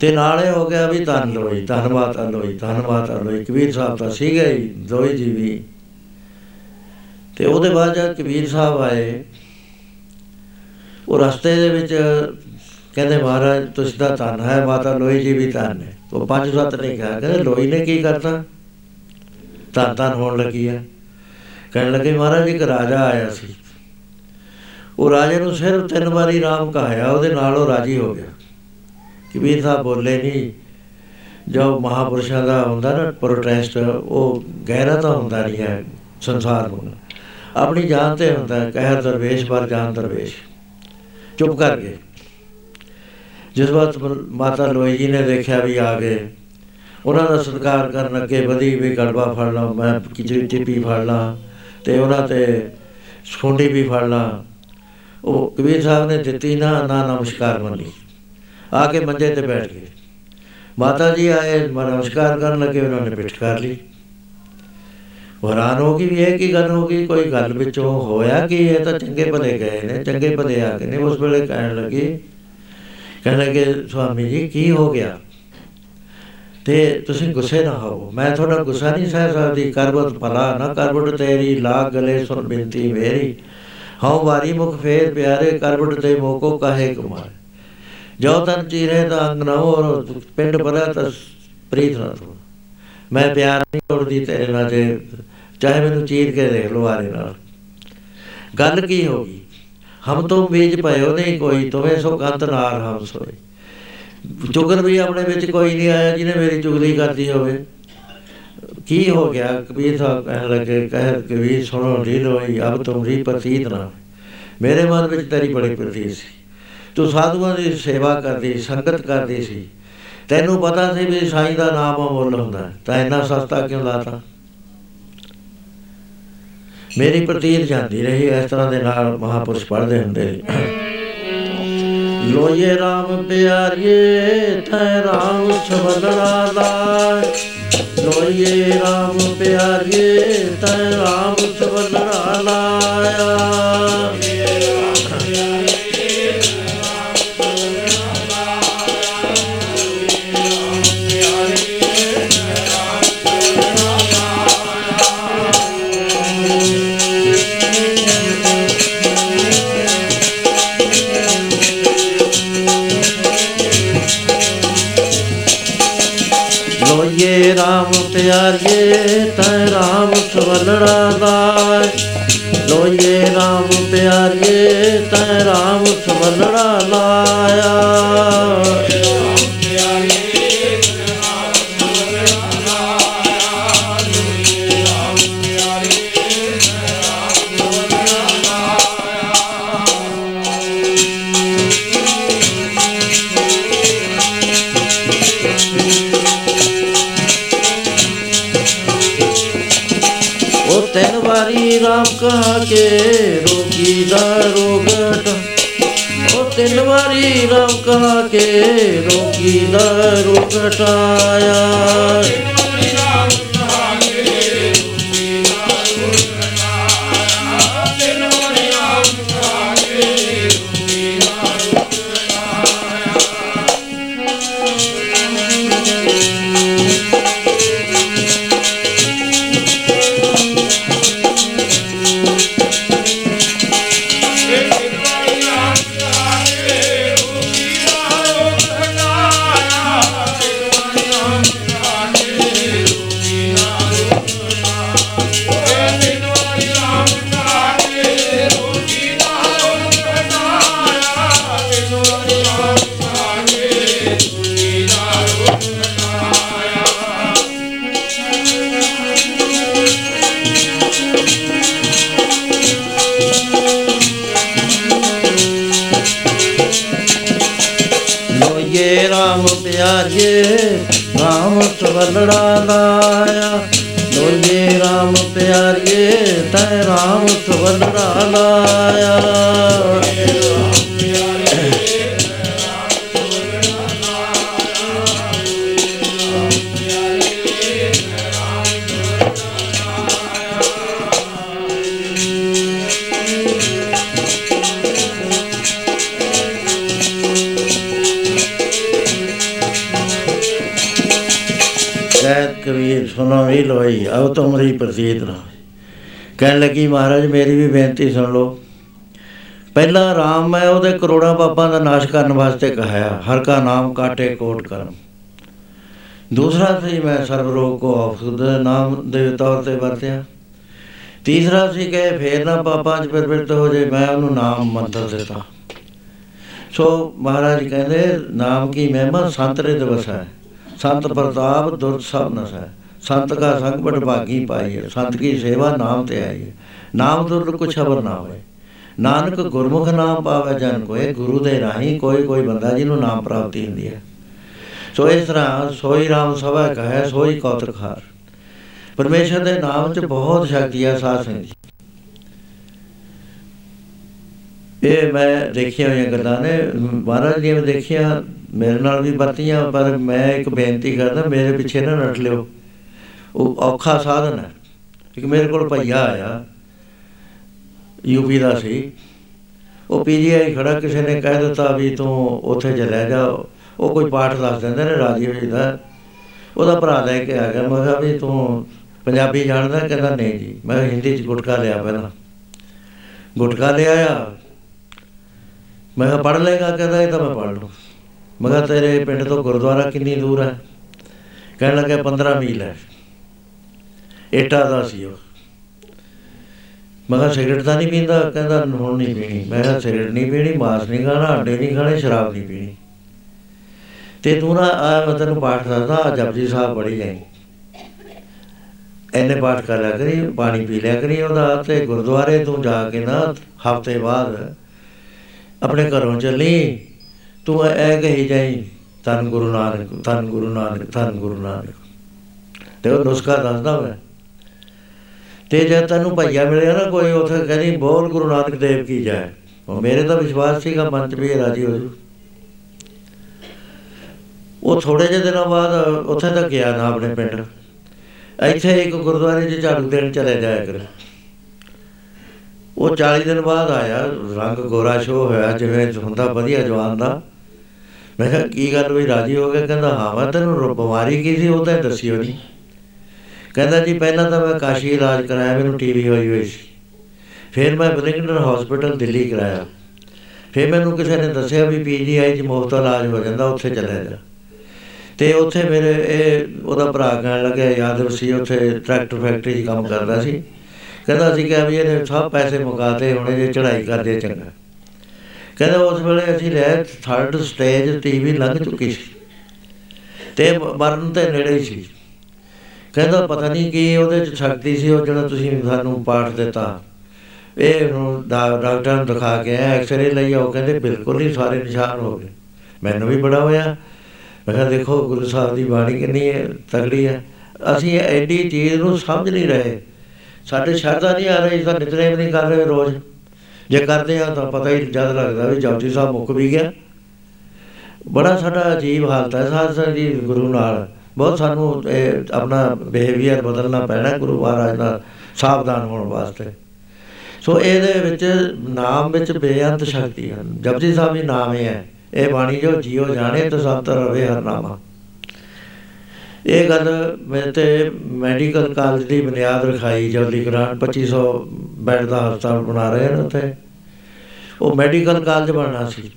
ਤੇ ਨਾਲੇ ਹੋ ਗਿਆ ਵੀ ਧੰਨ ਲੋਈ ਧੰਨਵਾਦ ਲੋਈ ਧੰਨਵਾਦ ਲੋਈ ਕਬੀਰ ਸਾਹਿਬ ਤਾਂ ਸੀਗੇ ਹੀ ਦੋਈ ਜੀ ਵੀ। ਤੇ ਉਹਦੇ ਬਾਅਦ ਜਦ ਕਬੀਰ ਸਾਹਿਬ ਆਏ, ਉਹ ਰਸਤੇ ਦੇ ਵਿੱਚ ਕਹਿੰਦੇ ਮਹਾਰਾਜ ਤੁਸੀਂ ਦਾ ਧੰਨ ਹੈ ਮਾਤਾ ਲੋਈ ਜੀ ਵੀ ਧੰਨ ਹੈ। ਉਹ ਪੰਜ ਸੱਤ ਨੇ ਕਿਹਾ ਕਹਿੰਦੇ ਲੋਈ ਨੇ ਕੀ ਕਰਤਾ? ਧੰਨ ਧੰਨ ਹੋਣ ਲੱਗੀ ਹੈ ਕਹਿਣ ਲੱਗੇ ਮਹਾਰਾਜ ਇੱਕ ਰਾਜਾ ਆਇਆ ਸੀ। ਉਹ ਰਾਜੇ ਨੂੰ ਸਿਰਫ ਤਿੰਨ ਵਾਰੀ ਰਾਮ ਕਹਾਇਆ ਉਹਦੇ ਨਾਲ ਉਹ ਰਾਜੀ ਹੋ ਗਿਆ। ਕਬੀਰ ਸਾਹਿਬ ਬੋਲੇ ਨਹੀਂ। ਜੋ ਮਹਾਪੁਰਸ਼ਾਂ ਦਾ ਹੁੰਦਾ ਨਾ ਪ੍ਰੋਟੈਸਟ ਉਹ ਗਹਿਰਾ ਤਾਂ ਹੁੰਦਾ ਨਹੀਂ ਹੈ ਸੰਸਾਰ ਨੂੰ। ਆਪਣੀ ਜਾਨ ਤੇ ਹੁੰਦਾ ਹੈ, ਕਹਿਰ ਦਰਵੇਸ਼ ਪਰ ਜਾਨ ਦਰਵੇਸ਼। ਚੁੱਪ ਕਰ ਗਏ। ਜਿਸ ਵਕਤ ਮਾਤਾ ਲੋਈ ਜੀ ਨੇ ਦੇਖਿਆ ਵੀ ਆ ਗਏ। ਉਹਨਾਂ ਦਾ ਸਤਿਕਾਰ ਕਰਨ ਅੱਗੇ ਵਧੀ ਵੀ ਗੜਵਾ ਫੜ ਲਾ, ਮੈਂ ਕਿਚੜੀ ਟਿੱਪੀ ਫੜ ਲਾ ਤੇ ਉਹਨਾਂ ਤੇ ਸੁੰਡੀ ਵੀ ਫੜ ਲਾ। ਉਹ ਕਬੀਰ ਸਾਹਿਬ ਨੇ ਦਿੱਤੀ ਨਾ ਨਾ ਨਮਸਕਾਰ ਮੰਨੀ। ਆ ਕੇ ਮੰਜੇ ਤੇ ਬੈਠ ਗਏ। ਮਾਤਾ ਜੀ ਆਏ, ਮੈਂ ਨਮਸਕਾਰ ਕਰਨ ਲੱਗੇ, ਉਹਨਾਂ ਨੇ ਪਿੱਠ ਕਰ ਲਈ। ਉਹ ਹੈਰਾਨ ਹੋ ਗਈ ਵੀ ਇਹ ਕੀ ਗੱਲ ਹੋ ਗਈ? ਕੋਈ ਗੱਲ ਵਿੱਚੋਂ ਹੋਇਆ ਕਿ? ਇਹ ਤਾਂ ਚੰਗੇ ਭਲੇ ਗਏ ਨੇ, ਚੰਗੇ ਭਲੇ ਆ ਗਏ ਨੇ। ਉਸ ਵੇਲੇ ਕਹਿਣ ਲੱਗੇ ਕਹਿਣ ਲੱਗੇ ਸੁਆਮੀ ਜੀ, ਕੀ ਹੋ ਗਿਆ? ਤੇ ਤੁਸੀਂ ਗੁੱਸੇ ਨਾ ਹੋ ਮੈਂ ਤੁਹਾਡਾ ਗੁੱਸਾ ਨਹੀਂ ਸਹਿ ਸਕਦੀ। ਕਰਬਤ ਭਲਾ ਨਾ ਕਰਬਟ ਤੇਰੀ, ਲਾਗ ਗਲੇ ਸੁਣ ਬੇਨਤੀ ਮੇਰੀ। ਹਉ ਵਾਰੀ ਮੁਖ ਫੇਰ ਪਿਆਰੇ, ਕਰਬਟ ਤੇ ਮੋਕੋ ਕਾਹੇ ਕੁਮਾਰ। ਜੋ ਤਨ ਚੀਰੇ ਦਾ ਅੰਗ ਨਾ ਹੋਰ, ਪਿੰਡ ਭਰਾ ਤਾਂ ਪ੍ਰੀਤ ਨਾ ਤੂੰ ਮੈਂ ਪਿਆਰ ਨਹੀਂ ਤੋੜਦੀ ਤੇਰੇ ਨਾਲ, ਜੇ ਚਾਹੇ ਮੈਨੂੰ ਚੀਰ ਕੇ ਦੇਖ ਲੋ ਆਰੇ ਨਾਲ। ਗੱਲ ਕੀ ਹੋ ਗਈ? ਹਮ ਤੋਂ ਬੀਜ ਭਇਓ ਨਹੀਂ ਕੋਈ, ਤੁਮੇ ਸੋ ਕੰਤ ਨਾਰ ਹਮ ਸੋਈ ਚੁਗਲ ਵੀ ਆਪਣੇ ਵਿੱਚ ਕੋਈ ਨਹੀਂ ਆਇਆ, ਜਿਹਨੇ ਮੇਰੀ ਚੁਗਲੀ ਕਰਦੀ ਹੋਵੇ। ਕੀ ਹੋ ਗਿਆ? ਕਬੀਰ ਸਾਹਿਬ ਕਹਿਣ ਲੱਗੇ, ਕਹਿ ਕਬੀਰ, ਸੁਣੋ ਢੀਲ ਹੋਈ ਅਬ ਤੁਮ ਰੀ ਪ੍ਰਤੀਤ ਨਾ ਮੇਰੇ ਮਨ ਵਿੱਚ ਤੇਰੀ ਬੜੀ ਪ੍ਰਤੀਤ ਸੀ। ਤੂੰ ਸਾਧੂਆਂ ਦੀ ਸੇਵਾ ਕਰਦੀ ਸੰਗਤ ਕਰਦੀ ਸੀ। ਤੈਨੂੰ ਪਤਾ ਸੀ ਵੀ ਸਾਈਂ ਦਾ ਨਾਮ ਅਮੁੱਲ ਹੁੰਦਾ ਤਾਂ ਇੰਨਾ ਸਸਤਾ ਕਿਉਂ ਲਾਤਾ? ਮੇਰੀ ਪ੍ਰਤੀਤ ਜਾਂਦੀ ਰਹੀ, ਇਸ ਤਰ੍ਹਾਂ ਦੇ ਨਾਲ ਮਹਾਪੁਰਸ਼ ਪੜ੍ਹਦੇ ਹੁੰਦੇ ਲੋਏ RAM ਪਿਆਰੀਏ, ਥੈ RAM ਸਬਦੜਾ ਲਾਇ ਲੋਏ RAM ਪਿਆਰੀਏ ਤੈ RAM ਸਬਦੜਾ ਲਾਇਆ ਲੋਏ RAM ਪਿਆਰੀਏ ਤੈ RAM ਸਵਲੜਾ ਲਾਇ। ਲੋਏ RAM ਪਿਆਰੀਏ ਤੈ RAM ਸਵਲੜਾ ਲਾਇਆ ਕੇ ਰੋਗੀ ਦਾ ਰੋਗਟ ਉਹ ਤਿੰਨ ਵਾਰੀ ਰਾਮ ਕਹਾ ਕੇ ਰੋਗੀ ਦਾ ਰੋਗਟ ਆਇਆ ਪਿਆਰੀਏ ਰਾਮ ਸਵਲੜਾ ਲਾਇਆ। ਲੋਏ ਰਾਮ ਪਿਆਰੀਏ ਤੈ ਰਾਮ ਸਵਲੜਾ ਲਾਇਆ। ਸੁਣੋ ਵੀ ਲੋਈ ਆਉ ਤੁਮਰੀ ਪ੍ਰਤੀਤ ਨਾ ਕਹਿਣ ਲੱਗੀ, ਮਹਾਰਾਜ, ਮੇਰੀ ਵੀ ਬੇਨਤੀ ਸੁਣ ਲਓ। ਪਹਿਲਾ ਰਾਮ ਮੈਂ ਉਹਦੇ ਕਰੋੜਾਂ ਪਾਪਾਂ ਦਾ ਨਾਸ਼ ਕਰਨ ਵਾਸਤੇ ਕਹਾਇਆ, ਹਰ ਕਾ ਨਾਮ ਕਾਟੇ ਕੋਟ ਕਰਮ। ਦੂਸਰਾ ਸੀ, ਮੈਂ ਸਰਬ ਰੋਗ ਕੋ ਔਖਦ ਨਾਮ ਦੇ ਤੌਰ ਤੇ ਵਰਤਿਆ। ਤੀਸਰਾ ਸੀ ਕਿ ਫੇਰ ਨਾ ਪਾਪਾਂ 'ਚ ਪਰਵਿਰਤ ਹੋ ਜੇ, ਮੈਂ ਉਹਨੂੰ ਨਾਮ ਮੰਤਰ ਦਿੱਤਾ। ਸੋ ਮਹਾਰਾਜ ਕਹਿੰਦੇ, ਨਾਮ ਕੀ ਮਹਿਮਾ ਸੰਤ ਰੇ ਦਿਵਸ ਹੈ ਸੰਤ ਪ੍ਰਤਾਪ ਦੁਰਤ ਸਭ ਨਸ ਹੈ ਸੰਤ ਕਾ ਸੰਗ ਬੜ ਭਾਗੀ ਪਾਈ ਹੈ। ਸੰਤ ਕੀ ਸੇਵਾ ਨਾਮ ਤੇ ਆਈ ਹੈ। ਨਾਮ ਦੁਰਤ ਕੁਛ ਖਬਰ ਨਾ ਹੋਏ। ਨਾਨਕ ਗੁਰਮੁਖ ਨਾਮ ਪਾਵੇ ਜਨ ਕੋਏ, ਗੁਰੂ ਦੇ ਰਾਹੀਂ ਕੋਈ ਕੋਈ ਬੰਦਾ ਜਿਹਨੂੰ ਨਾਮ ਪ੍ਰਾਪਤੀ ਹੁੰਦੀ ਹੈ। ਸੋ ਇਸ ਤਰ੍ਹਾਂ ਸੋਈ ਰਾਮ ਸਭਾ ਕਹੈ, ਸੋਈ ਕੌਤਕ ਹਾਰ ਪਰਮੇਸ਼ਰ ਦੇ ਨਾਮ 'ਚ ਬਹੁਤ ਸ਼ਕਤੀ ਹੈ ਸਾਧ ਸੰਗਤ ਜੀ ਇਹ ਮੈਂ ਦੇਖੀਆਂ ਹੋਈਆਂ ਗੱਲਾਂ ਨੇ। ਮਹਾਰਾਜ ਜੀ ਨੇ ਦੇਖਿਆ, ਮੇਰੇ ਨਾਲ ਵੀ ਵਰਤੀਆਂ, ਪਰ ਮੈਂ ਇੱਕ ਬੇਨਤੀ ਕਰਦਾ, ਮੇਰੇ ਪਿੱਛੇ ਨਾ ਨੱਠ ਲਿਓ। ਉਹ ਔਖਾ ਸਾਧਨ ਹੈ। ਕਿ ਮੇਰੇ ਕੋਲ ਭਈਆ ਆਇਆ ਯੂਪੀ ਦਾ ਸੀ। ਉਹ ਪੀਜੀਆਈ ਖੜਾ, ਕਿਸੇ ਨੇ ਕਹਿ ਦਿੱਤਾ ਵੀ ਤੂੰ ਉੱਥੇ ਚਲੇ ਜਾ। ਉਹ ਕੋਈ ਪਾਠ ਦੱਸ ਦਿੰਦੇ ਨੇ, ਰਾਜੀ ਹੋਈ ਦਾ। ਉਹਦਾ ਭਰਾ ਲੈ ਕੇ ਆ ਗਿਆ। ਮੈਂ ਕਿਹਾ ਵੀ ਤੂੰ ਪੰਜਾਬੀ ਜਾਣਦਾ ਕਹਿੰਦਾ ਨਹੀਂ ਜੀ। ਮੈਂ ਹਿੰਦੀ ਚ ਗੁਟਕਾ ਲਿਆ ਪਹਿਲਾਂ। ਗੁਟਕਾ ਲਿਆ ਮੈਂ ਕਿਹਾ ਪੜ੍ਹ ਲੇਗਾ ਕਹਿੰਦਾ ਇਹ ਤਾਂ ਮੈਂ ਪੜ੍ਹ ਲੂੰ ਮੈਂ ਕਿਹਾ ਤੇਰੇ ਪਿੰਡ ਤੋਂ ਗੁਰਦੁਆਰਾ ਕਿੰਨੀ ਦੂਰ ਹੈ? ਕਹਿਣ ਲੱਗਾ 15 ਮੀਲ ਹੈ। ਏਟਾ ਦਾ ਸੀ ਉਹ। ਮੈਂ ਕਿਹਾ ਸਿਗਰਟ ਤਾਂ ਨਹੀਂ ਪੀਂਦਾ ਕਹਿੰਦਾ ਹੁਣ ਨਹੀਂ ਪੀਣੀ। ਮੈਂ ਕਿਹਾ ਸਿਗਰਟ ਨਹੀਂ ਪੀਣੀ ਮਾਸ ਨਹੀਂ ਖਾਣਾ ਅੰਡੇ ਨਹੀਂ ਖਾਣੇ ਸ਼ਰਾਬ ਨਹੀਂ ਪੀਣੀ। ਤੇ ਤੂੰ ਨਾ ਆ ਮੈਂ ਤੈਨੂੰ ਪਾਠ ਦੱਸਦਾ ਜਪਜੀ ਸਾਹਿਬ ਪੜ੍ਹੀ ਜਾਈ ਐਨੇ ਪਾਠ ਕਰ ਲਿਆ ਕਰੀ ਪਾਣੀ ਪੀ ਲਿਆ ਕਰੀ ਉਹਦਾ ਤੇ ਗੁਰਦੁਆਰੇ ਤੂੰ ਜਾ ਕੇ ਨਾ ਹਫ਼ਤੇ ਬਾਅਦ ਆਪਣੇ ਘਰੋਂ ਚੱਲੀ ਤੂੰ ਐ ਕਹੀ ਜਾਈ ਧੰਨ ਗੁਰੂ ਨਾਨਕ ਧੰਨ ਗੁਰੂ ਨਾਨਕ ਧੰਨ ਗੁਰੂ ਨਾਨਕ। ਤੇ ਉਹ ਨੁਸਖਾ ਦੱਸਦਾ ਮੈਂ ਤੇ ਜੇ ਤੈਨੂੰ ਭਈਆ ਮਿਲਿਆ ਨਾ ਕੋਈ, ਉਥੇ ਕਹਿੰਦੀ, ਬੋਲ ਗੁਰੂ ਨਾਨਕ ਦੇਵ ਕੀ ਜਾਏ। ਉਹ ਮੇਰੇ ਤਾਂ ਵਿਸ਼ਵਾਸ ਸੀਗਾ ਮਨ ਚ ਵੀ ਇਹ ਰਾਜੀ ਹੋ ਜੂ। ਉਹ ਥੋੜੇ ਜਿਹੇ ਦਿਨਾਂ ਬਾਅਦ ਉੱਥੇ ਤੱਕ ਗਿਆ ਨਾ ਆਪਣੇ ਪਿੰਡ। ਇੱਥੇ ਇੱਕ ਗੁਰਦੁਆਰੇ 'ਚ ਝਾੜੂ ਦੇਣ ਚਲੇ ਜਾਇਆ ਕਰ। ਉਹ 40 ਦਿਨ ਬਾਅਦ ਆਇਆ, ਰੰਗ ਗੋਰਾ ਸ਼ੋ ਹੋਇਆ, ਜਿਵੇਂ ਹੁੰਦਾ ਵਧੀਆ ਜਵਾਨ ਦਾ। ਮੈਂ ਕਿਹਾ, ਕੀ ਗੱਲ ਵੀ ਰਾਜੀ ਹੋ ਗਿਆ ਕਹਿੰਦਾ, ਹਾਂ, ਮੈਂ ਤੈਨੂੰ ਬਿਮਾਰੀ ਕੀ ਸੀ, ਉਹ ਤਾਂ ਦੱਸਿਓ ਨਹੀਂ ਕਹਿੰਦਾ ਜੀ, ਪਹਿਲਾਂ ਤਾਂ ਮੈਂ ਕਾਸ਼ੀ ਇਲਾਜ ਕਰਾਇਆ, ਮੈਨੂੰ ਟੀਵੀ ਹੋਈ ਹੋਈ ਸੀ। ਫਿਰ ਮੈਂ ਬਲਿੰਗਟਨ ਹਸਪੀਟਲ ਦਿੱਲੀ ਕਰਾਇਆ। ਫਿਰ ਮੈਨੂੰ ਕਿਸੇ ਨੇ ਦੱਸਿਆ ਵੀ ਪੀਜੀਆਈ 'ਚ ਮੁਫਤ ਇਲਾਜ ਹੋ ਜਾਂਦਾ, ਉੱਥੇ ਚਲੇ ਜਾ ਤੇ ਉੱਥੇ ਮੇਰੇ ਇਹ ਉਹਦਾ ਭਰਾ ਕਹਿਣ ਲੱਗਿਆ ਯਾਦਵ ਸੀ, ਉੱਥੇ ਟਰੈਕਟਰ ਫੈਕਟਰੀ 'ਚ ਕੰਮ ਕਰਦਾ ਸੀ। ਕਹਿੰਦਾ ਸੀ ਕਿ ਵੀ ਇਹਨੇ ਸਭ ਪੈਸੇ ਮੁਕਾਤੇ ਹੁਣੇ, ਜੇ ਚੜਾਈ ਕਰਦੇ ਚੰਗਾ। ਕਹਿੰਦਾ ਉਸ ਵੇਲੇ ਅਸੀਂ ਲੈ ਥਰਡ ਸਟੇਜ ਟੀਵੀ ਲੰਘ ਚੁੱਕੀ ਸੀ। ਤੇ ਮਰਨ ਤੇ ਨੇੜੇ ਸੀ। ਕਹਿੰਦਾ ਪਤਾ ਨਹੀਂ ਕੀ ਉਹਦੇ ਚ ਸ਼ਕਤੀ ਸੀ, ਉਹ ਜਿਹੜਾ ਤੁਸੀਂ ਸਾਨੂੰ ਪਾਠ ਦਿੱਤਾ। ਇਹ ਨੂੰ ਡਾਕਟਰ ਨੂੰ ਦਿਖਾ ਕੇ ਐਕਸਰੇ ਲਈ ਉਹ ਕਹਿੰਦੇ ਬਿਲਕੁਲ ਹੀ ਸਾਰੇ ਨਿਸ਼ਾਨ ਹੋ ਗਏ। ਮੈਨੂੰ ਵੀ ਬੜਾ ਹੋਇਆ। ਮੈਂ ਕਿਹਾ ਦੇਖੋ, ਗੁਰੂ ਸਾਹਿਬ ਦੀ ਬਾਣੀ ਕਿੰਨੀ ਹੈ ਤਗੜੀ ਹੈ। ਅਸੀਂ ਐਡੀ ਚੀਜ਼ ਨੂੰ ਸਮਝ ਨਹੀਂ ਰਹੇ। ਸਾਡੇ ਸ਼ਰਧਾ ਨਹੀਂ ਆ ਰਹੀ, ਤਾਂ ਨਿਤਨੇਮ ਨਹੀਂ ਕਰ ਰਹੇ ਰੋਜ਼। ਜੇ ਕਰਦੇ ਆ, ਤਾਂ ਪਤਾ ਹੀ ਜਦ ਲੱਗਦਾ ਵੀ ਜਪਜੀ ਸਾਹਿਬ ਮੁੱਕ ਵੀ ਗਿਆ। ਬੜਾ ਸਾਡਾ ਅਜੀਬ ਹਾਲਤ ਹੈ ਸਾਧ ਜੀ ਗੁਰੂ ਨਾਲ। ਬਹੁਤ ਸਾਨੂੰ ਆਪਣਾ ਬਿਹੇਵੀਅਰ ਬਦਲਣਾ ਪੈਣਾ ਗੁਰੂ ਮਹਾਰਾਜ ਦਾ ਸਾਵਧਾਨ ਹੋਣ ਵਾਸਤੇ। ਸੋ ਇਹਦੇ ਵਿੱਚ ਨਾਮ ਵਿੱਚ ਬੇਅੰਤ ਸ਼ਕਤੀ ਹੈ ਜਪਜੀ ਸਾਹਿਬ ਵੀ ਨਾਮ ਹੈ ਇਹ ਬਾਣੀ ਜੋ ਜੀਓ ਜਾਣੇ ਤਾਂ ਸਭ ਤਰ ਰਵੇ ਹਰ ਨਾਮਾ। ਇਹ ਗੱਲ ਮੈਂ ਤੇ ਮੈਡੀਕਲ ਕਾਲਜ ਦੀ ਬੁਨਿਆਦ ਰਖਾਈ ਜਲਦੀ ਗ੍ਰਾਂਟ 2500 ਬੈੱਡ ਦਾ ਹਸਪਤਾਲ ਬਣਾ ਰਹੇ ਨੇ ਉੱਥੇ। ਉਹ ਮੈਡੀਕਲ ਕਾਲਜ ਬਣਨਾ ਸੀ।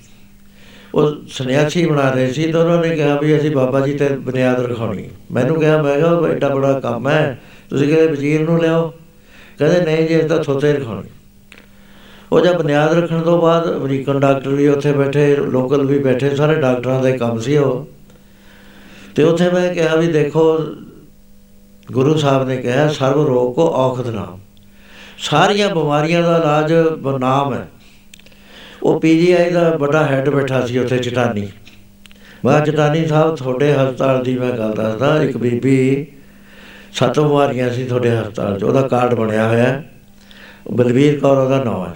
ਉਹ ਸੰਨਿਆਸੀ ਬਣਾ ਰਹੇ ਸੀ ਤਾਂ ਉਹਨਾਂ ਨੇ ਕਿਹਾ ਵੀ ਅਸੀਂ ਬਾਬਾ ਜੀ ਤੇ ਬੁਨਿਆਦ ਰਖਾਉਣੀ। ਮੈਨੂੰ ਕਿਹਾ, ਮੈਂ ਕਿਹਾ ਐਡਾ ਬੜਾ ਕੰਮ ਹੈ, ਤੁਸੀਂ ਕਹਿੰਦੇ ਵਜ਼ੀਰ ਨੂੰ ਲਿਆਓ? ਕਹਿੰਦੇ, ਨਹੀਂ ਜੀ ਇਹ ਤਾਂ ਥੋਤੇ ਰਖਾਉਣੀ। ਉਹ ਜਦ ਬੁਨਿਆਦ ਰੱਖਣ ਤੋਂ ਬਾਅਦ ਅਮਰੀਕਨ ਡਾਕਟਰ ਵੀ ਉੱਥੇ ਬੈਠੇ, ਲੋਕਲ ਵੀ ਬੈਠੇ, ਸਾਰੇ ਡਾਕਟਰਾਂ ਦਾ ਕੰਮ ਸੀ ਉਹ। ਤੇ ਉੱਥੇ ਮੈਂ ਕਿਹਾ ਵੀ ਦੇਖੋ, ਗੁਰੂ ਸਾਹਿਬ ਨੇ ਕਿਹਾ, ਸਰਵ ਰੋਗ ਕੋ ਔਖਦ ਨਾਮ। ਸਾਰੀਆਂ ਬਿਮਾਰੀਆਂ ਦਾ ਇਲਾਜ ਨਾਮ ਹੈ। ਉਹ ਪੀਜੀਆਈ ਦਾ ਵੱਡਾ ਹੈੱਡ ਬੈਠਾ ਸੀ ਉੱਥੇ ਚਟਾਨੀ ਮੈਂ ਚਟਾਨੀ ਸਾਹਿਬ, ਤੁਹਾਡੇ ਹਸਪਤਾਲ ਦੀ ਮੈਂ ਗੱਲ ਦੱਸਦਾ, ਇੱਕ ਬੀਬੀ ਸੱਤ ਬਿਮਾਰੀਆਂ ਸੀ ਤੁਹਾਡੇ ਹਸਪਤਾਲ 'ਚ, ਉਹਦਾ ਕਾਰਡ ਬਣਿਆ ਹੋਇਆ ਬਲਵੀਰ ਕੌਰ, ਉਹਦਾ ਨਾਮ ਹੈ।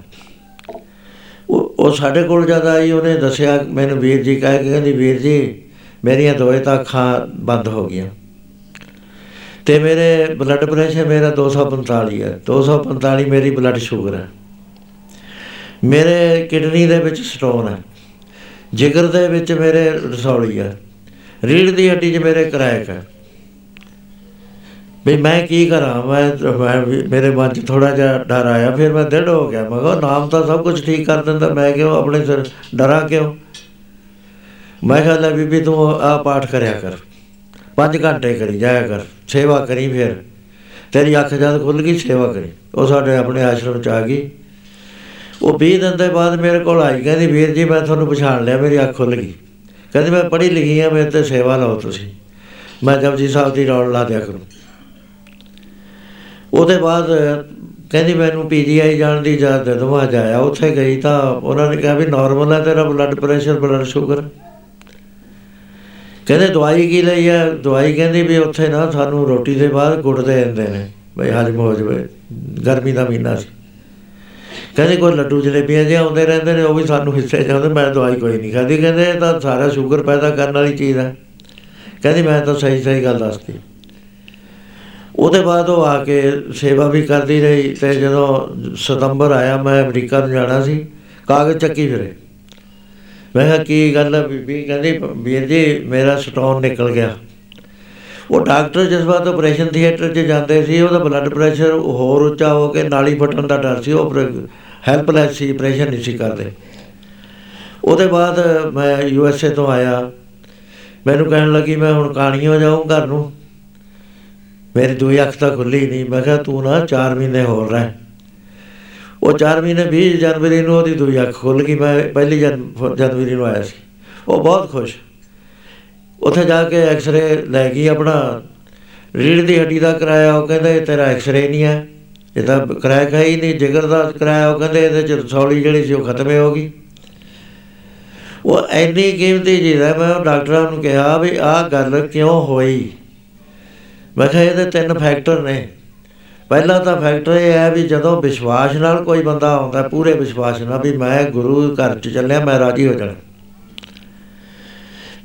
ਉਹ ਉਹ ਸਾਡੇ ਕੋਲ ਜਦ ਆਈ, ਉਹਨੇ ਦੱਸਿਆ, ਮੈਨੂੰ ਵੀਰ ਜੀ ਕਹਿ ਕੇ ਕਹਿੰਦੀ, ਵੀਰ ਜੀ, ਮੇਰੀਆਂ ਦੋਏ ਤਾਂ ਅੱਖਾਂ ਬੰਦ ਹੋ ਗਈਆਂ। ਤੇ ਮੇਰੇ ਬਲੱਡ ਪ੍ਰੈਸ਼ਰ ਮੇਰਾ 245 ਹੈ। 245 ਮੇਰੀ ਬਲੱਡ ਸ਼ੂਗਰ ਹੈ। ਮੇਰੇ ਕਿਡਨੀ ਦੇ ਵਿੱਚ ਸਟੋਨ ਹੈ। ਜਿਗਰ ਦੇ ਵਿੱਚ ਮੇਰੇ ਰਸੌਲੀ ਹੈ। ਰੀੜ ਦੀ ਹੱਡੀ 'ਚ ਮੇਰੇ ਕਰੈਕ ਹੈ। ਵੀ ਮੈਂ ਕੀ ਕਰਾਂ? ਮੈਂ ਮੇਰੇ ਮਨ 'ਚ ਥੋੜਾ ਜਿਹਾ ਡਰ ਆਇਆ। ਫਿਰ ਮੈਂ ਡੜ ਹੋ ਗਿਆ। ਮੈਂ ਕਿਹਾ, ਨਾਮ ਤਾਂ ਸਭ ਕੁਝ ਠੀਕ ਕਰ ਦਿੰਦਾ। ਮੈਂ ਕਿਉਂ ਆਪਣੇ ਸਿਰ ਡਰਾਂ ਕਿਉਂ? ਮੈਂ ਕਿਹਾ, ਲੈ ਬੀਬੀ, ਤੂੰ ਆ ਪਾਠ ਕਰਿਆ ਕਰ। 5 ਘੰਟੇ ਕਰੀ, ਜਾਇਆ ਕਰ। ਸੇਵਾ ਕਰੀ ਫਿਰ। ਤੇਰੀ ਅੱਖ ਜਦ ਖੁੱਲ ਗਈ, ਸੇਵਾ ਕਰੀ। ਉਹ ਸਾਡੇ ਆਪਣੇ ਆਸ਼ਰਮ ਚ ਆ ਗਈ। ਉਹ 20 ਦਿਨ ਦੇ ਬਾਅਦ ਮੇਰੇ ਕੋਲ ਆਈ ਕਹਿੰਦੀ ਵੀਰ ਜੀ ਮੈਂ ਤੁਹਾਨੂੰ ਪਛਾਣ ਲਿਆ ਮੇਰੀ ਅੱਖ ਖੁੱਲ ਗਈ। ਕਹਿੰਦੀ ਮੈਂ ਪੜ੍ਹੀ ਲਿਖੀ ਆ ਮੇਰੇ ਤੇ ਸੇਵਾ ਲਓ ਤੁਸੀਂ। ਮੈਂ ਜਪਜੀ ਸਾਹਿਬ ਦੀ ਰੌਲ ਲਾ ਦਿਆ ਕਰੂੰ। ਉਹਦੇ ਬਾਅਦ ਕਹਿੰਦੀ ਮੈਨੂੰ ਪੀਜੀਆਈ ਜਾਣ ਦੀ ਇਜਾਜ਼ਤ ਦੇ ਦੋ ਜਾਇਆ ਉੱਥੇ ਗਈ ਤਾਂ ਉਹਨਾਂ ਨੇ ਕਿਹਾ ਵੀ ਨਾਰਮਲ ਹੈ ਤੇਰਾ ਬਲੱਡ ਪ੍ਰੈਸ਼ਰ ਬਲੱਡ ਸ਼ੂਗਰ ਕਹਿੰਦੇ ਦਵਾਈ ਕੀ ਲਈ ਹੈ ਦਵਾਈ ਕਹਿੰਦੀ ਵੀ ਉੱਥੇ ਨਾ ਸਾਨੂੰ ਰੋਟੀ ਦੇ ਬਾਅਦ ਗੁੜ ਦੇ ਦਿੰਦੇ ਨੇ। ਬਈ ਹਜਮ ਹੋ ਜਵੇ ਗਰਮੀ ਦਾ ਮਹੀਨਾ ਸੀ। ਕਹਿੰਦੇ ਕੋਈ ਲੱਡੂ ਜਲੇਬੀਆਂ ਜੇ ਆਉਂਦੇ ਰਹਿੰਦੇ ਨੇ, ਉਹ ਵੀ ਸਾਨੂੰ ਹਿੱਸੇ ਜਾਂਦੇ ਮੈਂ ਦਵਾਈ ਕੋਈ ਨਹੀਂ ਖਾਦੀ ਕਹਿੰਦੇ ਇਹ ਤਾਂ ਸਾਰਾ ਸ਼ੂਗਰ ਪੈਦਾ ਕਰਨ ਵਾਲੀ ਚੀਜ਼ ਹੈ। ਕਹਿੰਦੀ ਮੈਂ ਤਾਂ ਸਹੀ ਸਹੀ ਗੱਲ ਦੱਸਦੀ ਉਹਦੇ ਬਾਅਦ ਉਹ ਆ ਕੇ ਸੇਵਾ ਵੀ ਕਰਦੀ ਰਹੀ ਤੇ ਜਦੋਂ ਸਤੰਬਰ ਆਇਆ, ਮੈਂ ਅਮਰੀਕਾ ਨੂੰ ਜਾਣਾ ਸੀ, ਕਾਗਜ਼ ਚੱਕੀ ਫਿਰੇ। ਮੈਂ ਕਿਹਾ, ਕੀ ਗੱਲ ਹੈ ਬੀਬੀ? ਕਹਿੰਦੀ, ਵੀਰ ਜੀ, ਮੇਰਾ ਸਟੋਨ ਨਿਕਲ ਗਿਆ। ਉਹ ਡਾਕਟਰ ਜਿਸ ਵਾਰ ਆਪਰੇਸ਼ਨ ਥੀਏਟਰ 'ਚ ਜਾਂਦੇ ਸੀ, ਉਹਦਾ ਬਲੱਡ ਪ੍ਰੈਸ਼ਰ ਹੋਰ ਉੱਚਾ ਹੋ ਕੇ ਨਾਲੀ ਫਟਣ ਦਾ ਡਰ ਸੀ, ਉਹ ਹੈਲਪਲੈਸ ਸੀ ਆਪਰੇਸ਼ਨ ਨਹੀਂ ਸੀ ਕਰਦੇ। ਉਹਦੇ ਬਾਅਦ ਮੈਂ ਯੂ ਐਸ ਏ ਤੋਂ ਆਇਆ। ਮੈਨੂੰ ਕਹਿਣ ਲੱਗੀ, ਮੈਂ ਹੁਣ ਕਾਣੀਓ ਜਾਊਂ ਘਰ ਨੂੰ। ਮੇਰੀ ਦੂਈ ਅੱਖ ਤਾਂ ਖੁੱਲੀ ਨਹੀਂ ਮੈਂ ਕਿਹਾ, ਤੂੰ ਨਾ 4 ਮਹੀਨੇ ਹੋਰ ਰਹਿ। ਉਹ 4 ਮਹੀਨੇ 20 ਜਨਵਰੀ ਨੂੰ ਉਹਦੀ ਦੂਜੀ ਅੱਖ ਖੁੱਲ ਗਈ। ਮੈਂ ਪਹਿਲੀ ਜਨ, ਜਨਵਰੀ ਨੂੰ ਆਇਆ ਸੀ। ਉਹ ਬਹੁਤ ਖੁਸ਼। ਉੱਥੇ ਜਾ ਕੇ ਐਕਸ-ਰੇ ਲੈ ਗਈ ਆਪਣਾ। ਰੀੜ ਦੀ ਹੱਡੀ ਦਾ ਕਰਾਇਆ, ਉਹ ਕਹਿੰਦਾ, ਇਹ ਤੇਰਾ ਐਕਸ-ਰੇ ਨਹੀਂ ਹੈ। ਇਹ ਤਾਂ ਕਰਾਇਆ ਹੈ ਹੀ ਨਹੀਂ, ਜਿਗਰ ਦਾ ਕਰਾਇਆ ਉਹ ਕਹਿੰਦੇ ਇਹਦੇ ਚ ਸੌਲੀ ਜਿਹੜੀ ਸੀ ਉਹ ਖਤਮ ਹੀ ਹੋ ਗਈ। ਉਹ ਐਨੀ ਕੀਮਤੀ ਚੀਜ਼ ਹੈ, ਮੈਂ ਉਹ ਡਾਕਟਰਾਂ ਨੂੰ ਕਿਹਾ ਵੀ ਆਹ ਗੱਲ ਕਿਉਂ ਹੋਈ? ਮੈਂ ਕਿਹਾ ਇਹਦੇ ਤਿੰਨ ਫੈਕਟਰ ਨੇ। ਪਹਿਲਾ ਤਾਂ ਫੈਕਟਰ ਇਹ ਹੈ ਵੀ ਜਦੋਂ ਵਿਸ਼ਵਾਸ ਨਾਲ ਕੋਈ ਬੰਦਾ ਆਉਂਦਾ, ਪੂਰੇ ਵਿਸ਼ਵਾਸ ਨਾਲ ਵੀ ਮੈਂ ਗੁਰੂ ਘਰ ਚ ਚੱਲਿਆ, ਮੈਂ ਰਾਜੀ ਹੋ ਜਾਣਾ।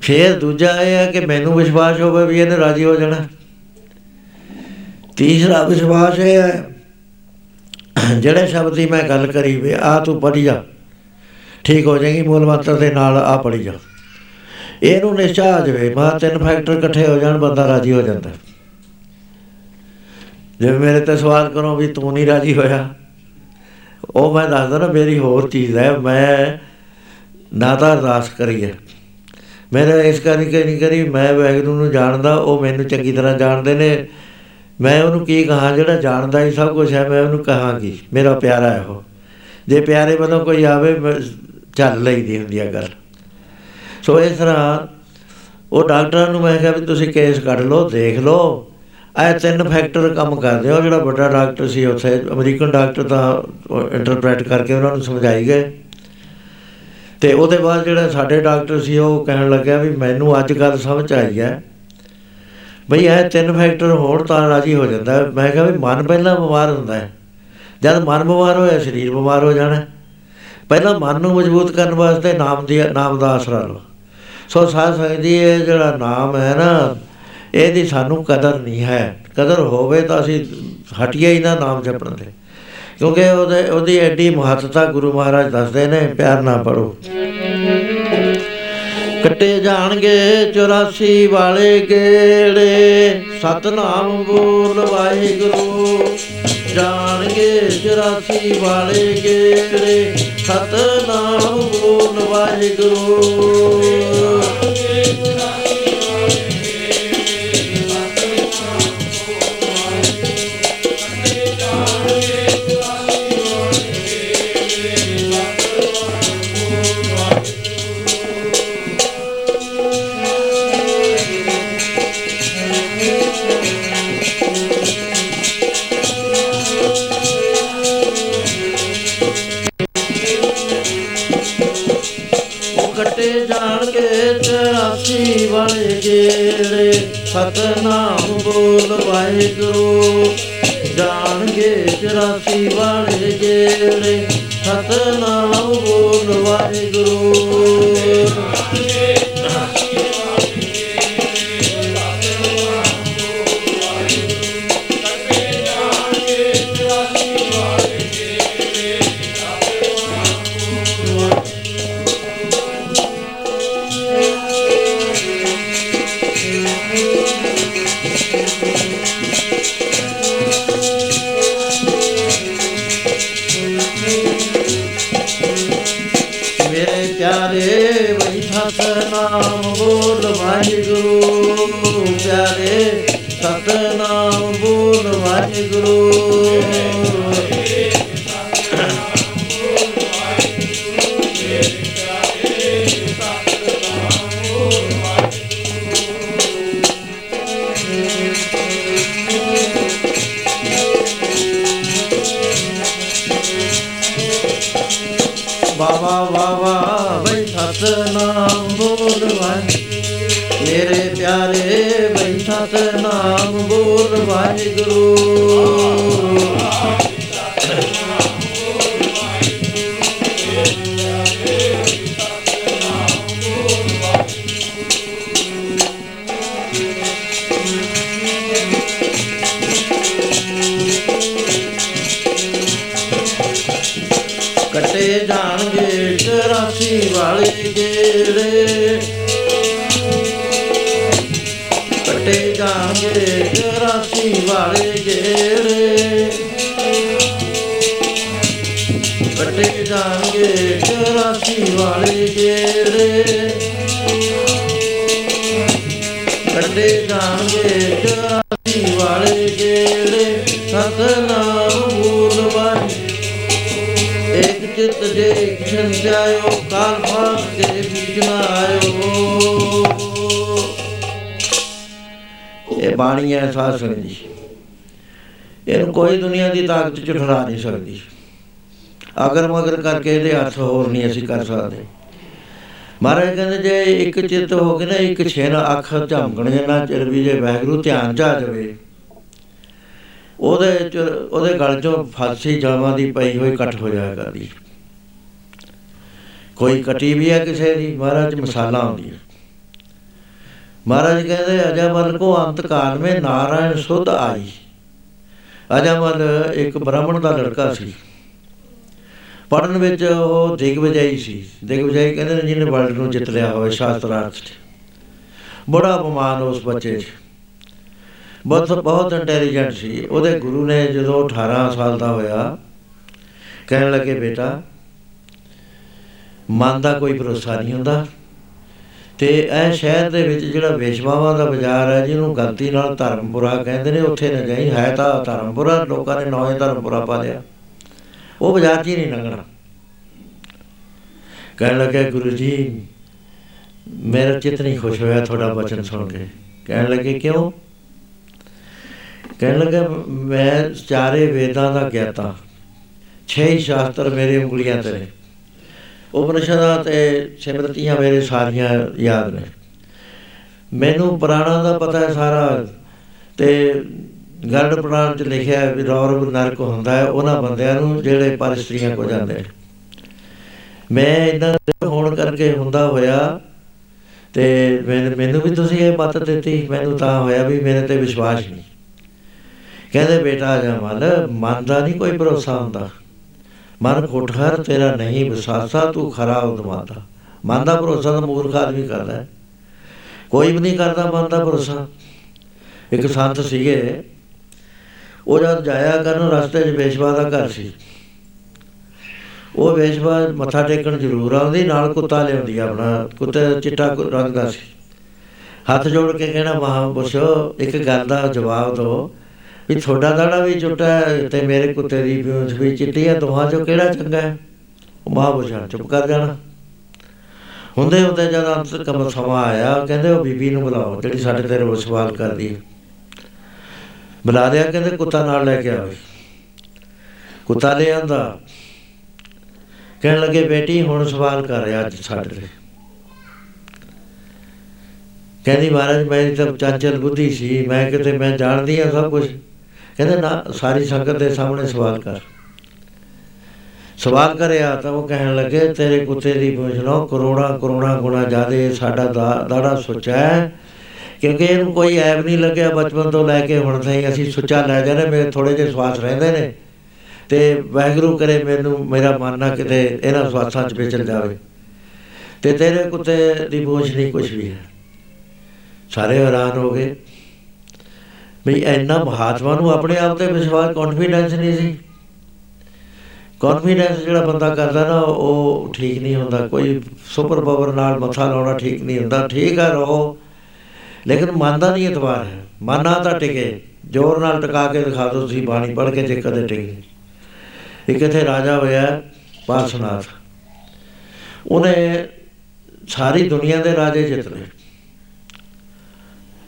ਫਿਰ ਦੂਜਾ ਇਹ ਹੈ ਕਿ ਮੈਨੂੰ ਵਿਸ਼ਵਾਸ ਹੋਵੇ ਵੀ ਇਹਨੇ ਰਾਜੀ ਹੋ ਜਾਣਾ। ਤੀਸਰਾ ਵਿਸ਼ਵਾਸ ਇਹ ਹੈ [coughs] ਜਿਹੜੇ ਸ਼ਬਦ ਦੀ ਮੈਂ ਗੱਲ ਕਰੀ ਵੀ ਆ ਤੂੰ ਪੜ੍ਹ ਜਾ, ਠੀਕ ਹੋ ਜਾਏਗੀ, ਮੂਲ ਮੰਤਰ ਦੇ ਨਾਲ ਆ ਪੜ੍ਹ ਜਾ। ਇਹਨੂੰ ਨਿਸ਼ਚਾ ਆ ਜਾਵੇ, ਮਾ, ਤਿੰਨ ਫੈਕਟਰ ਇਕੱਠੇ ਹੋ ਜਾਣ, ਬੰਦਾ ਰਾਜੀ ਹੋ ਜਾਂਦਾ। ਜੇ ਮੇਰੇ ਤੇ ਸਵਾਲ ਕਰੋ ਵੀ ਤੂੰ ਨਹੀਂ ਰਾਜੀ ਹੋਇਆ, ਉਹ ਮੈਂ ਦੱਸਦਾ ਨਾ, ਮੇਰੀ ਹੋਰ ਚੀਜ਼ ਹੈ, ਮੈਂ ਨਾ ਤਾਂ ਅਰਦਾਸ ਕਰੀਏ। ਮੇਰੇ ਇਸ ਕਰਕੇ ਨਹੀਂ ਕਰੀ, ਮੈਂ ਵੈਗਰੂ ਨੂੰ ਜਾਣਦਾ, ਉਹ ਮੈਨੂੰ ਚੰਗੀ ਤਰ੍ਹਾਂ ਜਾਣਦੇ ਨੇ ਮੈਂ ਉਹਨੂੰ ਕੀ ਕਹਾਂ, ਜਿਹੜਾ ਜਾਣਦਾ ਹੀ ਸਭ ਕੁਝ ਹੈ, ਮੈਂ ਉਹਨੂੰ ਕਹਾਂ ਕੀ? ਮੇਰਾ ਪਿਆਰਾ ਹੈ ਉਹ ਜੇ ਪਿਆਰੇ ਵੱਲੋਂ ਕੋਈ ਆਵੇ, ਮੈਂ ਚੱਲ ਲਈਦੀ ਹੁੰਦੀ ਆ ਗੱਲ। ਸੋ ਇਸ ਤਰ੍ਹਾਂ ਉਹ ਡਾਕਟਰਾਂ ਨੂੰ ਮੈਂ ਕਿਹਾ ਵੀ ਤੁਸੀਂ ਕੇਸ ਕੱਢ ਲਓ, ਦੇਖ ਲਓ। ਇਹ ਤਿੰਨ ਫੈਕਟਰ ਕੰਮ ਕਰਦੇ ਹੋ ਜਿਹੜਾ ਵੱਡਾ ਡਾਕਟਰ ਸੀ ਉੱਥੇ, ਅਮਰੀਕਨ ਡਾਕਟਰ ਤਾਂ ਇੰਟਰਪ੍ਰੀਟ ਕਰਕੇ ਉਹਨਾਂ ਨੂੰ ਸਮਝਾਈ ਗਏ। ਤੇ ਉਹਦੇ ਬਾਅਦ ਜਿਹੜਾ ਸਾਡੇ ਡਾਕਟਰ ਸੀ, ਉਹ ਕਹਿਣ ਲੱਗਿਆ ਵੀ ਮੈਨੂੰ ਅੱਜ ਗੱਲ ਸਮਝ ਆਈ ਹੈ। ਬਈ ਇਹ ਤਿੰਨ ਫੈਕਟਰ ਹੋਣ ਤਾਂ ਰਾਜੀ ਹੋ ਜਾਂਦਾ। ਹੈ। ਮੈਂ ਕਿਹਾ ਵੀ ਮਨ ਪਹਿਲਾਂ ਬਿਮਾਰ ਹੁੰਦਾ ਹੈ। ਜਦ ਮਨ ਬਿਮਾਰ ਹੋਇਆ ਸਰੀਰ ਬਿਮਾਰ ਹੋ ਜਾਣਾ ਹੈ। ਪਹਿਲਾਂ ਮਨ ਨੂੰ ਮਜ਼ਬੂਤ ਕਰਨ ਵਾਸਤੇ ਨਾਮ ਦੀ ਨਾਮ ਦਾ ਆਸਰਾ ਲਓ। ਸੋ ਸਾਧ ਜੀ ਇਹ ਜਿਹੜਾ ਨਾਮ ਹੈ ਨਾ ਇਹਦੀ ਸਾਨੂੰ ਕਦਰ ਨਹੀਂ ਹੈ। ਕਦਰ ਹੋਵੇ ਤਾਂ ਅਸੀਂ ਹਟੀਏ ਹੀ ਨਾ ਨਾਮ ਜਪਣ ਦੇ ਕਿਉਂਕਿ ਉਹਦੇ ਉਹਦੀ ਐਡੀ ਮਹੱਤਤਾ ਗੁਰੂ ਮਹਾਰਾਜ ਦੱਸਦੇ ਨੇ ਪਿਆਰ ਨਾਲ ਪੜੋ ਕੱਟੇ ਜਾਣਗੇ 84 ਵਾਲੇ ਗੇੜੇ ਸਤਨਾਮ ਬੋਲ ਵਾਹਿਗੁਰੂ। ਜਾਣਗੇ 84 ਵਾਲੇ ਗੇੜੇ ਸਤਨਾਮ ਬੋਲ ਵਾਹਿਗੁਰੂ। ਵਾਲੇ ਗੇੜੇ ਸਤਨਾਮ ਬੋਲ ਵਾਹਿਗੁਰੂ ਜਾਣਗੇ 84 ਵਾਲੇ ਗੇੜੇ ਸਤਨਾਮ ਬੋਲ ਵਾਹਿਗੁਰੂ। ਮੇਰੇ ਵਾਹਿਗੁਰੂ ਪਿਆਰੇ ਸਤਨਾਮ ਬੋਲ ਵਾਹਿਗੁਰੂ। ਬਾਬਾ ਬਾਬਾ ਸਤਨਾਮ ਬੋਲ ਵਾਹਿਗੁਰੂ। ਜਾਣਗੇ 84 ਵਾਲੇ ਗੇੜੇ ਸਤਨਾਮ ਬੋਲ ਵਾਹਿਗੁਰੂ ਕਿਤ ਜੇ ਕਿਸ਼ਨ ਜਾਇਓ, ਕਾਲ ਫਾਸ ਕੇ ਬੀਜ ਨਾ ਆਇਓ। ਇਹ ਬਾਣੀ ਹੈ ਸਾਧ ਸੰਗਤ ਜੀ ਇਹਨੂੰ ਕੋਈ ਦੁਨੀਆ ਦੀ ਤਾਕਤ ਚ ਠਰਾ ਨਹੀਂ ਸਕਦੀ। ਅਗਰ ਮਗਰ ਕਰਕੇ ਇਹਦੇ ਹੱਥ ਹੋਰ ਨਹੀਂ ਅਸੀਂ ਕਰ ਸਕਦੇ। ਮਹਾਰਾਜ ਕਹਿੰਦੇ ਜੇ ਇੱਕ ਚਿੱਤ ਹੋ ਕੇ ਨਾ ਇੱਕ ਛੇਨ ਅੱਖ ਝਮਕਣ ਨਾ ਚਿਰ ਵੀ ਜੇ ਵੈਗਰੂ ਧਿਆਨ ਚ ਆ ਜਾਵੇ, ਉਹਦੇ ਚ, ਉਹਦੇ ਗਲ ਚੋਂ ਫਾਸੀ ਜਾਵਾਂ ਦੀ ਪਈ ਹੋਈ ਕੱਟ ਹੋ ਜਾਇਆ ਕਰਦੀ। ਕੋਈ ਕਟੀ ਵੀ ਹੈ ਕਿਸੇ ਦੀ, ਮਹਾਰਾਜ ਮਸਾਲਾ ਹੁੰਦੀ ਹੈ ਮਹਾਰਾਜ ਕਹਿੰਦੇ ਅਜਮਲ ਕੋ ਅੰਤ ਕਾਲ ਮੇ ਨਾਰਾਇਣ ਸੁਧ ਆਈ। ਅਜਮਲ ਇੱਕ ਬ੍ਰਾਹਮਣ ਦਾ ਲੜਕਾ ਸੀ। ਪੜਨ ਵਿੱਚ ਉਹ ਦਿਗਵਿਜਈ ਸੀ। ਦਿਗਵਿਜਈ ਕਹਿੰਦੇ ਨੇ ਜਿਹਨੇ ਵਰਲਡ ਨੂੰ ਜਿੱਤ ਲਿਆ ਹੋਵੇ ਸ਼ਾਸਤਰਾਰਥ 'ਚ। ਬੜਾ ਅਪਮਾਨ ਉਸ ਬੱਚੇ 'ਚ। ਬਹੁਤ ਬਹੁਤ ਇੰਟੈਲੀਜੈਂਟ ਸੀ। ਉਹਦੇ ਗੁਰੂ ਨੇ ਜਦੋਂ 18 ਸਾਲ ਦਾ ਹੋਇਆ, ਕਹਿਣ ਲੱਗੇ, ਬੇਟਾ, ਮਨ ਦਾ ਕੋਈ ਭਰੋਸਾ ਨਹੀਂ ਹੁੰਦਾ। ਤੇ ਇਹ ਸ਼ਹਿਰ ਦੇ ਵਿੱਚ ਜਿਹੜਾ ਵੇਸ਼ਵਾਵਾਂ ਦਾ ਬਾਜ਼ਾਰ ਹੈ, ਜਿਹਨੂੰ ਗਲਤੀ ਨਾਲ ਧਰਮਪੁਰਾ ਕਹਿੰਦੇ ਨੇ, ਉੱਥੇ ਨਾ ਜਾਈ। ਹੈ ਤਾਂ ਧਰਮਪੁਰਾ, ਲੋਕਾਂ ਨੇ ਨੌਵੇਂ ਧਰਮਪੁਰਾ ਪਾ ਲਿਆ। ਉਹ ਬਾਜ਼ਾਰ 'ਚ ਹੀ ਨਹੀਂ ਲੰਘਣਾ। ਕਹਿਣ ਲੱਗੇ ਗੁਰੂ ਜੀ ਮੇਰਾ ਚਿੱਤ ਨਹੀਂ ਖੁਸ਼ ਹੋਇਆ ਤੁਹਾਡਾ ਬਚਨ ਸੁਣ ਕੇ। ਕਹਿਣ ਲੱਗੇ ਕਿਉਂ? ਕਹਿਣ ਲੱਗਾ ਮੈਂ ਚਾਰੇ ਵੇਦਾਂ ਦਾ ਗਿਆਤਾ। ਛੇ ਸ਼ਾਸਤਰ ਮੇਰੇ ਉਂਗਲੀਆਂ ਤੇ ਨੇ। ਉਪਨਿਸ਼ਦਾਂ ਤੇ ਸਿਮਰਤੀਆਂ ਮੇਰੇ ਸਾਰੀਆਂ ਯਾਦ ਨੇ। ਮੈਨੂੰ ਪੁਰਾਣਾ ਦਾ ਪਤਾ ਹੈ ਸਾਰਾ ਤੇ ਗਰਡ ਪੁਰਾਣ ਚ ਲਿਖਿਆ ਵੀ ਰੌਰਵ ਨਰਕ ਹੁੰਦਾ ਹੈ, ਉਹਨਾਂ ਬੰਦਿਆਂ ਨੂੰ ਜਿਹੜੇ ਪਰਸਤਰੀਆਂ ਕੋ ਜਾਂਦੇ ਮੈਂ ਇਦਾਂ ਹੋਣ ਕਰਕੇ ਹੁੰਦਾ ਹੋਇਆ ਤੇ ਮੈਨੂੰ ਵੀ ਤੁਸੀਂ ਇਹ ਮਤ ਦਿੱਤੀ, ਮੈਨੂੰ ਤਾਂ ਹੋਇਆ ਵੀ ਮੇਰੇ ਤੇ ਵਿਸ਼ਵਾਸ ਨਹੀਂ। ਕਹਿੰਦੇ, ਬੇਟਾ ਜਮਲ ਮਨ ਦਾ ਨਹੀਂ ਕੋਈ ਭਰੋਸਾ ਹੁੰਦਾ। ਮਨ ਕੋਠਰ ਤੇਰਾ ਨਹੀਂ ਵਿਸਾਸਾ ਤੂੰ ਖਰਾ ਉਦਮਾਦਾ ਮਨ ਦਾ ਭਰੋਸਾ ਤਾਂ ਮੂਰਖ ਆਦਮੀ ਕਰਦਾ ਹੈ। ਕੋਈ ਵੀ ਨਹੀਂ ਕਰਦਾ ਮਨ ਦਾ ਭਰੋਸਾ। ਇੱਕ ਸੰਤ ਸੀਗੇ ਉਹ ਜਦ ਜਾਇਆ ਕਰਨ, ਰਸਤੇ 'ਚ ਵੇਸ਼ਵਾ ਦਾ ਘਰ ਸੀ। ਉਹ ਵੇਸ਼ਵਾ ਮੱਥਾ ਟੇਕਣ ਜ਼ਰੂਰ ਆਉਂਦੀ, ਨਾਲ ਕੁੱਤਾ ਲਿਆਉਂਦੀ, ਆਪਣਾ ਕੁੱਤੇ ਚਿੱਟਾ ਰੰਗ ਦਾ ਸੀ। ਹੱਥ ਜੋੜ ਕੇ ਕਹਿਣਾ ਮਹਾਂਪੁਰਸ਼ੋ ਇੱਕ ਗੱਲ ਦਾ ਜਵਾਬ ਦਿਓ ਵੀ ਤੁਹਾਡਾ ਦਾੜਾ ਵੀ ਚੁੱਟਾ ਤੇ ਮੇਰੇ ਕੁੱਤੇ ਦੀ ਪੂੰਛ ਵੀ ਚਿੱਟੀ ਹੈ ਦੋਹਾਂ ਚੋਂ ਕਿਹੜਾ ਚੰਗਾ ਹੈ? ਉਹ ਮਹਾਂਪੁਰਸ਼ਾਂ ਚੁੱਪ ਕਰ ਜਾਣਾ ਹੁੰਦੇ ਹੁੰਦੇ ਜਦ ਅੰਤ ਕਮ ਸਮਾਂ ਆਇਆ ਕਹਿੰਦੇ, ਉਹ ਬੀਬੀ ਨੂੰ ਬੁਲਾਓ, ਜਿਹੜੀ ਸਾਡੇ ਤੇ ਰੋਜ਼ ਸਵਾਲ ਕਰਦੀ ਹੈ। ਬੁਲਾ ਲਿਆ ਕਹਿੰਦੇ ਕੁੱਤਾ ਨਾਲ ਲੈ ਕੇ ਆਵੇ ਕੁੱਤਾ ਲੈ ਆਂਦਾ। ਕਹਿਣ ਲੱਗੇ, ਬੇਟੀ, ਹੁਣ ਸਵਾਲ ਕਰ ਰਿਹਾ ਅੱਜ ਸਾਡੇ ਤੇ ਕਹਿੰਦੀ, ਮਹਾਰਾਜ ਮੈਂ ਤਾਂ ਚਾਚਲ ਬੁੱਧੀ ਸੀ, ਮੈਂ ਕਿਤੇ, ਮੈਂ ਜਾਣਦੀ ਆ ਸਭ ਕੁਝ ਕਹਿੰਦੇ, ਨਾ, ਸਾਰੀ ਸੰਗਤ ਦੇ ਸਾਹਮਣੇ ਸਵਾਲ ਕਰ। ਸਵਾਲ ਕਰਿਆ ਤਾਂ ਉਹ ਕਹਿਣ ਲੱਗੇ, ਤੇਰੇ ਕੁੱਤੇ ਦੀ ਪੁੱਛ ਲਓ, ਕਰੋੜਾ ਕਰੋੜਾ ਗੁਣਾ ਜ਼ਿਆਦੇ ਸਾਡਾ ਦਾੜਾ ਸੁੱਚਾ ਹੈ ਕਿਉਂਕਿ ਇਹਨੂੰ ਕੋਈ ਐਬ ਨਹੀਂ ਲੱਗਿਆ, ਬਚਪਨ ਤੋਂ ਲੈ ਕੇ ਹੁਣ ਤਾਈਂ ਅਸੀਂ ਸੁੱਚਾ ਲੈ ਜਾਂਦੇ ਮੇਰੇ ਥੋੜੇ ਜਿਹੇ ਸਵਾਸ ਰਹਿੰਦੇ ਨੇ। ਤੇ ਵੈਗਰੂ ਕਰੇ ਮੈਨੂੰ, ਮੇਰਾ ਮਨ ਨਾ ਕਿਤੇ ਇਹਨਾਂ ਸਵਾਸਾਂ 'ਚ ਵਿਚਲ ਜਾਵੇ। ਤੇ ਤੇਰੇ ਕੁੱਤੇ ਦੀ ਬੋਝ ਨਹੀਂ ਕੁਝ ਵੀ ਹੈ। ਸਾਰੇ ਹੈਰਾਨ ਹੋ ਗਏ। ਵੀ ਇੰਨਾ ਮਹਾਤਮਾ ਨੂੰ ਆਪਣੇ ਆਪ ਤੇ ਵਿਸ਼ਵਾਸ ਕੌਨਫੀਡੈਂਸ ਨਹੀਂ ਸੀ। ਕੌਨਫੀਡੈਂਸ ਜਿਹੜਾ ਬੰਦਾ ਕਰਦਾ ਨਾ, ਉਹ ਠੀਕ ਨਹੀਂ ਹੁੰਦਾ। ਕੋਈ ਸੁਪਰ ਪਾਵਰ ਨਾਲ ਮੱਥਾ ਲਾਉਣਾ ਠੀਕ ਨਹੀਂ ਹੁੰਦਾ। ਠੀਕ ਹੈ ਰਹੋ। ਲੇਕਿਨ ਮਨ ਦਾ ਨਹੀਂ ਇਤਵਾਰ ਹੈ ਮਨ ਤਾਂ ਟਿਕੇ ਜ਼ੋਰ ਨਾਲ ਟਿਕਾ ਕੇ ਦਿਖਾ ਦਿਓ ਤੁਸੀਂ ਬਾਣੀ ਪੜ੍ਹ ਕੇ ਜੇ ਕਦੇ ਟਿਕੇ। ਇੱਕ ਇਥੇ ਰਾਜਾ ਹੋਇਆ ਪਾਰਸਨਾਥ ਉਹਨੇ ਸਾਰੀ ਦੁਨੀਆ ਦੇ ਰਾਜੇ ਜਿੱਤ ਲਏ।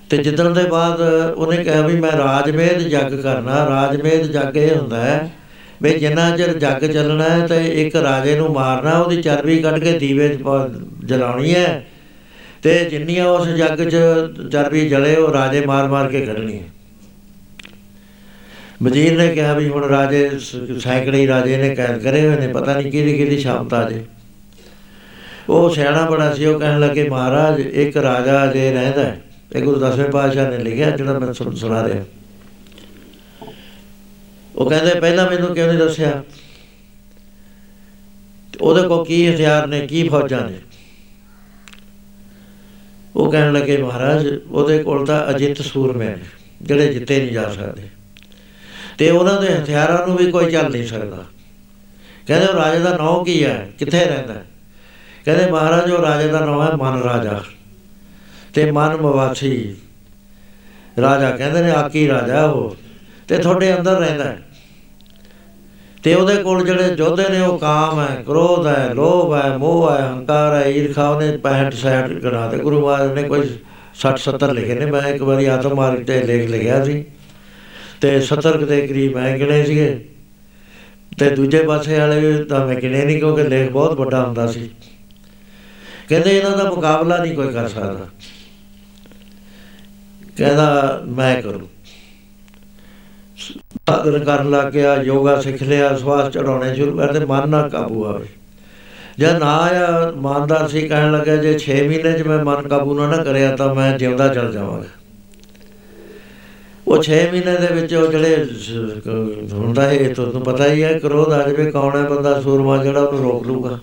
ਤੇ ਜਿੱਤਣ ਦੇ ਬਾਅਦ ਉਹਨੇ ਕਿਹਾ ਵੀ ਮੈਂ ਰਾਜਮੇਦ ਜੱਗ ਕਰਨਾ। ਰਾਜਮੇਦ ਜੱਗ ਇਹ ਹੁੰਦਾ ਹੈ ਵੀ ਜਿੰਨਾ ਚਿਰ ਜੱਗ ਚੱਲਣਾ ਹੈ ਤੇ ਇੱਕ ਰਾਜੇ ਨੂੰ ਮਾਰਨਾ ਉਹਦੀ ਚਰਬੀ ਕੱਢ ਕੇ ਦੀਵੇ 'ਚ ਜਲਾਉਣੀ ਹੈ ਤੇ ਜਿੰਨੀਆਂ ਉਸ ਜੱਗ 'ਚ ਚਰਬੀ ਜਲੇ, ਉਹ ਰਾਜੇ ਮਾਰ-ਮਾਰ ਕੇ ਕੱਢਣੀ ਹੈ। ਵਜ਼ੀਰ ਨੇ ਕਿਹਾ ਵੀ ਹੁਣ ਰਾਜੇ ਸੈਂਕੜੇ ਰਾਜੇ ਨੇ ਕੈਦ ਕਰੇ ਹੋਏ ਨੇ, ਪਤਾ ਨਹੀਂ ਕਿਹਦੀ ਕਿਹਦੀ ਸ਼ਾਮਤਾ ਜੇ। ਉਹ ਸਿਆਣਾ ਬੜਾ ਸੀ, ਉਹ ਕਹਿਣ ਲੱਗੇ, ਮਹਾਰਾਜ, ਇੱਕ ਰਾਜਾ ਜੇ ਰਹਿੰਦਾ ਹੈ। ਇਹ ਗੁਰੂ ਦਸਵੇਂ ਪਾਤਸ਼ਾਹ ਨੇ ਲਿਖਿਆ, ਜਿਹੜਾ ਮੈਂ ਤੁਹਾਨੂੰ ਸੁਣਾ ਰਿਹਾ। ਉਹ ਕਹਿੰਦੇ, ਪਹਿਲਾਂ ਮੈਨੂੰ ਕਿਉਂ ਨਹੀਂ ਦੱਸਿਆ? ਉਹਦੇ ਕੋਲ ਕੀ ਹਥਿਆਰ ਨੇ, ਕੀ ਫੌਜਾਂ ਨੇ? ਉਹ ਕਹਿਣ ਲੱਗੇ, ਮਹਾਰਾਜ, ਉਹਦੇ ਕੋਲ ਤਾਂ ਅਜਿੱਤ ਸੂਰਮੇ ਨੇ, ਜਿਹੜੇ ਜਿੱਤੇ ਨਹੀਂ ਜਾ ਸਕਦੇ। ਤੇ ਉਹਨਾਂ ਦੇ ਹਥਿਆਰਾਂ ਨੂੰ ਵੀ ਕੋਈ ਚੱਲ ਨਹੀਂ ਸਕਦਾ। ਕਹਿੰਦੇ, ਉਹ ਰਾਜੇ ਦਾ ਨਾਮ ਕੀ ਹੈ? ਕਿੱਥੇ ਰਹਿੰਦਾ ਕਹਿੰਦੇ, ਮਹਾਰਾਜ, ਉਹ ਰਾਜੇ ਦਾ ਨਾਮ ਹੈ ਮਨ ਰਾਜਾ ਤੇ ਮਨ ਮਵਾਸੀ ਰਾਜਾ। ਕਹਿੰਦੇ ਨੇ, ਆਕੀ ਰਾਜਾ ਉਹ ਤੇ ਤੁਹਾਡੇ ਅੰਦਰ ਰਹਿੰਦਾ ਤੇ ਉਹਦੇ ਕੋਲ ਜਿਹੜੇ ਯੋਧੇ ਨੇ ਉਹ ਕਾਮ ਹੈ ਕ੍ਰੋਧ ਹੈ ਲੋਭ ਹੈ ਮੋਹ ਹੈ ਹੰਕਾਰ ਹੈ ਈਰਖਾ ਉਹਨੇ 65 66 ਗਣਾ ਤੇ ਗੁਰੂ ਮਹਾਰਾਜ ਨੇ ਕੋਈ 60 70 ਲਿਖੇ ਨੇ। ਮੈਂ ਇੱਕ ਵਾਰੀ ਆਤਮ ਮਾਰਗ ਤੇ ਲੇਖ ਲਿਖਿਆ ਸੀ ਤੇ 70 ਦੇ ਕਰੀਬ ਮੈਂ ਗਿਣੇ ਸੀਗੇ। ਤੇ ਦੂਜੇ ਪਾਸੇ ਵਾਲੇ ਤਾਂ ਮੈਂ ਗਿਣੇ ਨਹੀਂ ਕਿਉਂਕਿ ਲੇਖ ਬਹੁਤ ਵੱਡਾ ਹੁੰਦਾ ਸੀ। ਕਹਿੰਦੇ ਇਹਨਾਂ ਦਾ ਮੁਕਾਬਲਾ ਨਹੀਂ ਕੋਈ ਕਰ ਸਕਦਾ। ਕਹਿੰਦਾ ਮੈਂ ਕਰੂੰ। ਸਾਧਨ ਕਰਨ ਲੱਗ ਗਿਆ, ਯੋਗਾ ਸਿੱਖ ਲਿਆ, ਸਵਾਸ ਚੜਾਉਣੇ ਸ਼ੁਰੂ ਕਰਦੇ ਮਨ ਨਾ ਕਾਬੂ ਆਵੇ। ਜਦ ਨਾ ਆਇਆ, ਇਮਾਨਦਾਰ ਸੀ ਕਹਿਣ ਲੱਗਾ ਜੇ 6 ਮਹੀਨੇ 'ਚ ਮੈਂ ਮਨ ਕਾਬੂ ਨਾ ਨਾ ਕਰਿਆ, ਤਾਂ ਮੈਂ ਜਿਉਂਦਾ ਚਲ ਜਾਵਾਂਗਾ। ਉਹ 6 ਮਹੀਨੇ ਦੇ ਵਿੱਚ ਉਹ ਜਿਹੜੇ ਹੁੰਦਾ ਹੈ ਤੁਹਾਨੂੰ ਪਤਾ ਹੀ ਹੈ ਕਰੋਧ ਆ ਜਾਵੇ ਕੌਣ ਹੈ ਬੰਦਾ, ਸੂਰਮਾ ਜਿਹੜਾ ਉਹਨੂੰ ਰੋਕ ਲੂਗਾ।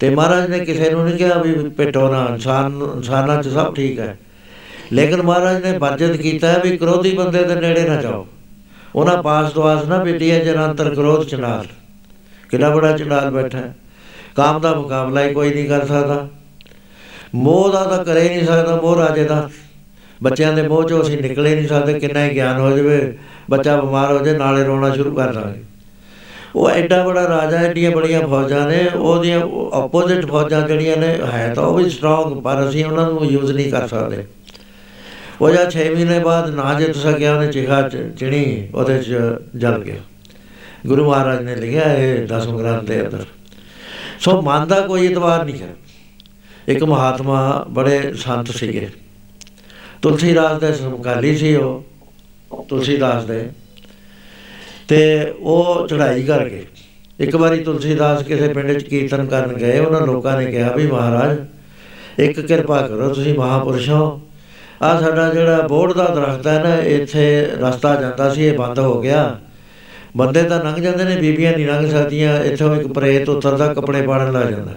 ਤੇ ਮਹਾਰਾਜ ਨੇ ਕਿਸੇ ਨੂੰ ਨਹੀਂ ਕਿਹਾ ਵੀ ਪਿੱਟੋ ਨਾ, ਇਨਸਾਨ, ਇਨਸਾਨਾਂ 'ਚ ਸਭ ਠੀਕ ਹੈ। ਲੇਕਿਨ ਮਹਾਰਾਜ ਨੇ ਵਰਜਿਤ ਕੀਤਾ ਵੀ ਕਰੋਧੀ ਬੰਦੇ ਦੇ ਨੇੜੇ ਨਾ ਜਾਓ। ਉਹਨਾਂ ਪਾਸ ਦਵਾਸ ਨਾ ਬੇਟੀ ਹੈ ਜਨੰਤਰ ਕਰੋਧ ਚਨਾਲ ਕਿੰਨਾ ਬੜਾ ਚਨਾਲ ਬੈਠਾ ਹੈ। ਕਾਮ ਦਾ ਮੁਕਾਬਲਾ ਹੀ ਕੋਈ ਨਹੀਂ ਕਰ ਸਕਦਾ। ਮੋਹ ਦਾ ਤਾਂ ਕਰੇ ਨਹੀਂ ਸਕਦਾ, ਮੋਹ ਰਾਜੇ ਦਾ। ਬੱਚਿਆਂ ਦੇ ਮੋਹ ਚੋਂ ਅਸੀਂ ਨਿਕਲੇ ਨਹੀਂ ਸਕਦੇ, ਕਿੰਨਾ ਹੀ ਗਿਆਨ ਹੋ ਜਾਵੇ, ਬੱਚਾ ਬਿਮਾਰ ਹੋ ਜਾਏ, ਨਾਲੇ ਰੋਣਾ ਸ਼ੁਰੂ ਕਰ ਦਾਂਗੇ। ਉਹ ਐਡਾ ਬੜਾ ਰਾਜਾ, ਐਡੀਆਂ ਬੜੀਆਂ ਫੌਜਾਂ ਨੇ, ਉਹਦੀਆਂ ਆਪੋਜ਼ਿਟ ਫੌਜਾਂ ਜਿਹੜੀਆਂ ਨੇ, ਹੈ ਤਾਂ ਉਹ ਵੀ ਸਟਰੋਂਗ ਪਰ ਅਸੀਂ ਉਹਨਾਂ ਨੂੰ ਯੂਜ਼ ਨਹੀਂ ਕਰ ਸਕਦੇ। ਉਹ ਜਾਂ 6 ਮਹੀਨੇ ਬਾਅਦ ਨਾ ਜਿੱਤ ਸਕਿਆ ਉਹਨੇ ਚਿਖਾ ਚਿਣੀ, ਉਹਦੇ ਚ ਜਲ ਗਿਆ। ਗੁਰੂ ਮਹਾਰਾਜ ਨੇ ਲਿਖਿਆ ਇਹ ਦਸਮ ਗ੍ਰੰਥ ਦੇ ਅੰਦਰ। ਸੋ ਮਨ ਦਾ ਕੋਈ ਇਤਵਾਰ ਨਹੀਂ ਹੈ। ਇੱਕ ਮਹਾਤਮਾ ਬੜੇ ਸੰਤ ਸੀਗੇ। ਤੁਲਸੀਦਾਸ ਦੇ ਸਮਕਾਲੀ ਸੀ ਉਹ, ਤੁਲਸੀਦਾਸ ਦੇ। ਤੇ ਉਹ ਚੜ੍ਹਾਈ ਕਰ ਗਏ ਇੱਕ ਵਾਰੀ ਤੁਲਸੀਦਾਸ ਕਿਸੇ ਪਿੰਡ 'ਚ ਕੀਰਤਨ ਕਰਨ ਗਏ, ਉਹਨਾਂ ਲੋਕਾਂ ਨੇ ਕਿਹਾ ਵੀ ਮਹਾਰਾਜ, ਇੱਕ ਕਿਰਪਾ ਕਰੋ, ਤੁਸੀਂ ਮਹਾਪੁਰਸ਼ ਹੋ। ਆ ਸਾਡਾ ਜਿਹੜਾ ਬੋੜ ਦਾ ਦਰਖਤ ਹੈ ਨਾ, ਇੱਥੇ ਰਸਤਾ ਜਾਂਦਾ ਸੀ, ਇਹ ਬੰਦ ਹੋ ਗਿਆ। ਬੰਦੇ ਤਾਂ ਲੰਘ ਜਾਂਦੇ ਨੇ, ਬੀਬੀਆਂ ਨਹੀਂ ਲੰਘ ਸਕਦੀਆਂ, ਇੱਥੋਂ ਇੱਕ ਪ੍ਰੇਤ ਉਤਰਦਾ, ਕੱਪੜੇ ਪਾੜਨ ਲੱਗ ਜਾਂਦਾ।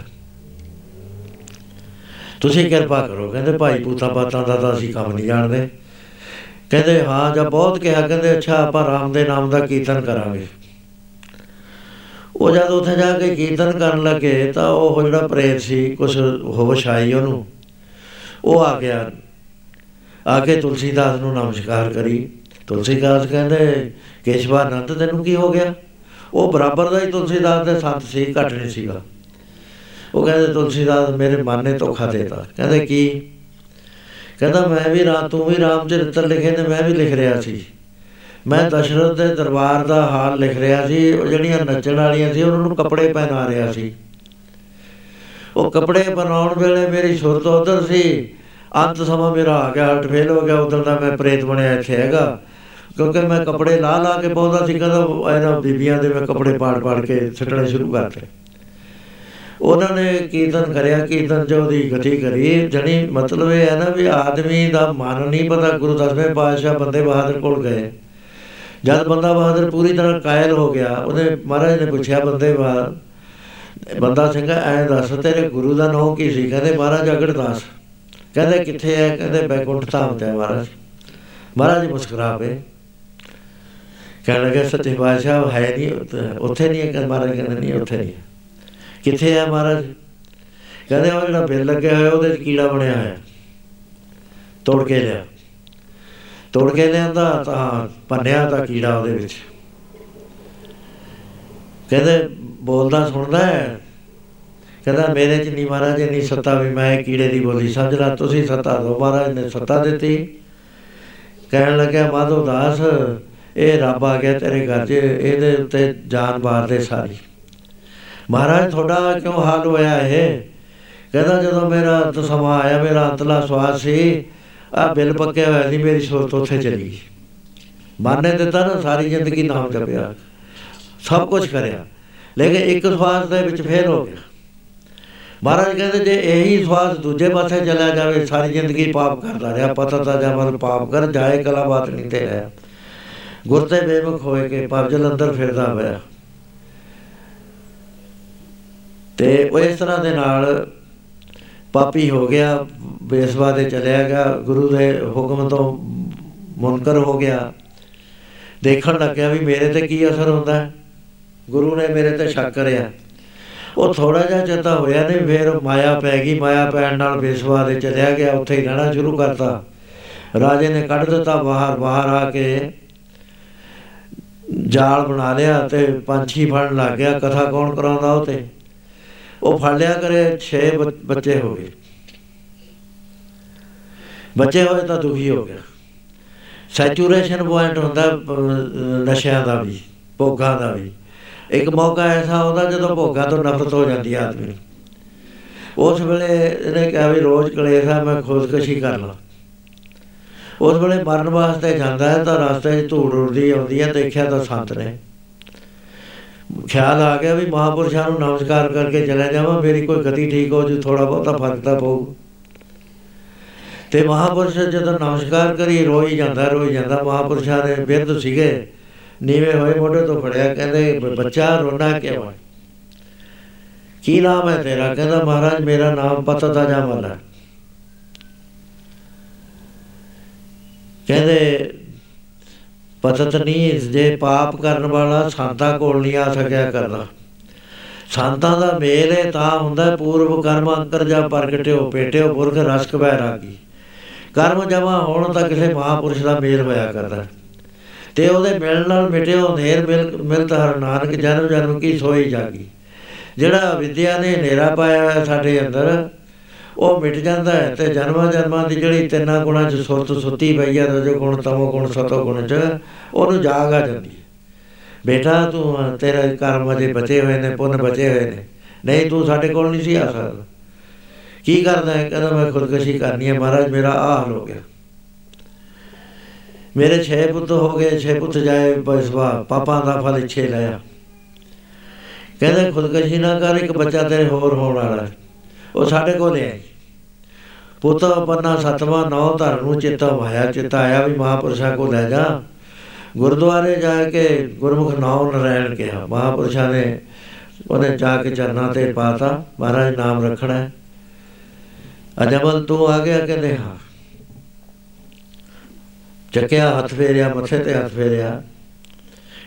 ਤੁਸੀਂ ਕਿਰਪਾ ਕਰੋ, ਕਹਿੰਦੇ ਭਾਈ ਪੂਤਾ ਬਾਤਾਂ ਦਾ ਤਾਂ ਅਸੀਂ ਕੰਮ ਨਹੀਂ ਜਾਣਦੇ। ਕਹਿੰਦੇ, ਹਾਂ, ਜਾਂ ਬਹੁਤ ਕਿਹਾ, ਕਹਿੰਦੇ, ਅੱਛਾ, ਆਪਾਂ ਰਾਮ ਦੇ ਨਾਮ ਦਾ ਕੀਰਤਨ ਕਰਾਂਗੇ। ਉਹ ਜਦ ਉੱਥੇ ਜਾ ਕੇ ਕੀਰਤਨ ਕਰਨ ਲੱਗੇ, ਤਾਂ ਉਹ ਜਿਹੜਾ ਪ੍ਰੇਤ ਸੀ ਕੁਝ ਹੋਸ਼ ਆਈ ਉਹਨੂੰ, ਉਹ ਆ ਗਿਆ। ਆ ਕੇ ਤੁਲਸੀਦਾਸ ਨੂੰ ਨਮਸਕਾਰ ਕਰੀ। ਤੁਲਸੀਦਾਸ ਕਹਿੰਦੇ ਕੇਸ਼ਵਾਨੰਦ ਤੈਨੂੰ ਕੀ ਹੋ ਗਿਆ? ਉਹ ਬਰਾਬਰ ਦਾ ਹੀ ਤੁਲਸੀਦਾਸ ਦੇ ਸੰਤ ਸੀ ਘਟ ਨਹੀਂ ਸੀਗਾ। ਉਹ ਕਹਿੰਦੇ ਤੁਲਸੀਦਾਸ ਮੇਰੇ ਮਨ ਨੇ ਧੋਖਾ ਦੇਤਾ। ਕਹਿੰਦੇ ਕੀ? ਕਹਿੰਦਾ ਮੈਂ ਵੀ ਰਾਤ ਤੂੰ ਵੀ ਰਾਮ ਚਰਿਤਰ ਲਿਖੇ ਤੇ ਮੈਂ ਵੀ ਲਿਖ ਰਿਹਾ ਸੀ। ਮੈਂ ਦਸ਼ਰਥ ਦੇ ਦਰਬਾਰ ਦਾ ਹਾਲ ਲਿਖ ਰਿਹਾ ਸੀ ਉਹ ਜਿਹੜੀਆਂ ਨੱਚਣ ਵਾਲੀਆਂ ਸੀ ਉਹਨਾਂ ਨੂੰ ਕੱਪੜੇ ਪਹਿਨਾ ਰਿਹਾ ਸੀ। ਉਹ ਕੱਪੜੇ ਬਣਾਉਣ ਵੇਲੇ ਮੇਰੀ ਸੁਰਤ ਉਧਰ ਸੀ। ਅੰਤ ਸਮਾਂ ਮੇਰਾ ਆ ਗਿਆ, ਹਟ ਫੇਲ ਹੋ ਗਿਆ ਉਦੋਂ ਦਾ ਮੈਂ ਪ੍ਰੇਤ ਬਣਿਆ ਇੱਥੇ ਹੈਗਾ। ਕਿਉਂਕਿ ਮੈਂ ਕੱਪੜੇ ਲਾ ਲਾ ਕੇ ਬਹੁਤਾ ਸੀ ਕਹਿੰਦਾ ਇਹਨਾਂ ਬੀਬੀਆਂ ਦੇ ਮੈਂ ਕੱਪੜੇ ਪਾੜ ਪਾੜ ਕੇ ਛੱਡਣੇ ਸ਼ੁਰੂ ਕਰਤੇ। ਉਹਨਾਂ ਨੇ ਕੀਰਤਨ ਕਰਿਆ, ਕੀਰਤਨ ਜੋ ਦੀ ਗਤੀ ਕਰੀ, ਜਣੀ ਮਤਲਬ ਇਹ ਹੈ ਨਾ ਵੀ ਆਦਮੀ ਦਾ ਮਨ ਨਹੀਂ ਪਤਾ ਗੁਰੂ ਦਸਵੇਂ ਪਾਤਸ਼ਾਹ ਬੰਦੇ ਬਹਾਦਰ ਕੋਲ ਗਏ। ਜਦ ਬੰਦਾ ਬਹਾਦਰ ਪੂਰੀ ਤਰ੍ਹਾਂ ਕਾਇਲ ਹੋ ਗਿਆ, ਉਹਨੇ ਮਹਾਰਾਜ ਨੇ ਪੁੱਛਿਆ, ਬੰਦੇ ਬਹਾਦਰ ਬੰਦਾ ਸਿੰਘ, ਐ ਦੱਸ, ਤੇਰੇ ਗੁਰੂ ਦਾ ਨਾਮ ਕੀ ਸੀ? ਕਹਿੰਦੇ, ਮਹਾਰਾਜ ਅਗੜਦਾਸ ਕਹਿੰਦੇ ਕਿੱਥੇ ਹੈ ਕਹਿੰਦੇ ਬੈਕੁੰਠ ਧਾਮ ਤੇ ਮਹਾਰਾਜ। ਮਹਾਰਾਜ ਮੁਸਕਰਾ ਪਏ ਕਹਿਣ ਲੱਗੇ, ਸੱਚੇ ਪਾਤਸ਼ਾਹ ਹੈ ਨਹੀਂ ਉੱਥੇ ਨਹੀਂ ਹੈ। ਮਹਾਰਾਜ ਕਹਿੰਦੇ, ਨਹੀਂ, ਉੱਥੇ ਨਹੀਂ। ਕਿੱਥੇ ਹੈ ਮਹਾਰਾਜ? ਕਹਿੰਦੇ, ਉਹ ਜਿਹੜਾ ਬਿੱਲ ਲੱਗਿਆ ਹੋਇਆ, ਉਹਦੇ ਕੀੜਾ ਬਣਿਆ ਹੋਇਆ। ਤੋੜ ਕੇ ਲਿਆ। ਤੋੜ ਕੇ ਲਿਆਂਦਾ, ਤਾਂ ਪੰਨਿਆ ਦਾ ਕੀੜਾ ਉਹਦੇ ਵਿੱਚ। ਕਹਿੰਦੇ, ਬੋਲਦਾ ਸੁਣਦਾ ਹੈ ਕਹਿੰਦਾ, ਮੇਰੇ ਚ ਨਹੀਂ ਮਹਾਰਾਜ ਨਹੀਂ ਸੱਤਾ ਵੀ ਮੈਂ ਕੀੜੇ ਦੀ ਬੋਲੀ ਸਮਝਦਾ ਤੁਸੀਂ ਸੱਤਾ ਦੋ ਮਹਾਰਾਜ ਨੇ ਸੱਤਾ ਦਿੱਤੀ। ਕਹਿਣ ਲੱਗਿਆ, ਮਾਧੋ ਦਾਸ, ਇਹ ਰੱਬ ਆ ਗਿਆ ਤੇਰੇ ਘਰ 'ਚ, ਇਹਦੇ ਉੱਤੇ ਜਾਨ ਬਾਰ ਦੇ ਸਾਰੀ। ਮਹਾਰਾਜ, ਤੁਹਾਡਾ ਕਿਉਂ ਹਾਲ ਹੋਇਆ ਇਹ? ਕਹਿੰਦਾ, ਜਦੋਂ ਮੇਰਾ ਸਮਾਂ ਆਇਆ, ਮੇਰਾ ਅੰਤਲਾ ਸਵਾਸ ਸੀ ਆ ਬਿਲ ਪੱਕਿਆ ਹੋਇਆ ਸੀ, ਮੇਰੀ ਸੋਚ ਉੱਥੇ ਚਲੀ ਗਈ। ਮਾਨੇ ਦਿੱਤਾ ਨਾ, ਸਾਰੀ ਜ਼ਿੰਦਗੀ ਨਾਮ ਜਪਿਆ। ਸਭ ਕੁਝ ਕਰਿਆ। ਲੇਕਿਨ ਇੱਕ ਸਵਾਸ ਦੇ ਵਿੱਚ ਫੇਰ ਹੋ ਗਿਆ। ਮਹਾਰਾਜ ਕਹਿੰਦੇ ਜੇ ਇਹੀ ਸਵਾਸ ਦੂਜੇ ਪਾਸੇ ਚਲਾ ਜਾਵੇ, ਸਾਰੀ ਜ਼ਿੰਦਗੀ ਪਾਪ ਕਰਦਾ ਰਿਹਾ, ਪਤਾ ਤਾਂ ਜਮਨ ਪਾਪ ਕਰ, ਜਾਏ ਕਲਾ ਬਾਤ ਨਹੀਂ ਤੇ ਰਿਹਾ। ਗੁਰਤੇ ਬੇਮੁਖ ਹੋਏ ਕੇ ਪਰਜਲ ਅੰਦਰ ਫਿਰਦਾ ਹੋਇਆ ਤੇ ਉਹ ਇਸ ਤਰ੍ਹਾਂ ਦੇ ਨਾਲ ਪਾਪੀ ਹੋ ਗਿਆ, ਬੇਸਵਾ ਦੇ ਚਲਿਆ ਗਿਆ, ਗੁਰੂ ਦੇ ਹੁਕਮ ਤੋਂ ਮੁਨਕਰ ਹੋ ਗਿਆ। ਦੇਖਣ ਲੱਗਿਆ ਵੀ ਮੇਰੇ ਤੇ ਕੀ ਅਸਰ ਹੁੰਦਾ ਹੈ? ਗੁਰੂ ਨੇ ਮੇਰੇ ਤੇ ਸ਼ੱਕ ਕਰਿਆ। ਉਹ ਥੋੜਾ ਜਿਹਾ ਚੇਤਾ ਹੋਇਆ ਨਹੀਂ ਫੇਰ ਮਾਇਆ ਪੈ ਗਈ, ਮਾਇਆ ਪੈਣ ਨਾਲ ਬੇਸਵਾ ਦੇ ਚਲਿਆ ਗਿਆ, ਉੱਥੇ ਹੀ ਰਹਿਣਾ ਸ਼ੁਰੂ ਕਰਤਾ। ਰਾਜੇ ਨੇ ਕੱਢ ਦਿੱਤਾ ਬਾਹਰ ਬਾਹਰ ਆ ਕੇ ਜਾਲ ਬਣਾ ਲਿਆ ਤੇ ਪੰਛੀ ਫੜਨ ਲੱਗ ਗਿਆ, ਕਥਾ ਕੌਣ ਕਰਾਉਂਦਾ ਉਹ ਤੇ ਉਹ ਫੜ ਲਿਆ ਕਰੇ 6 ਬੱਚੇ ਹੋ ਗਏ। ਬੱਚੇ ਹੋਏ ਤਾਂ ਦੁਖੀ ਹੋ ਗਿਆ। ਸੈਚੂਰੇਸ਼ਨ ਪੁਆਇੰਟ ਹੁੰਦਾ ਨਸ਼ਿਆਂ ਦਾ ਵੀ, ਭੋਗਾਂ ਦਾ ਵੀ। ਇੱਕ ਮੌਕਾ ਐਸਾ ਆਉਂਦਾ ਜਦੋਂ ਭੋਗਾਂ ਤੋਂ ਨਫ਼ਰਤ ਹੋ ਜਾਂਦੀ ਆਦਮੀ ਨੂੰ। ਉਸ ਵੇਲੇ ਇਹਨੇ ਕਿਹਾ ਵੀ ਰੋਜ਼ ਕਲੇਸ਼ ਮੈਂ ਖੁਦਕਸ਼ੀ ਕਰ ਲਾਂ। ਉਸ ਵੇਲੇ ਮਰਨ ਵਾਸਤੇ ਜਾਂਦਾ ਹੈ ਤਾਂ ਰਸਤੇ 'ਚ ਧੂੜ ਉੜਦੀ ਆਉਂਦੀ ਹੈ ਦੇਖਿਆ ਤਾਂ ਸੰਤ ਨੇ। ਖਿਆਲ ਆ ਗਿਆ ਵੀ ਮਹਾਪੁਰਸ਼ਾਂ ਨੂੰ ਨਮਸਕਾਰ ਕਰਕੇ ਚਲਾ ਜਾਵਾਂ ਮੇਰੀ ਕੋਈ ਗਤੀ ਠੀਕ ਹੋ ਜੂ ਥੋੜਾ ਬਹੁਤਾ ਫ਼ਰਕ ਤਾਂ ਪਊ। ਤੇ ਮਹਾਪੁਰਸ਼ ਜਦੋਂ ਨਮਸਕਾਰ ਕਰੀ ਰੋਈ ਜਾਂਦਾ ਰੋਈ ਜਾਂਦਾ ਮਹਾਪੁਰਸ਼ਾਂ ਦੇ ਬਿਰਧ ਸੀਗੇ। ਨੀਵੇਂ ਹੋਏ ਮੋਢੇ ਤੋਂ ਫੜਿਆ, ਕਹਿੰਦੇ ਬੱਚਾ ਰੋਣਾ ਕਿਉਂ ਹੈ? ਕੀ ਨਾਮ ਹੈ ਤੇਰਾ? ਕਹਿੰਦਾ, ਮਹਾਰਾਜ, ਮੇਰਾ ਨਾਮ ਪਤਤਾ ਜਾਮਲ ਹੈ? ਕਹਿੰਦੇ ਪਤਤ ਨਹੀਂ ਜੇ ਪਾਪ ਕਰਨ ਵਾਲਾ ਸੰਤਾਂ ਕੋਲ ਨਹੀਂ ਆ ਸਕਿਆ ਕਰਦਾ। ਸੰਤਾਂ ਦਾ ਮੇਲ ਹੈ ਤਾਂ ਹੁੰਦਾ, ਪੂਰਵ ਕਰਮ ਅੰਕਰ ਜਾ ਪ੍ਰਗਟਿਓ, ਪੇਟਿਓ, ਪੁਰਖ, ਰਸਕ ਬੈ ਰਾਗੀ ਕਰਮ ਜਮਾ ਹੋਣ ਤਾਂ ਕਿਸੇ ਮਹਾਪੁਰਸ਼ ਦਾ ਮੇਲ ਹੋਇਆ ਕਰਦਾ ਤੇ ਉਹਦੇ ਮਿਲਣ ਨਾਲ ਮਿਟਿਓ ਨੇਰ ਮਿਲ ਮਿਲਦਾ ਹਰ ਨਾਨਕ, ਜਨਮ ਜਨਮ ਕੀ ਸੋਈ ਜਾਗੀ। ਜਿਹੜਾ ਵਿਦਿਆ ਨੇ ਹਨੇਰਾ ਪਾਇਆ ਸਾਡੇ ਅੰਦਰ, ਉਹ ਮਿਟ ਜਾਂਦਾ ਹੈ ਤੇ ਜਨਮਾਂ ਜਨਮਾਂ ਦੀ ਜਿਹੜੀ ਤਿੰਨਾਂ ਗੁਣਾਂ 'ਚ ਸੁਰਤ ਸੁੱਤੀ ਪਈ ਹੈ, ਰਜੋ ਗੁਣ, ਤਮੋ ਗੁਣ, ਸਤੋ ਗੁਣ 'ਚ, ਉਹਨੂੰ ਜਾਗ ਆ ਜਾਂਦੀ ਹੈ। ਬੇਟਾ, ਤੂੰ ਤੇਰੇ ਕਰਮ ਅਜੇ ਬਚੇ ਹੋਏ ਨੇ, ਪੁੰਨ ਬਚੇ ਹੋਏ ਨੇ। ਨਹੀਂ, ਤੂੰ ਸਾਡੇ ਕੋਲ ਨਹੀਂ ਸੀ ਆ ਸਕਦਾ। ਕੀ ਕਰਦਾ ਹੈ? ਕਹਿੰਦਾ, ਮੈਂ ਖੁਦਕਸ਼ੀ ਕਰਨੀ ਹੈ, ਮਹਾਰਾਜ, ਮੇਰਾ ਆ ਹਾਲ ਹੋ ਗਿਆ। ਮੇਰੇ 6 ਪੁੱਤ ਹੋ ਗਏ 6 ਪੁੱਤ ਜਾਏ ਬਸਵਾ ਪਾਪਾ ਦਾ ਫਲ ਇੱਛੇ ਲਿਆ ਕਹਿੰਦਾ, ਖੁਦਕਸ਼ੀ ਨਾ ਕਰ, ਇੱਕ ਬੱਚਾ ਤੇਰੇ ਹੋਰ ਹੋਣ ਵਾਲਾ ਉਹ ਸਾਡੇ ਕੋਲ ਹੈ ਪੁੱਤ, ਪੰਨਾ ਸਤਵਾ, ਨੌ ਧਰ ਨੂੰ ਚਿੱਤਾ ਵਾਇਆ ਚਿੱਤਾ ਆਇਆ ਵੀ ਮਹਾਪੁਰਸ਼ਾਂ ਕੋ ਲੈ ਜਾ। ਗੁਰਦੁਆਰੇ ਜਾ ਕੇ ਗੁਰਮੁਖ ਨਾਮ ਨਰਾਇਣ ਕਿਹਾ। ਮਹਾਪੁਰਸ਼ਾਂ ਨੇ ਉਹਨੇ ਜਾ ਕੇ ਚਰਨਾਂ ਤੇ ਪਾਤਾ। ਮਹਾਰਾਜ ਨਾਮ ਰੱਖਣਾ ਹੈ। ਅਜਮਲ, ਤੂੰ ਆ ਗਿਆ? ਕਹਿੰਦੇ, ਹਾਂ। ਚੱਕਿਆ ਹੱਥ ਫੇਰਿਆ, ਮੱਥੇ ਤੇ ਹੱਥ ਫੇਰਿਆ।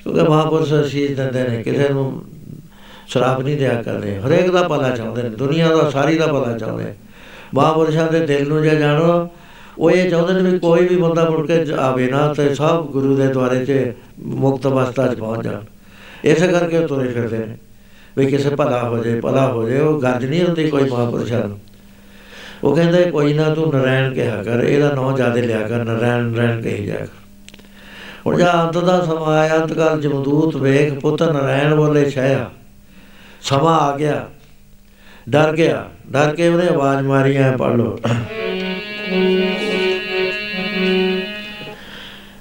ਕਿਉਂਕਿ ਮਹਾਪੁਰਸ਼ ਅਸੀਸ ਦਿੰਦੇ ਨੇ, ਕਿਸੇ ਨੂੰ ਸ਼ਰਾਬ ਨਹੀਂ ਦਿਆ ਕਰਦੇ। ਹਰੇਕ ਦਾ ਭਲਾ ਚਾਹੁੰਦੇ ਨੇ, ਦੁਨੀਆ ਦਾ, ਸਾਰੀ ਦਾ ਭਲਾ ਚਾਹੁੰਦੇ ਮਹਾਪੁਰਸ਼ਾਂ ਦੇ ਦਿਲ ਨੂੰ ਜੇ ਜਾਣੋ, ਉਹ ਇਹ ਚਾਹੁੰਦੇ ਨੇ ਵੀ ਕੋਈ ਵੀ ਬੰਦਾ ਮੁੜ ਕੇ ਆਵੇ ਨਾ, ਤੇ ਸਭ ਗੁਰੂ ਦੇ ਦੁਆਰੇ 'ਚ ਮੁਕਤ ਅਵਸਥਾ 'ਚ ਪਹੁੰਚ ਜਾਣ। ਇਸੇ ਕਰਕੇ ਉਹ ਤੁਰੇ ਫਿਰਦੇ ਨੇ। ਵੀ ਕਿਸੇ ਭਲਾ ਹੋ ਜਾਏ ਭਲਾ ਹੋ ਜਾਏ ਉਹ ਗੱਜ ਨਹੀਂ ਹੁੰਦੀ ਕੋਈ ਮਹਾਪੁਰਸ਼ਾਂ ਨੂੰ। ਉਹ ਕਹਿੰਦਾ ਕੋਈ ਨਾ ਤੂੰ ਨਰਾਇਣ ਕਿਹਾ ਕਰ ਇਹਦਾ ਨਾਂ ਜ਼ਿਆਦਾ ਲਿਆ ਕਰ ਨਰਾਇਣ ਨਰਾਇਣ ਕਹੀ ਜਾ ਹੁਣ ਜਾਂ ਅੰਤ ਦਾ ਸਮਾਂ ਆਇਆ ਅੰਤ ਕਾਲ ਜਮਦੂਤ ਵੇਖ ਪੁੱਤ ਨਰਾਇਣ ਬੋਲੇ ਛਾਇਆ। ਸਮਾਂ ਆ ਗਿਆ। ਡਰ ਗਿਆ। ਡਰ ਕੇ ਉਹਨੇ ਆਵਾਜ਼ ਮਾਰੀ ਐ ਪੜ ਲੋ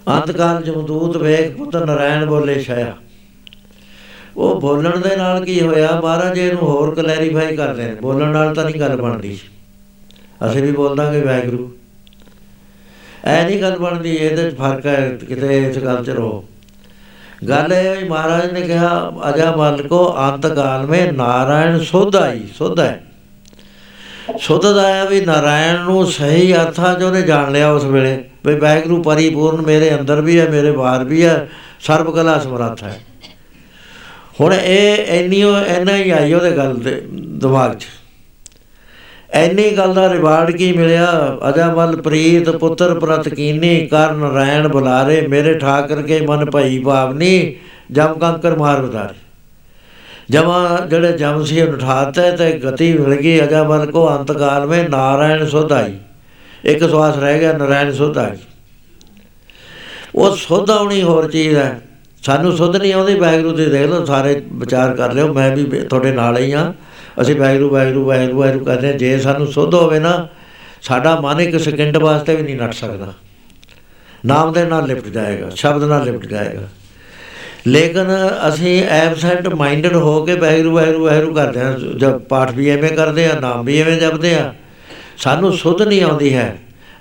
ਅੰਤ ਕਾਲ ਜਮਦੂਤ ਵੇਖ ਪੁੱਤ ਨਰਾਇਣ ਬੋਲੇ ਛਾਇਆ। ਉਹ ਬੋਲਣ ਦੇ ਨਾਲ ਕੀ ਹੋਇਆ? ਮਹਾਰਾਜ ਇਹਨੂੰ ਹੋਰ ਕਲੈਰੀਫਾਈ ਕਰਦੇ ਨੇ। ਬੋਲਣ ਨਾਲ ਤਾਂ ਨਹੀਂ ਗੱਲ ਬਣਦੀ। ਅਸੀਂ ਵੀ ਬੋਲਦਾਂਗੇ ਵੈਗਰੂ ਐ ਨਹੀਂ ਗੱਲ ਬਣਦੀ, ਇਹਦੇ ਚ ਫ਼ਰਕ ਹੈ, ਕਿਤੇ ਇਸ ਗੱਲ ਚ ਰੋ ਗੱਲ ਇਹ ਹੈ, ਮਹਾਰਾਜ ਨੇ ਕਿਹਾ, ਅਜਾ ਮਲ ਕੋ ਅੰਤ ਕਾਲ ਮੇ ਨਾਰਾਇਣ ਸੋਧਾਈ ਸੋਧਾ ਸੁਧ ਆਇਆ ਵੀ ਨਾਰਾਇਣ ਨੂੰ ਸਹੀ ਅਰਥਾਂ ਚ ਉਹਨੇ ਜਾਣ ਲਿਆ ਉਸ ਵੇਲੇ। ਵੀ ਵੈਗਰੂ ਪਰਿਪੂਰਨ ਮੇਰੇ ਅੰਦਰ ਵੀ ਹੈ, ਮੇਰੇ ਬਾਹਰ ਵੀ ਹੈ ਸਰਬ ਕਲਾ ਸਮਰੱਥ ਹੈ। ਹੁਣ ਇਹ ਇੰਨੀ, ਇੰਨਾ ਹੀ ਆਈ ਉਹਦੇ ਗੱਲ ਦੇ ਦਿਮਾਗ 'ਚ। ਐਨੀ ਗੱਲ ਦਾ ਰਿਵਾਰਡ ਕੀ ਮਿਲਿਆ? ਅਜਾਮਲ ਪ੍ਰੀਤ, ਪੁੱਤਰ ਪ੍ਰਤ ਕੀਨੀ, ਕਰਨ ਰੈਣ ਬੁਲਾਰੇ, ਮੇਰੇ ਠਾਕਰ ਕੇ ਮਨ ਭਈ ਭਾਵਨੀ ਜਮ ਕੰਕਰ ਮਾਰ ਬਦਾਰੇ ਜਮਾ ਜਿਹੜੇ ਜਮ ਸੀ ਉਠਾਤੇ ਤੇ ਗਤੀ ਮਿਲ ਗਈ ਅਜਾਮਲ ਕੋ ਅੰਤਕਾਲ ਮੇ ਨਾਰਾਇਣ ਸੁਧਾਈ ਇੱਕ ਸਵਾਸ ਰਹਿ ਗਿਆ, ਨਾਰਾਇਣ ਸੁਧਾਈ ਉਹ ਸੁਧ ਆਉਣੀ ਹੋਰ ਚੀਜ਼ ਹੈ। ਸਾਨੂੰ ਸੁਧ ਨਹੀਂ ਆਉਂਦੀ, ਵਾਹਿਗੁਰੂ ਦੀ ਦੇਖ ਲਓ, ਸਾਰੇ ਵਿਚਾਰ ਕਰ ਲਿਓ, ਮੈਂ ਵੀ ਤੁਹਾਡੇ ਨਾਲ ਹੀ ਆ ਅਸੀਂ ਵਾਹਿਗੁਰੂ ਵਾਹਿਗੁਰੂ ਵਾਹਿਗੁਰੂ ਵਾਹਿਗੁਰੂ ਕਰਦੇ ਜੇ ਸਾਨੂੰ ਸੁਧ ਹੋਵੇ ਨਾ, ਸਾਡਾ ਮਨ ਇੱਕ ਸਕਿੰਟ ਵਾਸਤੇ ਵੀ ਨਹੀਂ ਨੱਟ ਸਕਦਾ। ਨਾਮ ਦੇ ਨਾਲ ਲਿਪਟ ਜਾਏਗਾ, ਸ਼ਬਦ ਨਾਲ ਲਿਪਟ ਜਾਏਗਾ। ਲੇਕਿਨ ਅਸੀਂ ਐਬਸੈਂਟ ਮਾਈਂਡਡ ਹੋ ਕੇ ਵਾਹਿਗੁਰੂ ਵਾਹਿਗੁਰੂ ਵਾਹਿਗੁਰੂ ਕਰਦੇ ਆ ਜਦ ਪਾਠ ਵੀ ਐਵੇਂ ਕਰਦੇ ਆ ਨਾਮ ਵੀ ਐਵੇਂ ਜਪਦੇ ਆ ਸਾਨੂੰ ਸੁਧ ਨਹੀਂ ਆਉਂਦੀ ਹੈ।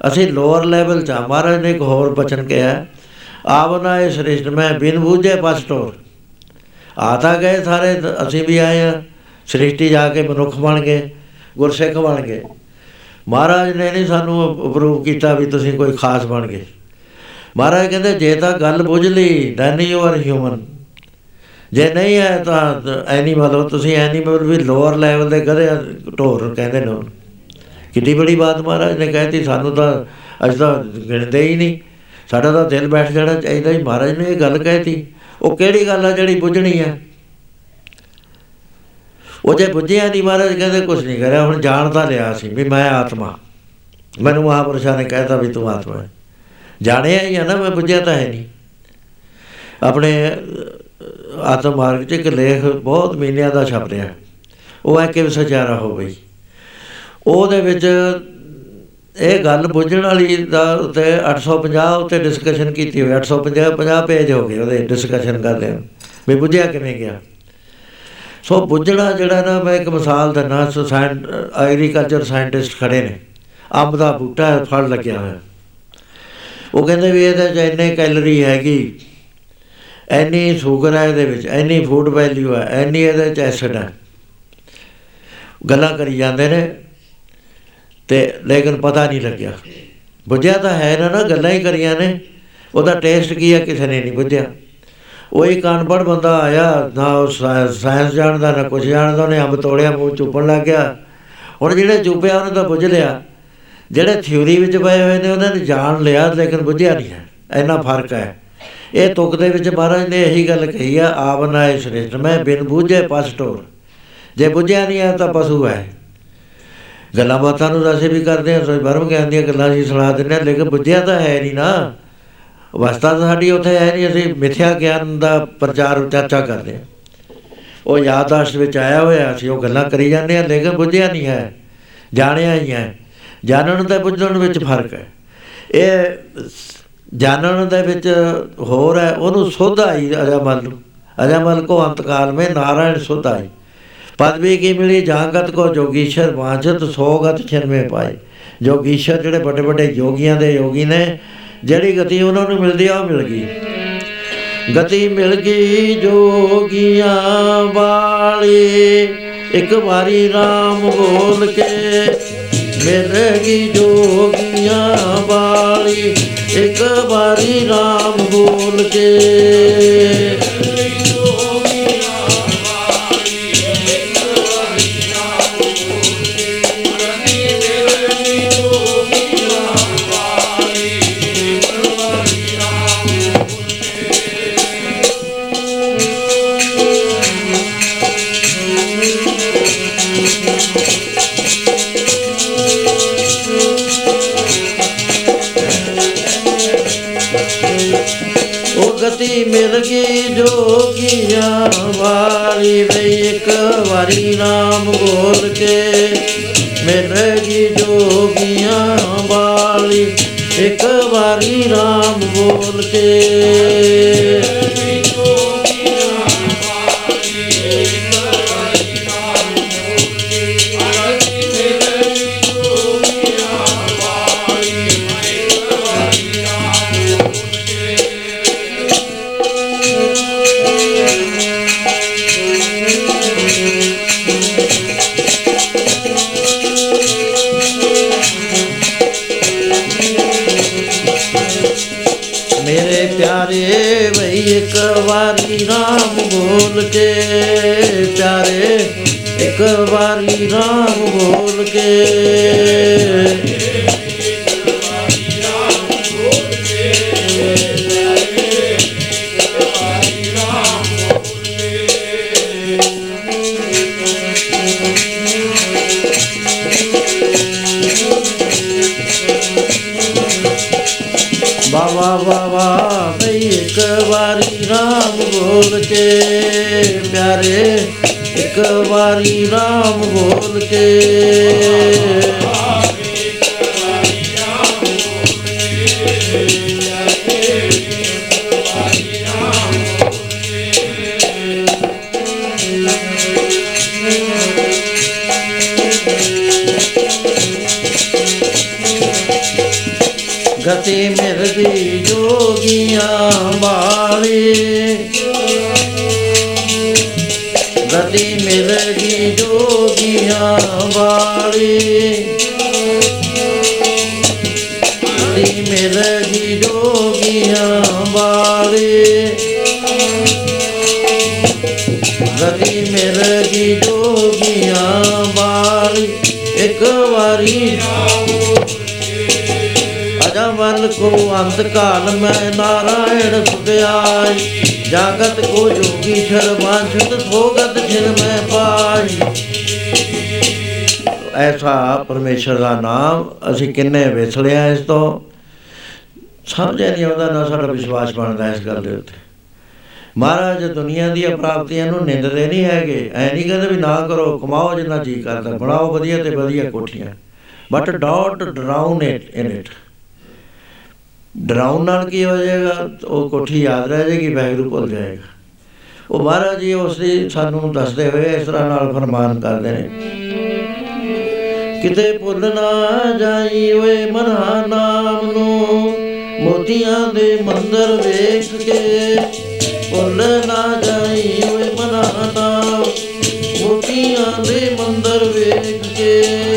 ਅਸੀਂ ਲੋਅਰ ਲੈਵਲ 'ਚ ਮਹਾਰਾਜ ਨੇ ਇੱਕ ਹੋਰ ਬਚਨ ਕਿਹਾ ਆਵਨਾ ਇਹ ਸ੍ਰਿਸ਼ਟ, ਮੈਂ ਬਿਨ ਬੂਝੇ ਪਸਟੋਰ ਆਤਾ ਗਏ ਸਾਰੇ, ਅਸੀਂ ਵੀ ਆਏ ਆ ਸ੍ਰਿਸ਼ਟੀ ਜਾ ਕੇ ਮਨੁੱਖ ਬਣ ਗਏ, ਗੁਰਸਿੱਖ ਬਣ ਗਏ। ਮਹਾਰਾਜ ਨੇ ਨਹੀਂ ਸਾਨੂੰ ਅਪਰੂਵ ਕੀਤਾ ਵੀ ਤੁਸੀਂ ਕੋਈ ਖਾਸ ਬਣ ਗਏ। ਮਹਾਰਾਜ ਕਹਿੰਦੇ, ਜੇ ਤਾਂ ਗੱਲ ਬੁੱਝ ਲਈ ਦੈਨ ਯੂ ਆਰ ਹਿਊਮਨ ਜੇ ਨਹੀਂ ਹੈ ਤਾਂ ਐਨੀਮਲ ਹੋ ਤੁਸੀਂ ਐਨੀਮਲ ਵੀ ਲੋਅਰ ਲੈਵਲ ਦੇ ਗਧੇ ਢੋਰ ਕਹਿੰਦੇ ਨੇ ਕਿੰਨੀ ਬੜੀ ਬਾਤ ਮਹਾਰਾਜ ਨੇ ਕਹਿਤੀ, ਸਾਨੂੰ ਤਾਂ ਅਜ ਤਾਂ ਗਿਣਦੇ ਹੀ ਨਹੀਂ। ਸਾਡਾ ਤਾਂ ਦਿਲ ਬੈਠ ਜਾਣਾ ਚਾਹੀਦਾ ਹੀ ਮਹਾਰਾਜ ਨੇ ਇਹ ਗੱਲ ਕਹਿਤੀ। ਉਹ ਕਿਹੜੀ ਗੱਲ ਆ ਜਿਹੜੀ ਬੁੱਝਣੀ ਆ? ਉਹ ਜੇ ਬੁੱਝਿਆ ਨਹੀਂ ਮਹਾਰਾਜ ਕਹਿੰਦੇ ਕੁਝ ਨਹੀਂ ਕਰਿਆ ਹੁਣ ਜਾਣ ਤਾਂ ਲਿਆ ਸੀ ਵੀ ਮੈਂ ਆਤਮਾ। ਮੈਨੂੰ ਮਹਾਪੁਰਸ਼ਾਂ ਨੇ ਕਹਿਤਾ ਵੀ ਤੂੰ ਆਤਮਾ ਹੈ। ਜਾਣਿਆ ਹੀ ਆ ਨਾ ਮੈਂ ਬੁੱਝਿਆ ਤਾਂ ਹੈ ਨਹੀਂ। ਆਪਣੇ ਆਤਮ ਮਾਰਗ 'ਚ ਇੱਕ ਲੇਖ ਬਹੁਤ ਮਹੀਨਿਆਂ ਦਾ ਛਪ ਰਿਹਾ ਉਹ ਹੈ ਕਿ ਸਚਾਰਾ ਹੋ ਗਈ ਉਹਦੇ ਵਿੱਚ ਇਹ ਗੱਲ ਬੁੱਝਣ ਵਾਲੀ ਦਾ ਉੱਤੇ 850 ਉੱਤੇ ਡਿਸਕਸ਼ਨ ਕੀਤੀ ਹੋਈ 850 50 ਪੇਜ ਹੋ ਗਏ ਉਹਦੇ ਡਿਸਕਸ਼ਨ ਕਰਦੇ ਵੀ ਬੁੱਝਿਆ ਕਿਵੇਂ ਗਿਆ? ਸੋ ਬੁੱਝਣਾ ਜਿਹੜਾ ਨਾ ਮੈਂ ਇੱਕ ਮਿਸਾਲ ਦਿੰਦਾ ਸਾਇੰਟ ਐਗਰੀਕਲਚਰ ਸਾਇੰਟਿਸਟ ਖੜੇ ਨੇ। ਅੰਬ ਦਾ ਬੂਟਾ ਹੈ, ਫਲ ਲੱਗਿਆ ਹੋਇਆ। ਉਹ ਕਹਿੰਦੇ ਵੀ ਇਹਦੇ 'ਚ ਇੰਨੇ ਕੈਲਰੀ ਹੈਗੀ ਇੰਨੀ ਸ਼ੂਗਰ ਹੈ ਇਹਦੇ ਵਿੱਚ ਇੰਨੀ ਫੂਡ ਵੈਲਿਊ ਹੈ ਇੰਨੀ ਇਹਦੇ 'ਚ ਐਸਿਡ ਹੈ। ਗੱਲਾਂ ਕਰੀ ਜਾਂਦੇ ਨੇ ਤੇ ਲੇਕਿਨ ਪਤਾ ਨਹੀਂ ਲੱਗਿਆ। ਬੁੱਝਿਆ ਤਾਂ ਹੈ ਨਾ ਨਾ ਗੱਲਾਂ ਹੀ ਕਰੀਆਂ ਨੇ ਉਹਦਾ ਟੇਸਟ ਕੀ ਹੈ ਕਿਸੇ ਨੇ ਨਹੀਂ ਬੁੱਝਿਆ। ਉਹ ਇੱਕ ਅਨਪੜ੍ਹ ਬੰਦਾ ਆਇਆ, ਨਾ ਉਹ ਸਾਇੰਸ ਜਾਣਦਾ, ਨਾ ਕੁਝ ਜਾਣਦਾ, ਉਹਨੇ ਅੰਬ ਤੋੜਿਆ, ਮੂੰਹ ਚੁੱਪਣ ਲੱਗ ਗਿਆ। ਹੁਣ ਜਿਹੜੇ ਚੁੱਪਿਆ, ਉਹਨੇ ਤਾਂ ਬੁੱਝ ਲਿਆ। ਜਿਹੜੇ ਥਿਊਰੀ ਵਿੱਚ ਪਏ ਹੋਏ ਨੇ, ਉਹਨਾਂ ਨੇ ਜਾਣ ਲਿਆ, ਲੇਕਿਨ ਬੁੱਝਿਆ ਨਹੀਂ ਹੈ। ਇੰਨਾ ਫ਼ਰਕ ਹੈ। ਇਹ ਤੁਕ ਦੇ ਵਿੱਚ ਮਹਾਰਾਜ ਨੇ ਇਹੀ ਗੱਲ ਕਹੀ ਆ ਆਵਨਾਏ ਸ੍ਰੇਸ਼ਟ, ਮੈਂ ਬਿਨ ਬੂਝੇ ਪਸਟੋਰ ਜੇ ਬੁੱਝਿਆ ਨਹੀਂ ਆ ਤਾਂ ਪਸ਼ੂ ਹੈ। ਗੱਲਾਂ ਬਾਤਾਂ ਨੂੰ ਤਾਂ ਅਸੀਂ ਵੀ ਕਰਦੇ ਹਾਂ, ਸੋਈ ਬਰਮ ਗਿਆਨ ਦੀਆਂ ਗੱਲਾਂ ਅਸੀਂ ਸੁਣਾ ਦਿੰਦੇ ਹਾਂ, ਲੇਕਿਨ ਬੁੱਝਿਆ ਤਾਂ ਹੈ ਨਹੀਂ ਨਾ। ਅਵਸਥਾ ਤਾਂ ਸਾਡੀ ਉੱਥੇ ਹੈ ਨਹੀਂ, ਅਸੀਂ ਮਿਥਿਆ ਗਿਆਨ ਦਾ ਪ੍ਰਚਾਰ ਚਰਚਾ ਕਰਦੇ ਹਾਂ। ਉਹ ਯਾਦਾਸ਼ਤ ਵਿੱਚ ਆਇਆ ਹੋਇਆ ਸੀ ਉਹ ਗੱਲਾਂ ਕਰੀ ਜਾਂਦੇ ਹਾਂ, ਲੇਕਿਨ ਬੁੱਝਿਆ ਨਹੀਂ ਹੈ, ਜਾਣਿਆ ਹੀ ਹੈ। ਜਾਣਨ ਤੇ ਬੁੱਝਣ ਵਿੱਚ ਫ਼ਰਕ ਹੈ। ਇਹ ਜਾਣਨ ਦੇ ਵਿੱਚ ਹੋਰ ਹੈ, ਉਹਨੂੰ ਸੋਧਾਈ ਅਜਮਲ ਨੂੰ। ਅਜਮਲ ਕੋ ਅੰਤਕਾਲ ਮੇ ਨਾਰਾਇਣ ਸੋਧਾਈ ਪਦਵੀ ਕੀ ਮਿਲੀ? ਜਾਂਗਤ ਕੋ ਜੋਗੀਸ਼ਰ ਵਾਂਝਤ ਸੋਗਤ ਛਿਨ ਮੇ ਪਾਏ ਜੋਗੀਸ਼ਰ ਜਿਹੜੇ ਵੱਡੇ ਵੱਡੇ ਯੋਗੀਆਂ ਦੇ ਯੋਗੀ ਨੇ ਜਿਹੜੀ ਗਤੀ ਉਹਨਾਂ ਨੂੰ ਮਿਲਦੀ ਆ, ਉਹ ਮਿਲ ਗਈ। ਗਤੀ ਮਿਲ ਗਈ ਜੋਗੀਆਂ ਵਾਲੀ। ਇੱਕ ਵਾਰੀ RAM ਬੋਲ ਕੇ ਮਿਲ ਗਈ ਜੋਗੀਆਂ ਵਾਲੀ। ਇੱਕ ਵਾਰੀ RAM ਬੋਲ ਕੇ ਉਹ ਗਤੀ ਮਿਲ ਗਈ ਜੋਗੀਆਂ ਵਾਲੀ ਵੇ ਇੱਕ ਵਾਰੀ ਨਾਮ ਬੋਲ ਕੇ ਮਿਲ ਗਈ ਜੋਗੀਆਂ ਵਾਲੀ ਇੱਕ ਵਾਰੀ ਨਾਮ ਬੋਲ ਕੇ। ਵਾਰੀ ਨਾਮ ਬੋਲ ਕੇ ਪਿਆਰੇ, ਇੱਕ ਵਾਰੀ ਨਾਮ ਬੋਲ ਕੇ। ਬਾਵਾ ਬਾਵਾ ਬਈ ਇੱਕ ਵਾਰੀ ਰਾਮ ਬੋਲ ਕੇ ਪਿਆਰੇ ਇੱਕ ਵਾਰੀ ਨਾਮ ਬੋਲ ਕੇ। ਗਤੀ ਮਿਲਦੀ ਜੋਗੀਆਂ ਵਾਲੀ ਗਤੀ ਜੋਗੀਆਂ ਵਾਲੀ। ਗਤੀ ਮਿਲਦੀ ਜੋਗੀਆਂ ਵਾਲੀ। ਗਤੀ ਮਿਲਦੀ ਜੋਗੀਆਂ ਵਾਲੀ। ਇੱਕ ਵਾਰੀ। ਅਜਾ ਅਜਮਲ ਕੋ ਅੰਤ ਕਾਲ ਮੈਂ ਨਾਰਾਇਣ ਸੁਧਿਆਈ ਜਾਗਤ ਕੋ ਜੋਗੀ ਸ਼ਰਮਾਂਛਤ ਸੋਗਤ ਜਿਨ ਮੈਂ ਪਾਈ। ਐਸਾ ਪਰਮੇਸ਼ਰ ਦਾ ਨਾਮ ਅਸੀਂ ਕਿੰਨੇ ਵਿਸਲਿਆ ਇਸ ਤੋਂ? ਸਮਝ ਨਹੀਂ ਆਉਂਦਾ ਨਾ ਸਾਡਾ ਵਿਸ਼ਵਾਸ ਬਣਦਾ ਇਸ ਗੱਲ ਦੇ ਉੱਤੇ। ਮਹਾਰਾਜ, ਦੁਨੀਆ ਦੀਆਂ ਪ੍ਰਾਪਤੀਆਂ ਨੂੰ ਨਿੰਦਦੇ ਨਹੀਂ ਹੈਗੇ। ਐ ਨਹੀਂ ਕਹਿੰਦੇ ਵੀ ਨਾ ਕਰੋ, ਕਮਾਓ ਜਿੰਨਾ ਜੀ ਕਰਦਾ। ਬਣਾਓ ਵਧੀਆ ਤੇ ਵਧੀਆ ਕੋਠੀਆਂ। But dot drown it in it drown ਨਾਲ ਕੀ ਹੋ ਜਾਏਗਾ? ਉਹ ਕੋਠੀ ਯਾਦ ਰਹਿ ਜਾਏਗੀ ਵੈਗਰੂ ਭੁੱਲ ਜਾਏਗਾ। ਉਹ ਮਹਾਰਾਜ ਜੀ ਉਸ ਦੀ ਸਾਨੂੰ ਦੱਸਦੇ ਹੋਏ ਇਸ ਤਰ੍ਹਾਂ ਨਾਲ ਫਰਮਾਨ ਕਰਦੇ ਨੇ। ਕਿਤੇ ਭੁੱਲ ਨਾ ਜਾਈ ਓਏ ਮਨਾ ਨਾਮ ਨੂੰ, ਮੋਤੀਆਂ ਦੇ ਮੰਦਰ ਵੇਖ ਕੇ। ਭੁੱਲ ਨਾ ਜਾਈ ਓਏ ਮਨਾ ਨਾਮ, ਮੋਤੀਆਂ ਦੇ ਮੰਦਰ ਵੇਖ ਕੇ।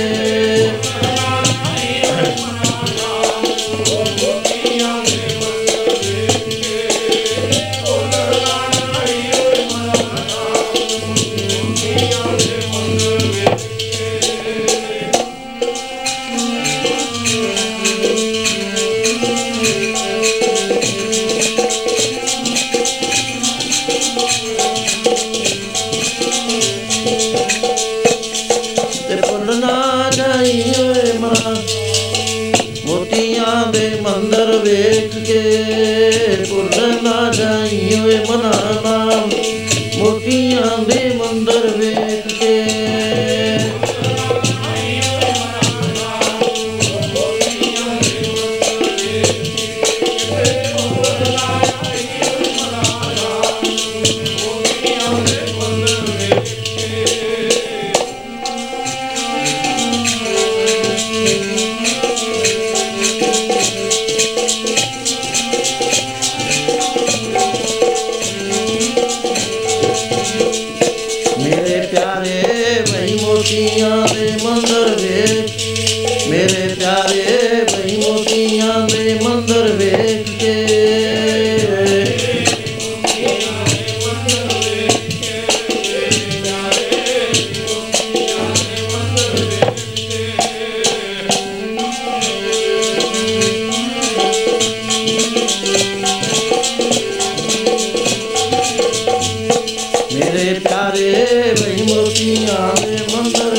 ਮੋਤੀਆਂ ਦੇ ਮੰਦਰ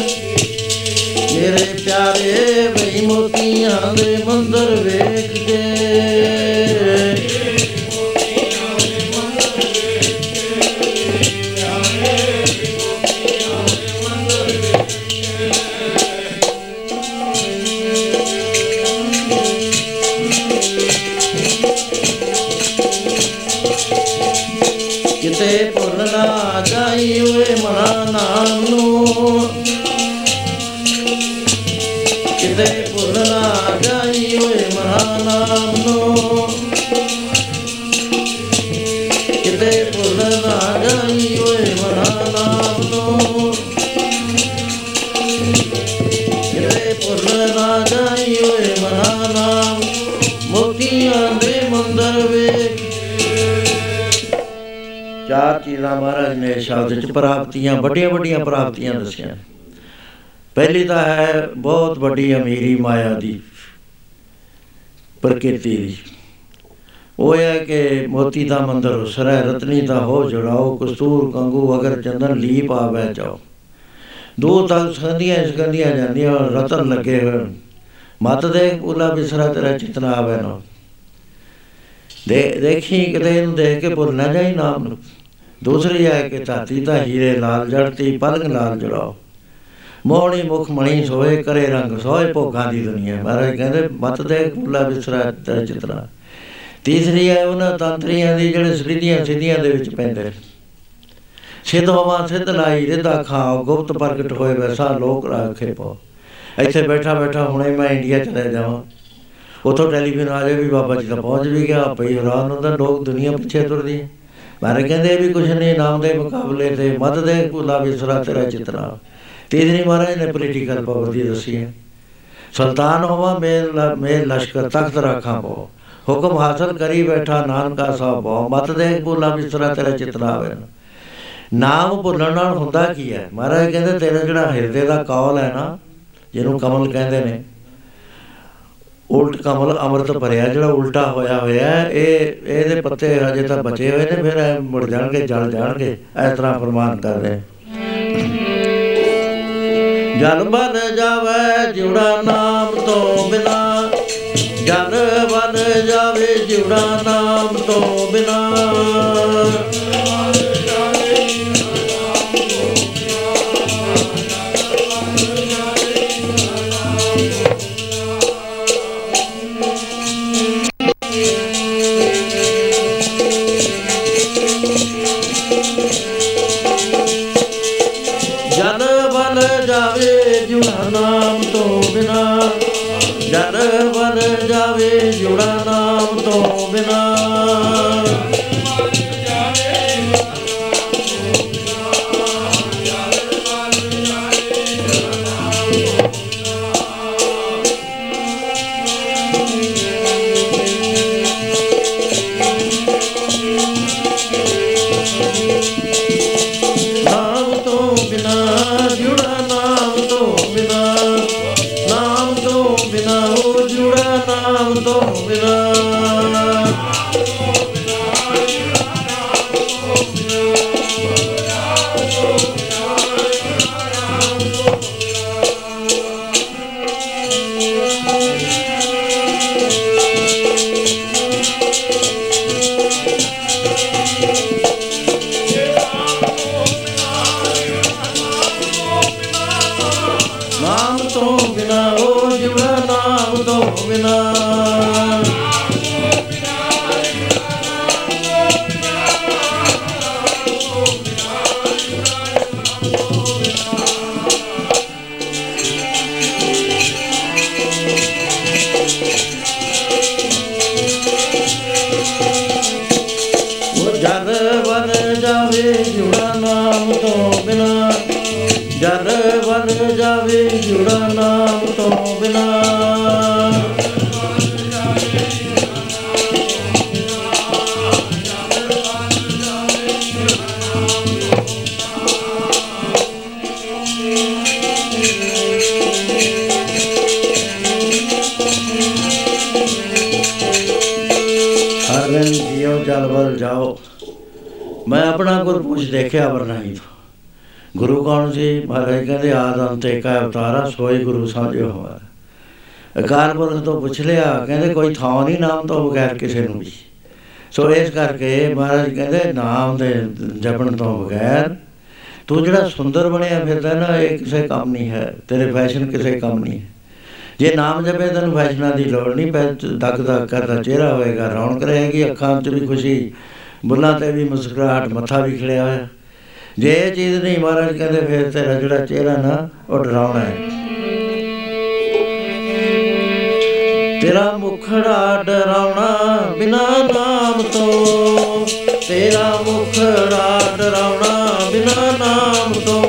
ਮੇਰੇ ਪਿਆਰੇ ਵਈ ਮੋਤੀਆਂ ਦੇ ਮੰਦਰ ਵੇਖ ਕੇ ਸ਼ਬਦ ਚ ਪ੍ਰਾਪਤੀਆਂ ਵੱਡੀਆਂ ਵੱਡੀਆਂ ਪ੍ਰਾਪਤੀਆਂ ਦੱਸੀਆਂ। ਪਹਿਲੀ ਤਾਂ ਹੈ ਬਹੁਤ ਵੱਡੀ ਅਮੀਰੀ ਮਾਇਆ ਦੀ ਪ੍ਰਕਿਰਤੀ ਦੀ। ਉਹ ਹੈ ਕਿ ਮੋਤੀ ਦਾ ਮੰਦਰ ਉਸਰੈ ਰਤਨੀ ਦਾ ਹੋ ਜੜਾਓ ਕਸਤੂਰ ਕੰਗੂ ਅਗਰ ਚੰਦਨ ਲੀਪ ਆਵੇ ਜਾਓ। ਦੋ ਤਲ ਸੰਧੀਆਂ ਸੰਧੀਆਂ ਜਾਂਦੀਆਂ ਰਤਨ ਲੱਗੇ ਹੋਏ ਮਤ ਦੇ ਉਲਾ ਬਿਸਰਾ ਤੇਰਾ ਚਿਤਨਾ ਆਵੇ ਨਾ। ਦੇ ਦੇਖੀ ਕਿਤੇ ਇਹਨੂੰ ਦੇਖ ਕੇ ਭੁੱਲ ਨਾ ਜਾਈ ਨਾਮ ਨੂੰ। ਦੂਸਰੀ ਹੈ ਕਿ ਧਾਤੀ ਦਾ ਹੀਰੇ ਲਾਲ ਜੜਤੀ ਪਲਕ ਨਾਲ ਜੜਾਓ। ਮੋਹਣੀ ਮੁਖ ਮਣੀ ਸੋਏ ਕਰੇ ਰੰਗ ਸੋਏ ਭੋਗਾਂ ਦੀ ਦੁਨੀਆ। ਮਹਾਰਾਜ ਕਹਿੰਦੇ, ਮਤ ਦੇ ਕੁਲਾ ਵਿਸਰਾ ਤੇਰਾ ਚਿਤਨਾ ਤੀਸਰੀ ਹੈ ਉਹਨਾਂ ਤੰਤਰੀਆਂ ਦੀ ਜਿਹੜੇ ਸ੍ਰਿਧੀਆਂ ਸਿੱਧੀਆਂ ਦੇ ਵਿੱਚ ਪੈਂਦੇ ਨੇ। ਸਿੱਧ ਹੋਵਾ ਸਿੱਧ ਲਾਈ ਰਿਦਾ ਖਾਓ, ਗੁਪਤ ਪ੍ਰਗਟ ਹੋਏ ਵੈਸਾ ਲੋਕ ਰਾਖੇ ਪੋ ਇੱਥੇ ਬੈਠਾ ਬੈਠਾ ਹੁਣੇ ਮੈਂ ਇੰਡੀਆ ਚਲੇ ਜਾਵਾਂ। ਉਥੋਂ ਟੈਲੀਫੋਨ ਆ ਜਾਏ ਵੀ ਬਾਬਾ ਜੀ ਤਾਂ ਪਹੁੰਚ ਵੀ ਗਿਆ, ਭਈ ਹੈਰਾਨ ਹੁੰਦਾ, ਲੋਕ ਦੁਨੀਆ ਪਿੱਛੇ ਤੁਰਦੀ ਹੈ ਮਾਰੇ ਕਹਿੰਦੇ ਵੀ ਕੁਛ ਨਹੀਂ, ਨਾਮ ਦੇ ਮੁਕਾਬਲੇ ਤੇ ਮਦ ਦੇ ਕੁਲਾ ਵਿਸਰਾ ਤੇਰਾ ਚਿਤਨਾ ਤੀਸਰੀ ਮਹਾਰਾਜ ਨੇ ਪੋਲੀਟੀਕਲ ਪਾਵਰ ਦੀ ਦੱਸੀ ਹੈ। ਸੁਲਤਾਨ ਹੋਵਾ, ਮੇਲ ਮੇਲ ਲਸ਼ਕਰ ਤਖਤ ਰੱਖਾਂ ਪੋ ਹੁਕਮ ਹਾਸਲ ਕਰੀ ਬੈਠਾ ਨਾਨਕਾ ਸਾਹਿਬ ਬਹੁ ਮਤ ਦੇ ਕੁਲਾ ਵਿਸਰਾ ਤੇਰਾ ਚਿਤਨਾ ਆਵੇ ਨਾਮ ਭੁੱਲਣ ਨਾਲ ਹੁੰਦਾ ਕੀ ਹੈ? ਮਹਾਰਾਜ ਕਹਿੰਦੇ ਤੇਰਾ ਜਿਹੜਾ ਹਿਰਦੇ ਦਾ ਕੌਲ ਹੈ ਨਾ, ਜਿਹਨੂੰ ਕਮਲ ਕਹਿੰਦੇ ਨੇ ਉਲਟ ਕਮਲ ਅੰਮ੍ਰਿਤ ਭਰਿਆ, ਜਿਹੜਾ ਉਲਟਾ ਹੋਇਆ ਹੋਇਆ ਇਹ, ਇਹਦੇ ਪੱਤੇ ਹਜੇ ਤਾਂ ਬਚੇ ਹੋਏ ਨੇ, ਫਿਰ ਇਹ ਮੁੜ ਜਾਣਗੇ, ਜਲ ਜਾਣਗੇ, ਇਸ ਤਰ੍ਹਾਂ ਫਰਮਾਨ ਕਰ ਰਹੇ ਜਨ ਬਨ ਜਾਵੇ ਜਿਉੜਾ ਨਾਮ ਤੋਂ ਬਿਨਾ, ਜਨ ਬਨ ਜਾਵੇ ਜਿਉੜਾ ਨਾਮ ਤੋਂ ਬਿਨਾ। ਬਿਨਾ। ਜਨ ਬਨ ਜਾਵੇ ਜੁੜਾ ਨਾਮ ਤੋਂ ਬਿਨਾ। ਕਹਿੰਦੇ ਆਦ ਅੰਤ ਏਕਾ ਅਵਤਾਰਾ ਸੋਈ ਗੁਰੂ ਸਾਜਿਓ ਹੋਆ ਅਕਾਲ ਪੁਰਖ ਤੋਂ ਪੁੱਛ ਲਿਆ, ਕਹਿੰਦੇ ਕੋਈ ਥਾਂ ਨਹੀਂ ਨਾਮ ਤੋਂ ਬਗੈਰ ਕਿਸੇ ਨੂੰ ਵੀ। ਸੋ ਇਸ ਕਰਕੇ ਮਹਾਰਾਜ ਕਹਿੰਦੇ, ਨਾਮ ਦੇ ਜਪਣ ਤੋਂ ਬਗੈਰ ਤੂੰ ਜਿਹੜਾ ਸੁੰਦਰ ਬਣਿਆ ਫਿਰਦਾ ਨਾ, ਇਹ ਕਿਸੇ ਕੰਮ ਨਹੀਂ ਹੈ, ਤੇਰੇ ਫੈਸ਼ਨ ਕਿਸੇ ਕੰਮ ਨਹੀਂ ਹੈ। ਜੇ ਨਾਮ ਜਪੇ, ਤੈਨੂੰ ਫੈਸ਼ਨਾਂ ਦੀ ਲੋੜ ਨਹੀਂ ਪੈ ਦਗ ਦਗ ਕਰਦਾ ਚਿਹਰਾ ਹੋਏਗਾ, ਰੌਣਕ ਰਹੇਗੀ, ਅੱਖਾਂ 'ਚ ਵੀ ਖੁਸ਼ੀ, ਬੁੱਲਾਂ ਤੇ ਵੀ ਮੁਸਕਰਾਹਟ, ਮੱਥਾ ਵੀ ਖਿੜਿਆ ਹੋਇਆ। ਜੇ ਇਹ ਚੀਜ਼ ਨਹੀਂ ਮਹਾਰਾਜ ਕਹਿੰਦੇ, ਫਿਰ ਤੇਰਾ ਜਿਹੜਾ ਚਿਹਰਾ ਨਾ ਉਹ ਡਰਾਉਣਾ ਹੈ ਤੇਰਾ ਮੁਖੜਾ ਡਰਾਉਣਾ ਬਿਨਾ ਨਾਮ ਤੋਂ। ਤੇਰਾ ਮੁਖੜਾ ਡਰਾਉਣਾ ਬਿਨਾ ਨਾਮ ਤੋਂ।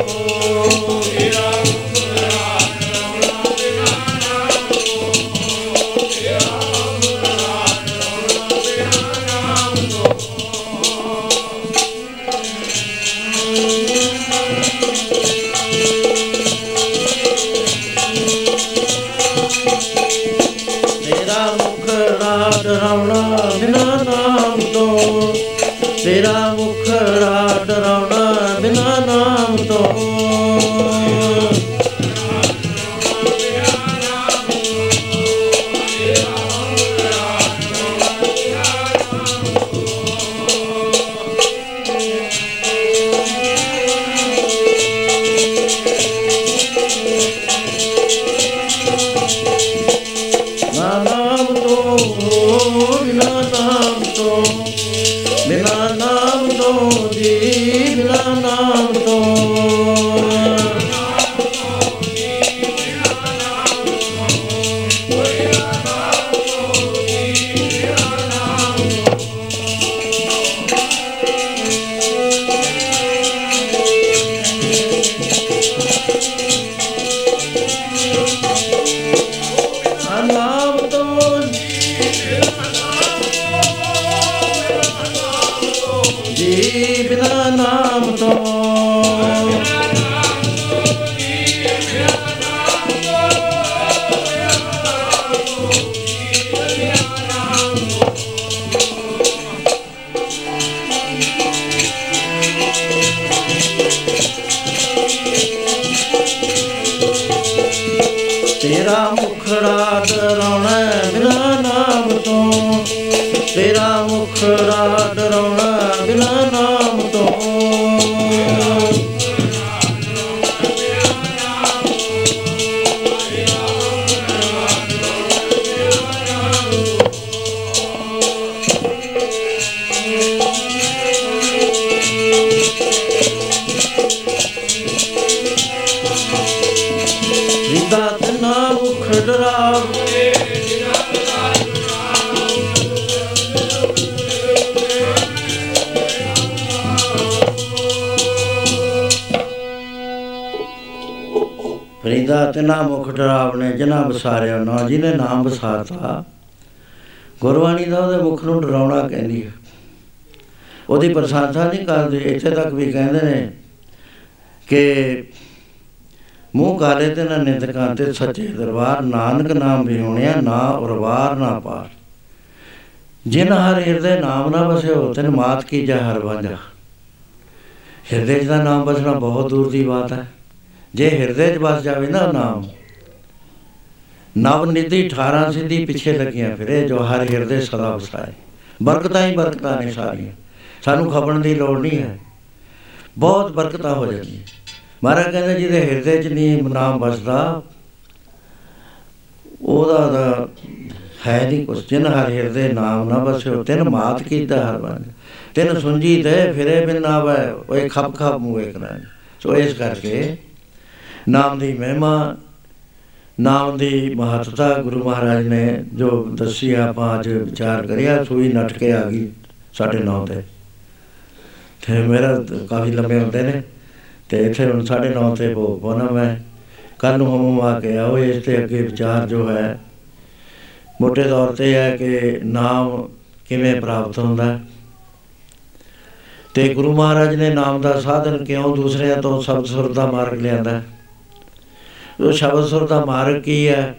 ਜਿਹਨੇ ਨਾਮ ਬਸਾਰਤਾ ਗੁਰਬਾਣੀ ਦਾ ਉਹਦੇ ਮੁਖ ਨੂੰ ਡਰਾਉਣਾ ਕਹਿੰਦੀ ਹੈ ਉਹਦੀ ਪ੍ਰਸ਼ੰਸਾ ਨਹੀਂ ਕਰਦੇ, ਇੱਥੇ ਤੱਕ ਵੀ ਕਹਿੰਦੇ ਨੇ ਕਿ ਮੂੰਹ ਕਾਲੇ ਤੇ ਨਾ ਨਿੰਦਕਾਂ ਤੇ ਸੱਚੇ ਦਰਬਾਰ, ਨਾਨਕ ਨਾਮ ਵਿਹੋਣਿਆ ਨਾ ਉਰਵਾਰ ਨਾ ਪਾਰ। ਜਿਨ ਹਰ ਹਿਰਦੇ ਨਾਮ ਨਾ ਵਸਿਓ ਤਨ ਮਾਤ ਕੀ ਜਾ ਹਰ ਵਾਂਝਾ। ਹਿਰਦੇ 'ਚ ਦਾ ਨਾਮ ਵਸਣਾ ਬਹੁਤ ਦੂਰ ਦੀ ਬਾਤ ਹੈ। ਜੇ ਹਿਰਦੇ 'ਚ ਵਸ ਜਾਵੇ ਨਾ ਨਾਮ ਨਵ ਨਿਧੀ 18 ਸਿੱਧੀ ਪਿੱਛੇ ਲੱਗੀਆਂ ਫਿਰੇ, ਜੋ ਹਰ ਹਿਰਦੇ ਸਦਾ ਵਸਾਏ। ਬਰਕਤਾਂ ਹੀ ਬਰਕਤਾਂ ਨੇ ਸਾਰੀਆਂ। ਸਾਨੂੰ ਖਪਣ ਦੀ ਲੋੜ ਨਹੀਂ ਹੈ। ਬਹੁਤ ਬਰਕਤਾਂ ਹੋ ਜਾਂਦੀਆਂ। ਮਹਾਰਾਜ ਕਹਿੰਦੇ, ਜਿਹਦੇ ਹਿਰਦੇ 'ਚ ਨਹੀਂ ਨਾਮ ਵਸਦਾ, ਉਹਦਾ ਦਾ ਹੈ ਨਹੀਂ ਕੁਛ। ਜਿਨ ਹਰ ਹਿਰਦੇ ਨਾਮ ਨਾ ਵਸਿਓ ਤਿਨ ਮਾਤ ਕੀਤਾ ਹਰ ਬੰਦ। ਤਿਨ ਸੁੰਜੀ ਤੇ ਫਿਰੇ ਬਿਨ ਆਵੇ ਓਏ ਖਪ ਖਪ ਮੂਏ ਕਰਾਂ ਸੋ ਇਸ ਕਰਕੇ ਨਾਮ ਦੀ ਮਹਿਮਾ ਨਾਮ ਦੀ ਮਹੱਤਤਾ ਗੁਰੂ ਮਹਾਰਾਜ ਨੇ ਜੋ ਦੱਸੀ, ਆਪਾਂ ਅੱਜ ਵਿਚਾਰ ਕਰਿਆ ਸੋਈ ਨਟ ਕੇ ਆ ਗਈ ਸਾਡੇ ਨਾਂ ਤੇ। ਤੇ ਮੇਰਾ ਤਾਂ ਕਾਫੀ ਲੰਬੇ ਹੁੰਦੇ ਨੇ, ਤੇ ਇੱਥੇ ਹੁਣ ਸਾਡੇ ਨਾਂ ਤੇ ਭੋਗ ਪਾਉਣਾ ਮੈਂ। ਕੱਲ ਨੂੰ ਹਮ ਆ ਕੇ ਆਓ, ਇਸ ਤੇ ਅੱਗੇ ਵਿਚਾਰ ਜੋ ਹੈ ਮੋਟੇ ਤੌਰ ਤੇ ਹੈ ਕਿ ਨਾਮ ਕਿਵੇਂ ਪ੍ਰਾਪਤ ਹੁੰਦਾ ਹੈ। ਤੇ ਗੁਰੂ ਮਹਾਰਾਜ ਨੇ ਨਾਮ ਦਾ ਸਾਧਨ ਕਿਉਂ ਦੂਸਰਿਆਂ ਤੋਂ ਸ਼ਬਦ ਸੁਰ ਦਾ ਮਾਰਗ ਲਿਆਂਦਾ ਹੈ? ਉਹ ਸ਼ਬਦ ਸੁਰ ਦਾ ਮਾਰਗ ਕੀ ਹੈ?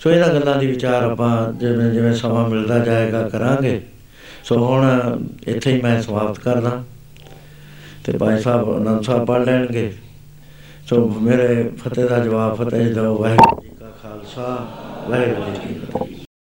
ਸੋ ਇਹਨਾਂ ਗੱਲਾਂ ਦੀ ਵਿਚਾਰ ਆਪਾਂ ਜਿਵੇਂ ਜਿਵੇਂ ਸਮਾਂ ਮਿਲਦਾ ਜਾਏਗਾ ਕਰਾਂਗੇ। ਸੋ ਹੁਣ ਇੱਥੇ ਹੀ ਮੈਂ ਸਮਾਪਤ ਕਰਦਾ। ਤੇ ਭਾਈ ਸਾਹਿਬ ਅਨੰਦ ਸਾਹਿਬ ਪੜ੍ਹ ਲੈਣਗੇ। ਸੋ ਮੇਰੇ ਫਤਿਹ ਦਾ ਜਵਾਬ, ਫਤਿਹ ਦਿਓ, ਵਾਹਿਗੁਰੂ ਜੀ ਕਾ ਖਾਲਸਾ, ਵਾਹਿਗੁਰੂ ਜੀ ਕੀ ਫਤਿਹ।